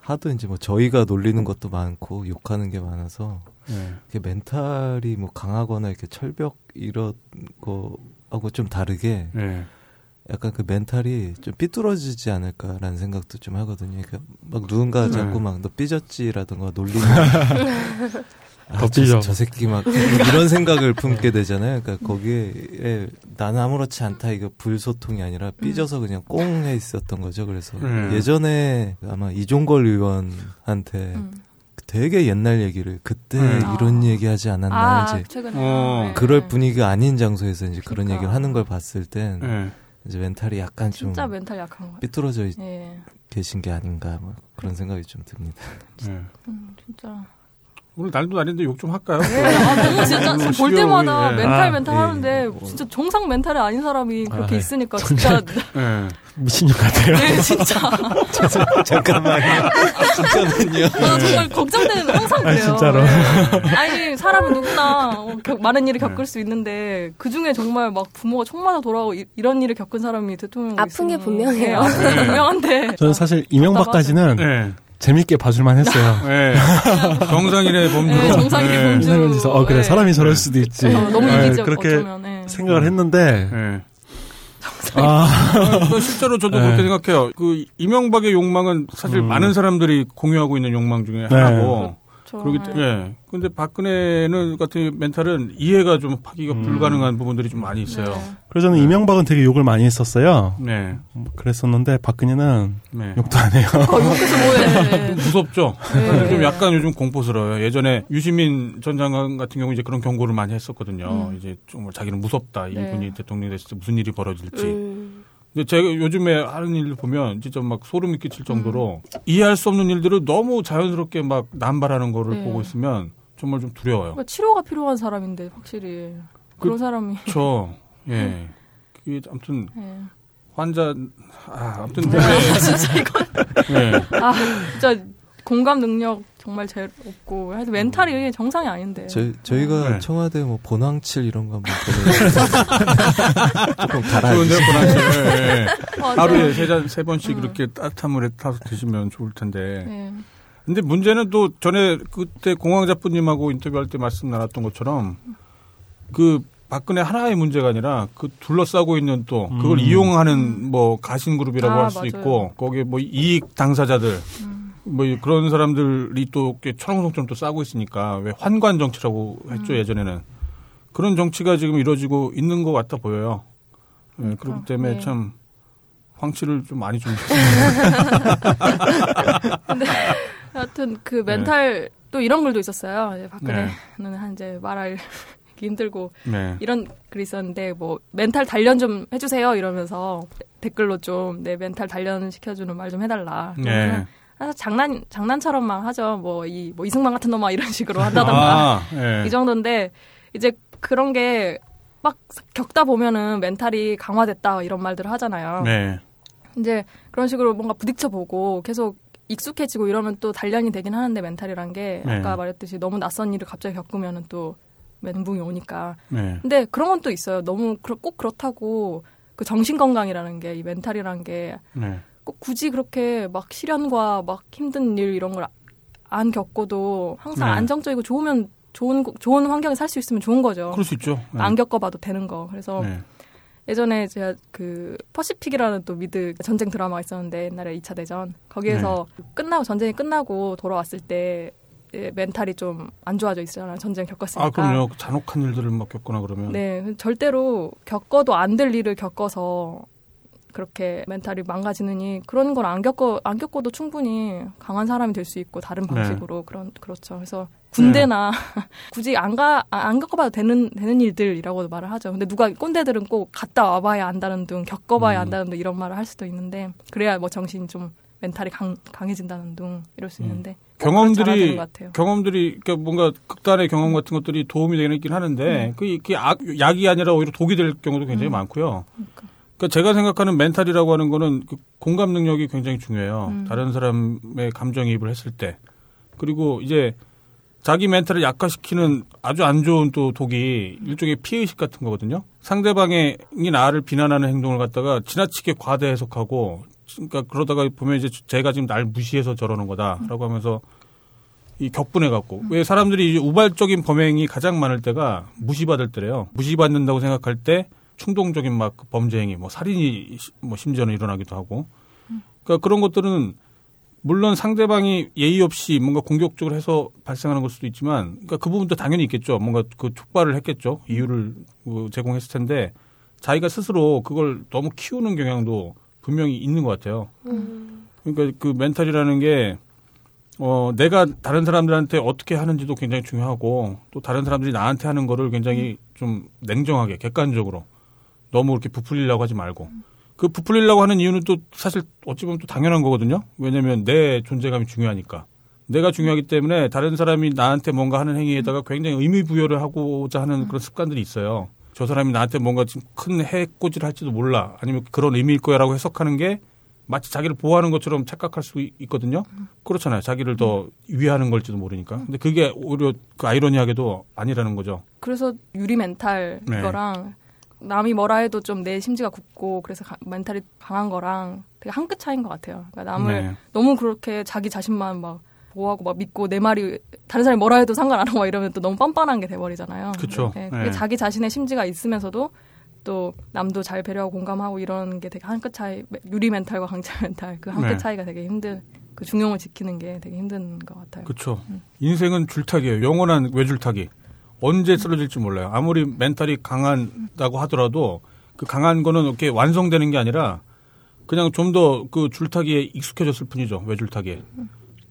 하도 이제 뭐 저희가 놀리는 것도 많고 욕하는 게 많아서 네. 이게 멘탈이 뭐 강하거나 이렇게 철벽 이런 거하고 좀 다르게 네. 약간 그 멘탈이 좀 삐뚤어지지 않을까라는 생각도 좀 하거든요. 그러니까 막 누군가 네. 자꾸 막 너 삐졌지라든가 놀리면 아, 더 저, 삐져. 저 새끼 막 이런 생각을 품게 되잖아요. 그러니까 거기에 나는 아무렇지 않다 이거 불소통이 아니라 삐져서 그냥 꽁해 있었던 거죠. 그래서 음. 예전에 아마 이종걸 의원한테 음. 되게 옛날 얘기를 그때 음. 이런 아. 얘기 하지 않았나 아, 이제 최근에 어. 네. 그럴 분위기가 아닌 장소에서 이제 그런 그러니까. 얘기를 하는 걸 봤을 땐 네. 이제 멘탈이 약간 좀 진짜 멘탈 약한 거. 삐뚤어져 있- 예. 계신 게 아닌가 뭐 그런 생각이 좀 듭니다. 네. 음, 진짜. 오늘 날도 날인데 욕 좀 할까요? 네, 아, 너무 진짜 오늘 볼 12월 때마다 오일, 예. 멘탈 아, 멘탈 예. 하는데 진짜 정상 멘탈이 아닌 사람이 그렇게 아, 있으니까 진짜 네. 미친년 같아요. 네 진짜 잠깐만요. 잠깐만요. 나 정말 걱정되는 항상 그래요. 진짜로? 네. 아니 사람은 누구나 어, 겪- 많은 일을 겪을 수 있는데 그 중에 정말 막 부모가 총 맞아 돌아오고 이, 런 일을 겪은 사람이 대통령 아픈 게 분명해요. 아픈 게 분명한데 저는 사실 이명박까지는 네. 재밌게 봐줄만 했어요. 네. 정상인의 범주. 네, 정상인의 범주. 이상해서 어 그래 네. 사람이 저럴 수도 있지. 어, 너무 네, 이기적 그렇게 어쩌면 네. 생각을 했는데 네. 아, 그 실제로 저도 네. 그렇게 생각해요. 그 이명박의 욕망은 사실 음. 많은 사람들이 공유하고 있는 욕망 중에 네. 하나고. 저, 그러기 네. 때문에 예. 근데 박근혜는 같은 멘탈은 이해가 좀 하기가 음. 불가능한 부분들이 좀 많이 있어요. 네. 그래서 저는 이명박은 되게 욕을 많이 했었어요. 네. 뭐 그랬었는데 박근혜는 네. 욕도 안 해요. 어, 욕해서 뭐해. 좀 무섭죠. 네. 좀 약간 요즘 공포스러워요. 예전에 유시민 전 장관 같은 경우 이제 그런 경고를 많이 했었거든요. 음. 이제 정말 자기는 무섭다. 네. 이분이 대통령이 됐을 때 무슨 일이 벌어질지. 음. 근데 제가 요즘에 하는 일을 보면 진짜 막 소름이 끼칠 정도로 이해할 수 없는 일들을 너무 자연스럽게 막 남발하는 거를 네. 보고 있으면 정말 좀 두려워요. 그러니까 치료가 필요한 사람인데 확실히 그런 사람이 그렇죠. 예. 그게 아무튼 예. 환자 아 아무튼 아, 진짜 이거 네. 아 진짜 공감 능력 정말 제일 없고 하여튼 멘탈이 정상이 아닌데 저희 저희가 네. 청와대 뭐 본황칠 이런 거 한번. 조금 좋은데요, 달아주세요. 보나치. 예, 예. 맞아요. 하루에 세잔세 번씩 음. 이렇게 따뜻한 물에 타서 드시면 좋을 텐데. 예. 근데 문제는 또 전에 그때 공황자부님하고 인터뷰할 때 말씀 나눴던 것처럼 그 박근혜 하나의 문제가 아니라 그 둘러싸고 있는 또 그걸 음. 이용하는 뭐 가신 그룹이라고 아, 할수 맞아요. 있고 거기에 뭐 이익 당사자들 음. 뭐 그런 사람들이 또 초롱성처럼 또 싸고 있으니까 왜 환관 정치라고 했죠 음. 예전에는 그런 정치가 지금 이루어지고 있는 것 같아 보여요. 예, 그렇기 그러니까, 때문에 네. 참 황치를 좀 많이 좀 근데 하여튼 그 네. 멘탈 또 이런 글도 있었어요. 이제 박근혜는 한 이제 말할 힘들고 네. 이런 글이 있었는데 뭐 멘탈 단련 좀 해주세요 이러면서 댓글로 좀 내 멘탈 단련 시켜주는 말 좀 해달라. 네. 장난 장난처럼만 하죠. 뭐이뭐 이승만 같은 놈아 이런 식으로 한다던가 아, 예. 이 정도인데 이제 그런 게 막 겪다 보면은 멘탈이 강화됐다 이런 말들을 하잖아요. 네. 이제 그런 식으로 뭔가 부딪혀 보고 계속 익숙해지고 이러면 또 단련이 되긴 하는데 멘탈이란 게 네. 아까 말했듯이 너무 낯선 일을 갑자기 겪으면은 또 멘붕이 오니까. 네. 근데 그런 건 또 있어요. 너무 꼭 그렇다고 그 정신 건강이라는 게 이 멘탈이라는 게 네. 꼭 굳이 그렇게 막 시련과 막 힘든 일 이런 걸 안 겪어도 항상 네. 안정적이고 좋으면 좋은 거- 좋은 환경에 살 수 있으면 좋은 거죠. 그럴 수 있죠. 네. 안 겪어봐도 되는 거. 그래서 네. 예전에 제가 그 퍼시픽이라는 또 미드 전쟁 드라마가 있었는데 옛날에 2차 대전 거기에서 끝나고 전쟁이 끝나고 돌아왔을 때 예, 멘탈이 좀 안 좋아져 있잖아요. 전쟁 겪었으니까. 아, 그럼요. 잔혹한 일들을 막 겪거나 그러면. 네, 절대로 겪어도 안 될 일을 겪어서 그렇게 멘탈이 망가지느니 그런 걸 안 겪어 안 겪어도 충분히 강한 사람이 될 수 있고 다른 네. 방식으로 그런 그렇죠. 그래서 군대나 굳이 안가 안 겪어봐도 되는 되는 일들이라고도 말을 하죠. 근데 누가 꼰대들은 꼭 갔다 와봐야 안다는 등 겪어봐야 음. 안다는 등 이런 말을 할 수도 있는데 그래야 뭐 정신이 좀 멘탈이 강, 강해진다는 등 이럴 수 있는데 잘해야 되는 음. 경험들이. 경험들이 그러니까 뭔가 극단의 경험 같은 것들이 도움이 되긴 하는데 그 그게 악, 약이 아니라 오히려 독이 될 경우도 굉장히 음. 많고요. 그러니까 제가 생각하는 멘탈이라고 하는 거는 그 공감 능력이 굉장히 중요해요. 음. 다른 사람의 감정이입을 했을 때 그리고 이제 자기 멘탈을 약화시키는 아주 안 좋은 또 독이 일종의 피해의식 같은 거거든요. 상대방이 나를 비난하는 행동을 갖다가 지나치게 과대 해석하고 그러니까 그러다가 보면 이제 제가 지금 날 무시해서 저러는 거다라고 하면서 이 격분해 갖고 왜 사람들이 이제 우발적인 범행이 가장 많을 때가 무시받을 때래요. 무시받는다고 생각할 때 충동적인 막그 범죄 행위, 뭐 살인이 시- 뭐 심지어는 일어나기도 하고. 그러니까 그런 것들은 물론 상대방이 예의 없이 뭔가 공격적으로 해서 발생하는 걸 수도 있지만, 그러니까 그 부분도 당연히 있겠죠. 뭔가 그 촉발을 했겠죠. 이유를 그 제공했을 텐데, 자기가 스스로 그걸 너무 키우는 경향도 분명히 있는 것 같아요. 그러니까 그 멘탈이라는 게 어, 내가 다른 사람들한테 어떻게 하는지도 굉장히 중요하고 또 다른 사람들이 나한테 하는 거를 굉장히 좀 냉정하게 객관적으로 너무 이렇게 부풀리려고 하지 말고 그 부풀리려고 하는 이유는 또 사실 어찌 보면 또 당연한 거거든요. 왜냐하면 내 존재감이 중요하니까. 내가 중요하기 때문에 다른 사람이 나한테 뭔가 하는 행위에다가 굉장히 의미 부여를 하고자 하는 그런 습관들이 있어요. 저 사람이 나한테 뭔가 큰 해코지를 할지도 몰라. 아니면 그런 의미일 거야라고 해석하는 게 마치 자기를 보호하는 것처럼 착각할 수 있- 있거든요. 그렇잖아요. 자기를 더 위하는 걸지도 모르니까. 근데 그게 오히려 그 아이러니하게도 아니라는 거죠. 그래서 유리 멘탈 네. 이거랑 남이 뭐라 해도 좀 내 심지가 굳고 그래서 가- 멘탈이 강한 거랑 되게 한 끗 차이인 것 같아요. 그러니까 남을 네. 너무 그렇게 자기 자신만 막 보호하고 막 믿고 내 말이 다른 사람이 뭐라 해도 상관 안 하고 막 이러면 또 너무 뻔뻔한 게 돼버리잖아요. 그쵸. 네, 네. 자기 자신의 심지가 있으면서도 또 남도 잘 배려하고 공감하고 이런 게 되게 한 끗 차이 유리 멘탈과 강자 멘탈 그 한끗 네. 차이가 되게 힘든 그 중용을 지키는 게 되게 힘든 것 같아요. 그렇죠. 인생은 줄타기예요. 영원한 외줄타기. 언제 쓰러질지 몰라요. 아무리 멘탈이 강하다고 하더라도 그 강한 거는 이렇게 완성되는 게 아니라 그냥 좀 더 그 줄타기에 익숙해졌을 뿐이죠. 외줄타기에.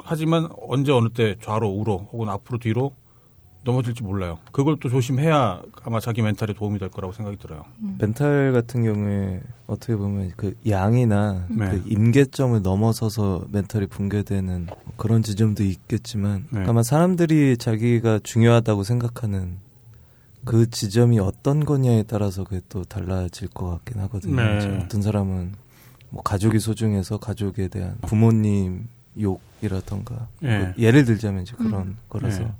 하지만 언제 어느 때 좌로 우로 혹은 앞으로 뒤로 넘어질지 몰라요. 그걸 또 조심해야 아마 자기 멘탈에 도움이 될 거라고 생각이 들어요. 멘탈 같은 경우에 어떻게 보면 그 양이나 네. 그 임계점을 넘어서서 멘탈이 붕괴되는 그런 지점도 있겠지만 네. 아마 사람들이 자기가 중요하다고 생각하는 그 지점이 어떤 거냐에 따라서 그게 또 달라질 것 같긴 하거든요. 네. 어떤 사람은 뭐 가족이 소중해서 가족에 대한 부모님 욕이라던가 네. 그 예를 들자면 이제 그런 음. 거라서 네.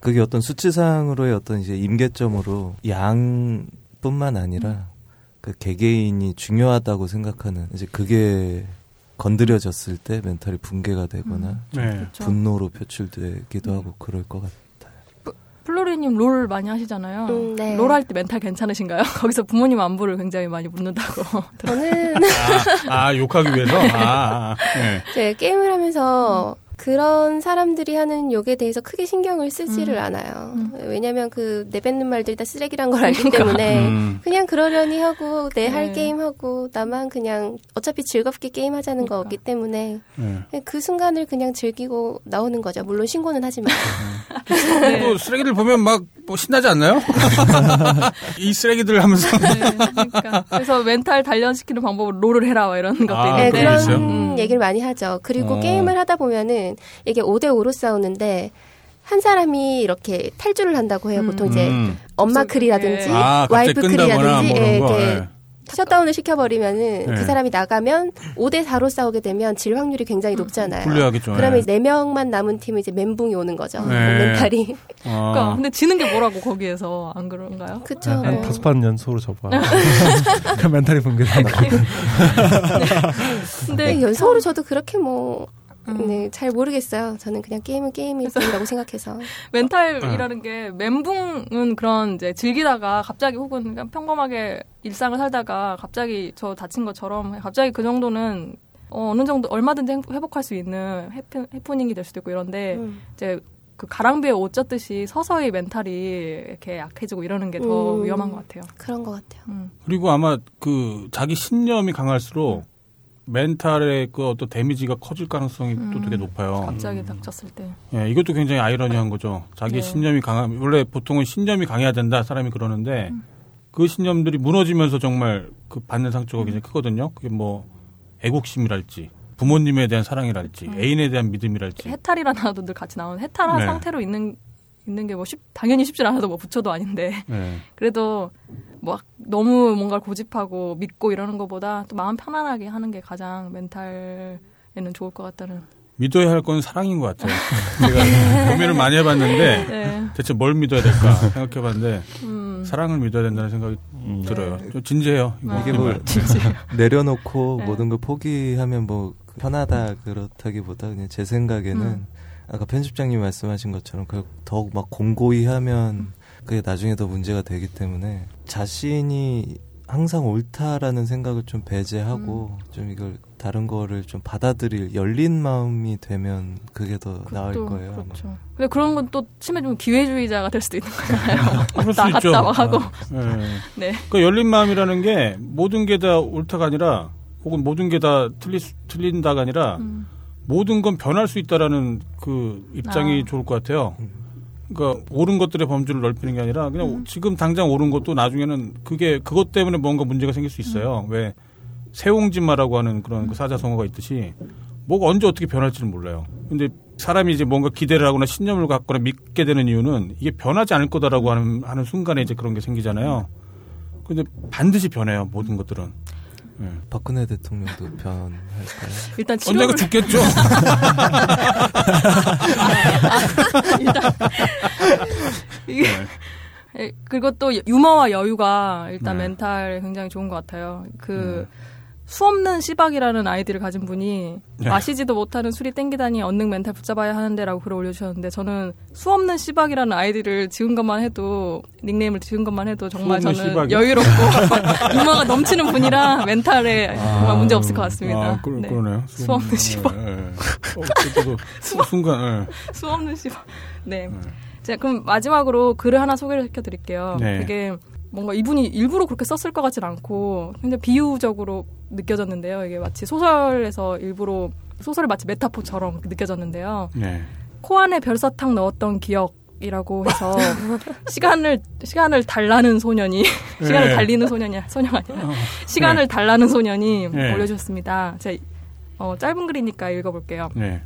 그게 어떤 수치상으로의 어떤 이제 임계점으로 양뿐만 아니라 그 개개인이 중요하다고 생각하는 이제 그게 건드려졌을 때 멘탈이 붕괴가 되거나 좀 네. 분노로 표출되기도 하고 그럴 것 같아요. 플로리님 롤 많이 하시잖아요. 음, 네. 롤할 때 멘탈 괜찮으신가요? 거기서 부모님 안부를 굉장히 많이 묻는다고. 저는 아, 아, 욕하기 위해서? 아, 아, 네. 제 게임을 하면서 그런 사람들이 하는 욕에 대해서 크게 신경을 쓰지를 음. 않아요. 왜냐면 그 내뱉는 말들이 다 쓰레기란 걸 알기 때문에 음. 그냥 그러려니 하고 내할 네. 게임 하고 나만 그냥 어차피 즐겁게 게임 하자는 그러니까. 거기 때문에 네. 그 순간을 그냥 즐기고 나오는 거죠. 물론 신고는 하지만. 또 쓰레기들 보면 막 뭐 신나지 않나요? 이 쓰레기들 하면서. 네, 그러니까. 그래서 멘탈 단련시키는 방법으로 롤을 해라 막 이런 것도 아, 네. 그런? 음. 얘기를 많이 하죠. 그리고 어. 게임을 하다 보면은 이게 5대5로 싸우는데 한 사람이 이렇게 탈주를 한다고 해요. 보통 이제 음. 엄마클이라든지 아, 갑자기 끈다거나 와이프클이라든지 뭐 예. 이렇게 예. 셧다운을 시켜버리면은 네. 그 사람이 나가면 5대 4로 싸우게 되면 질 확률이 굉장히 높잖아요. 불리하겠죠. 그러면 네. 이제 4명만 남은 팀은 이제 멘붕이 오는 거죠. 네. 멘탈이. 아. 그러니까 근데 지는 게 뭐라고 거기에서 안 그런가요? 그쵸. 한 뭐. 다섯 판 연속으로 져 봐. 그 멘탈이 붕괴된다. 근데 네, 연속으로 저도 그렇게 뭐, 음. 네, 잘 모르겠어요. 저는 그냥 게임은 게임일 뿐이라고 생각해서. 멘탈이라는 게 멘붕은 그런 이제 즐기다가 갑자기 혹은 그냥 평범하게 일상을 살다가 갑자기 저 다친 것처럼 갑자기 그 정도는 어, 어느 정도 얼마든지 행- 회복할 수 있는 해프, 해프닝이 될 수도 있고 이런데 음. 이제 그 가랑비에 옷 젖듯이 서서히 멘탈이 이렇게 약해지고 이러는 게더 음. 위험한 것 같아요. 그런 것 같아요. 음. 그리고 아마 그 자기 신념이 강할수록 멘탈의 그 어떤 데미지가 커질 가능성이 또 음. 되게 높아요. 갑자기 닥쳤을 때. 예, 이것도 굉장히 아이러니한 거죠. 자기 네. 신념이 강한 원래 보통은 신념이 강해야 된다 사람이 그러는데 음. 그 신념들이 무너지면서 정말 그 받는 음. 상처가 굉장히 크거든요. 그게 뭐 애국심이랄지 부모님에 대한 사랑이랄지 음. 애인에 대한 믿음이랄지 해탈이라는 단어도 늘 같이 나오는 해탈한 네. 상태로 있는 있는 게뭐 쉽, 당연히 쉽지 않아도 뭐 부처도 아닌데 네. 그래도 뭐 너무 뭔가를 고집하고 믿고 이러는 것보다 또 마음 편안하게 하는 게 가장 멘탈에는 좋을 것 같다는. 믿어야 할 건 사랑인 것 같아요. 제가 고민을 많이 해봤는데 네. 대체 뭘 믿어야 될까 생각해봤는데 음. 사랑을 믿어야 된다는 생각이 들어요. 좀 진지해요. 아, 이게 뭐 진짜. 내려놓고 네. 모든 걸 포기하면 뭐 편하다 그렇다기보다 그냥 제 생각에는 음. 아까 편집장님 말씀하신 것처럼 그 더욱 막 공고히 하면 그게 나중에 더 문제가 되기 때문에 자신이 항상 옳다라는 생각을 좀 배제하고 좀 이걸 다른 거를 좀 받아들일 열린 마음이 되면 그게 더 나을 또 거예요. 아마. 그렇죠. 근데 그런 건 또 치면 좀 기회주의자가 될 수도 있는 거잖아요. 왔다. 갔다 막 하고. 네. 네. 그 열린 마음이라는 게 모든 게 다 옳다가 아니라 혹은 모든 게 다 틀리, 틀린다가 아니라 음. 모든 건 변할 수 있다라는 그 입장이 아. 좋을 것 같아요. 그러니까 옳은 것들의 범주를 넓히는 게 아니라 그냥 음. 지금 당장 옳은 것도 나중에는 그게 그것 때문에 뭔가 문제가 생길 수 있어요. 음. 왜 세옹지마라고 하는 그런 그 사자성어가 있듯이 뭐가 언제 어떻게 변할지는 몰라요. 근데 사람이 이제 뭔가 기대를 하거나 신념을 갖거나 믿게 되는 이유는 이게 변하지 않을 거다라고 하는, 하는 순간에 이제 그런 게 생기잖아요. 근데 반드시 변해요, 모든 것들은. 예. 박근혜 대통령도 변할까요? 일단 치료를 언젠가 죽겠죠. 일단 이게 예, 그리고 또 유머와 여유가 일단 네. 멘탈 굉장히 좋은 것 같아요. 그 수없는 씨박이라는 아이디를 가진 분이 네. 마시지도 못하는 술이 땡기다니 언능 멘탈 붙잡아야 하는데라고 글을 올려주셨는데 저는 수없는 씨박이라는 아이디를 지은 것만 해도 닉네임을 지은 것만 해도 정말 수없는 저는 씨박이요? 여유롭고 유머가 넘치는 분이라 mental에 정말 문제 없을 것 같습니다. 아, 그, 네. 그러네요. 수없는. 예, 예. 어, 그때도 순간, 예. 수없는 씨발. 네. 자, 그럼 마지막으로 글을 하나 소개를 시켜드릴게요. 네. 되게 뭔가 이분이 일부러 그렇게 썼을 것 같진 않고, 근데 비유적으로 느껴졌는데요. 이게 마치 소설에서 일부러 소설을 마치 메타포처럼 느껴졌는데요. 네. 코 안에 별사탕 넣었던 기억 이라고 해서 시간을 시간을 달라는 소년이 시간을 네. 달리는 소년이 소녀가 아니라 시간을 달라는 소년이 네. 올려주셨습니다. 제가 어, 짧은 글이니까 읽어볼게요. 네.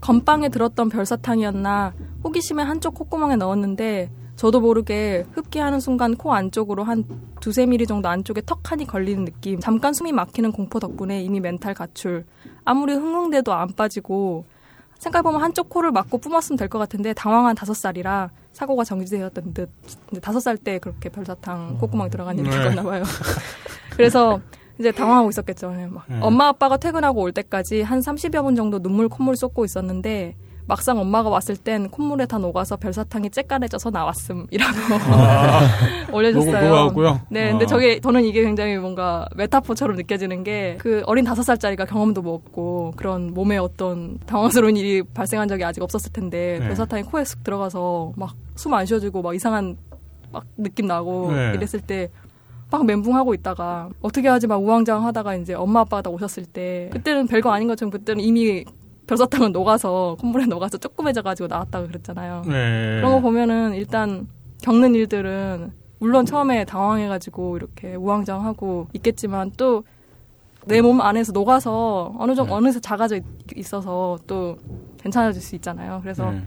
건빵에 들었던 별사탕이었나 호기심에 한쪽 콧구멍에 넣었는데 저도 모르게 흡기하는 순간 코 안쪽으로 한 두세 미리 정도 안쪽에 턱 하니 걸리는 느낌 잠깐 숨이 막히는 공포 덕분에 이미 멘탈 가출 아무리 흥흥대도 안 빠지고 생각해보면 한쪽 코를 막고 뿜었으면 될 것 같은데 당황한 다섯 살이라 사고가 정지되었던 듯 이제 다섯 살 때 그렇게 별사탕 콧구멍에 들어간 일이 네. 있었나 봐요 그래서 이제 당황하고 있었겠죠. 네, 막 네. 엄마 아빠가 퇴근하고 올 때까지 한 30여 분 정도 눈물 콧물 쏟고 있었는데 막상 엄마가 왔을 땐 콧물에 다 녹아서 별사탕이 째까해져서 나왔음이라고 올려줬어요. 녹- 녹아갖고요? 네, 근데 아. 저게 저는 이게 굉장히 뭔가 메타포처럼 느껴지는 게 그 어린 다섯 살짜리가 경험도 뭐 없고 그런 몸에 어떤 당황스러운 일이 발생한 적이 아직 없었을 텐데 네. 별사탕이 코에 쓱 들어가서 막 숨 안 쉬어지고 막 이상한 막 느낌 나고 네. 이랬을 때막 멘붕하고 있다가 어떻게 하지 막 우왕좌왕하다가 이제 엄마 아빠가 다 오셨을 때 그때는 별거 아닌 것처럼 그때는 이미 별사탕은 녹아서 콧물에 녹아서 조그매져가지고 나왔다고 그랬잖아요. 네. 그런 거 보면은 일단 겪는 일들은 물론 처음에 당황해가지고 이렇게 우왕좌왕하고 있겠지만 또 내 몸 안에서 녹아서 어느 정도 어느새 작아져 있, 있어서 또 괜찮아질 수 있잖아요. 그래서 네.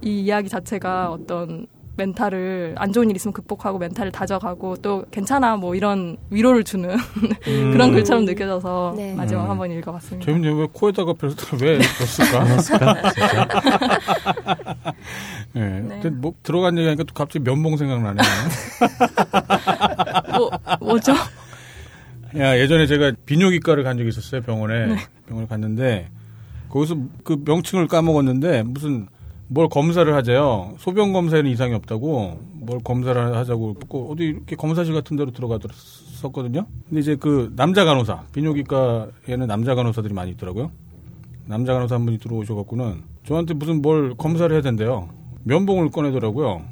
이 이야기 자체가 어떤 멘탈을 안 좋은 일 있으면 극복하고 멘탈을 다져가고 또 괜찮아 뭐 이런 위로를 주는 음. 그런 글처럼 느껴져서 네. 마지막 음. 한번 읽어봤습니다. 재밌네요. 왜 코에다가 펼쳤다 왜 넣었을까? 예. 네. 근데 뭐 들어간 얘기하니까 또 갑자기 면봉 생각나네요. 뭐 뭐죠? 야, 예전에 제가 비뇨기과를 간 적이 있었어요, 병원에. 네. 병원을 갔는데, 거기서 그 명칭을 까먹었는데, 무슨, 뭘 검사를 하재요. 소변 검사에는 이상이 없다고, 뭘 검사를 하자고, 꼭 어디 이렇게 검사실 같은 데로 들어가들었었거든요. 근데 이제 그 남자 간호사, 비뇨기과에는 남자 간호사들이 많이 있더라고요. 남자 간호사 한 분이 들어오셔갖고는, 저한테 무슨 뭘 검사를 해야 된대요. 면봉을 꺼내더라고요.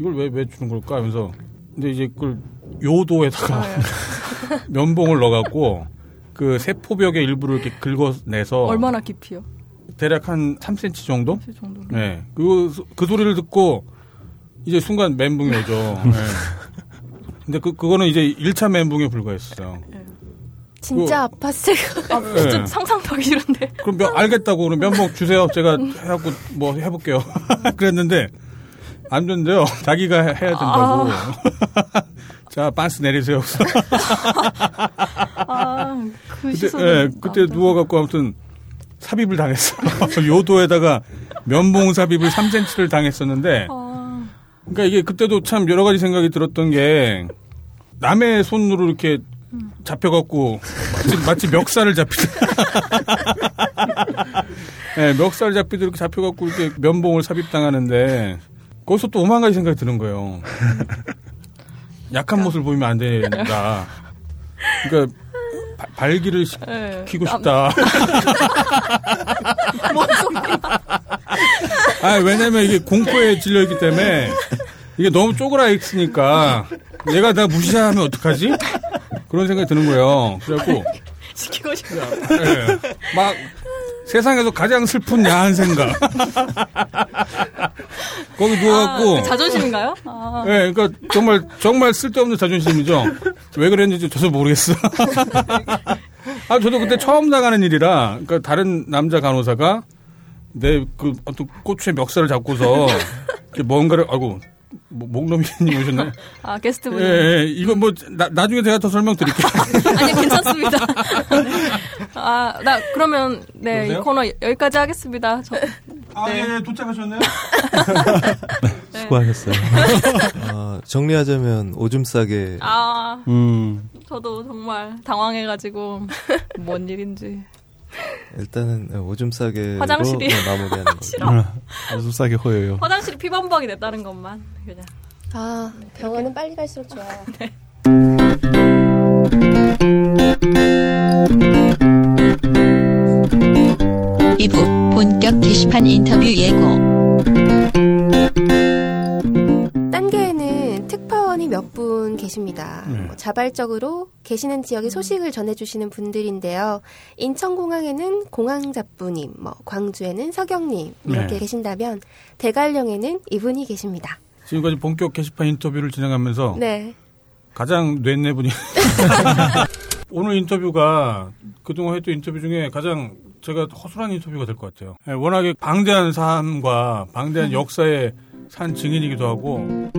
이걸 왜, 왜 주는 걸까? 하면서, 근데 이제 그걸 요도에다가, 면봉을 넣어갖고 그 세포벽의 일부를 이렇게 긁어내서 얼마나 깊이요? 대략 한 3cm 정도? 그 정도. 네. 그, 그 소리를 듣고 이제 순간 멘붕이 오죠. 네. 근데 그, 그거는 이제 1차 멘붕에 불과했어요. 진짜 아팠을 것 아, 진짜 네. 상상도 하기 싫은데. 그럼 면- 알겠다고 그럼 면봉 주세요. 제가 해갖고 뭐 해볼게요. 그랬는데 안 된대요. 자기가 해야 된다고. 자, 반스 내리세요. 아, 그 그때. 예, 그때 누워갖고 아무튼 삽입을 당했어. 요도에다가 면봉 삽입을 3cm를 당했었는데, 아, 그러니까 이게 그때도 참 여러 가지 생각이 들었던 게 남의 손으로 이렇게 잡혀갖고 마치, 마치 멱살을 잡히듯. 예, 멱살 잡히듯 이렇게 잡혀갖고 이렇게 면봉을 삽입당하는데 거기서 또 오만 가지 생각이 드는 거예요. 약한 모습을 보이면 안 된다. 그러니까 바- 발기를 예. 시키고 남- 싶다. 뭔 소리야? 아, 왜냐면 이게 공포에 질려 있기 때문에 이게 너무 쪼그라 있으니까 얘가 나 무시하면 어떡하지? 그런 생각이 드는 거예요. 그래갖고 시키고 싶어. 예, 막 세상에서 가장 슬픈 야한 생각. 거기 누워갖고 아, 자존심인가요? 아, 예, 그러니까 정말 정말 쓸데없는 자존심이죠. 왜 그랬는지 저도 모르겠어. 아, 저도 그때 처음 나가는 일이라, 그러니까 다른 남자 간호사가 내 그 어떤 고추의 멱살을 잡고서 뭔가를 아이고 뭐, 목놈이님 오셨나요? 아 게스트 분. 예, 예, 이거 뭐 나, 나중에 제가 더 설명드릴게요. 아니 괜찮습니다. 네. 아, 나 그러면 네, 이 여보세요? 코너 여기까지 하겠습니다. 저, 아, 네. 예, 도착하셨네요. 수고하셨어요. 어, 정리하자면 오줌 싸게 아, 음. 저도 정말 당황해가지고 뭔 일인지. 일단은 오줌 싸게로 화장실이- 어, 마무리하는 거. 싫어. 아주 싸게 호여요. 화장실이 피범벅이 됐다는 것만 그냥. 아, 병원은 빨리 갈수록 좋아요. 이부 본격 게시판 인터뷰 예고. 딴개 몇 분 계십니다. 네. 뭐 자발적으로 계시는 지역의 소식을 전해주시는 분들인데요. 인천공항에는 공항잡부님, 뭐 광주에는 서경님 이렇게 네. 계신다면 대관령에는 이분이 계십니다. 지금까지 본격 게시판 인터뷰를 진행하면서 네. 가장 뇌내 분이 오늘 인터뷰가 그동안 했던 인터뷰 중에 가장 제가 허술한 인터뷰가 될 것 같아요. 예, 워낙에 방대한 삶과 방대한 역사에 산 증인이기도 하고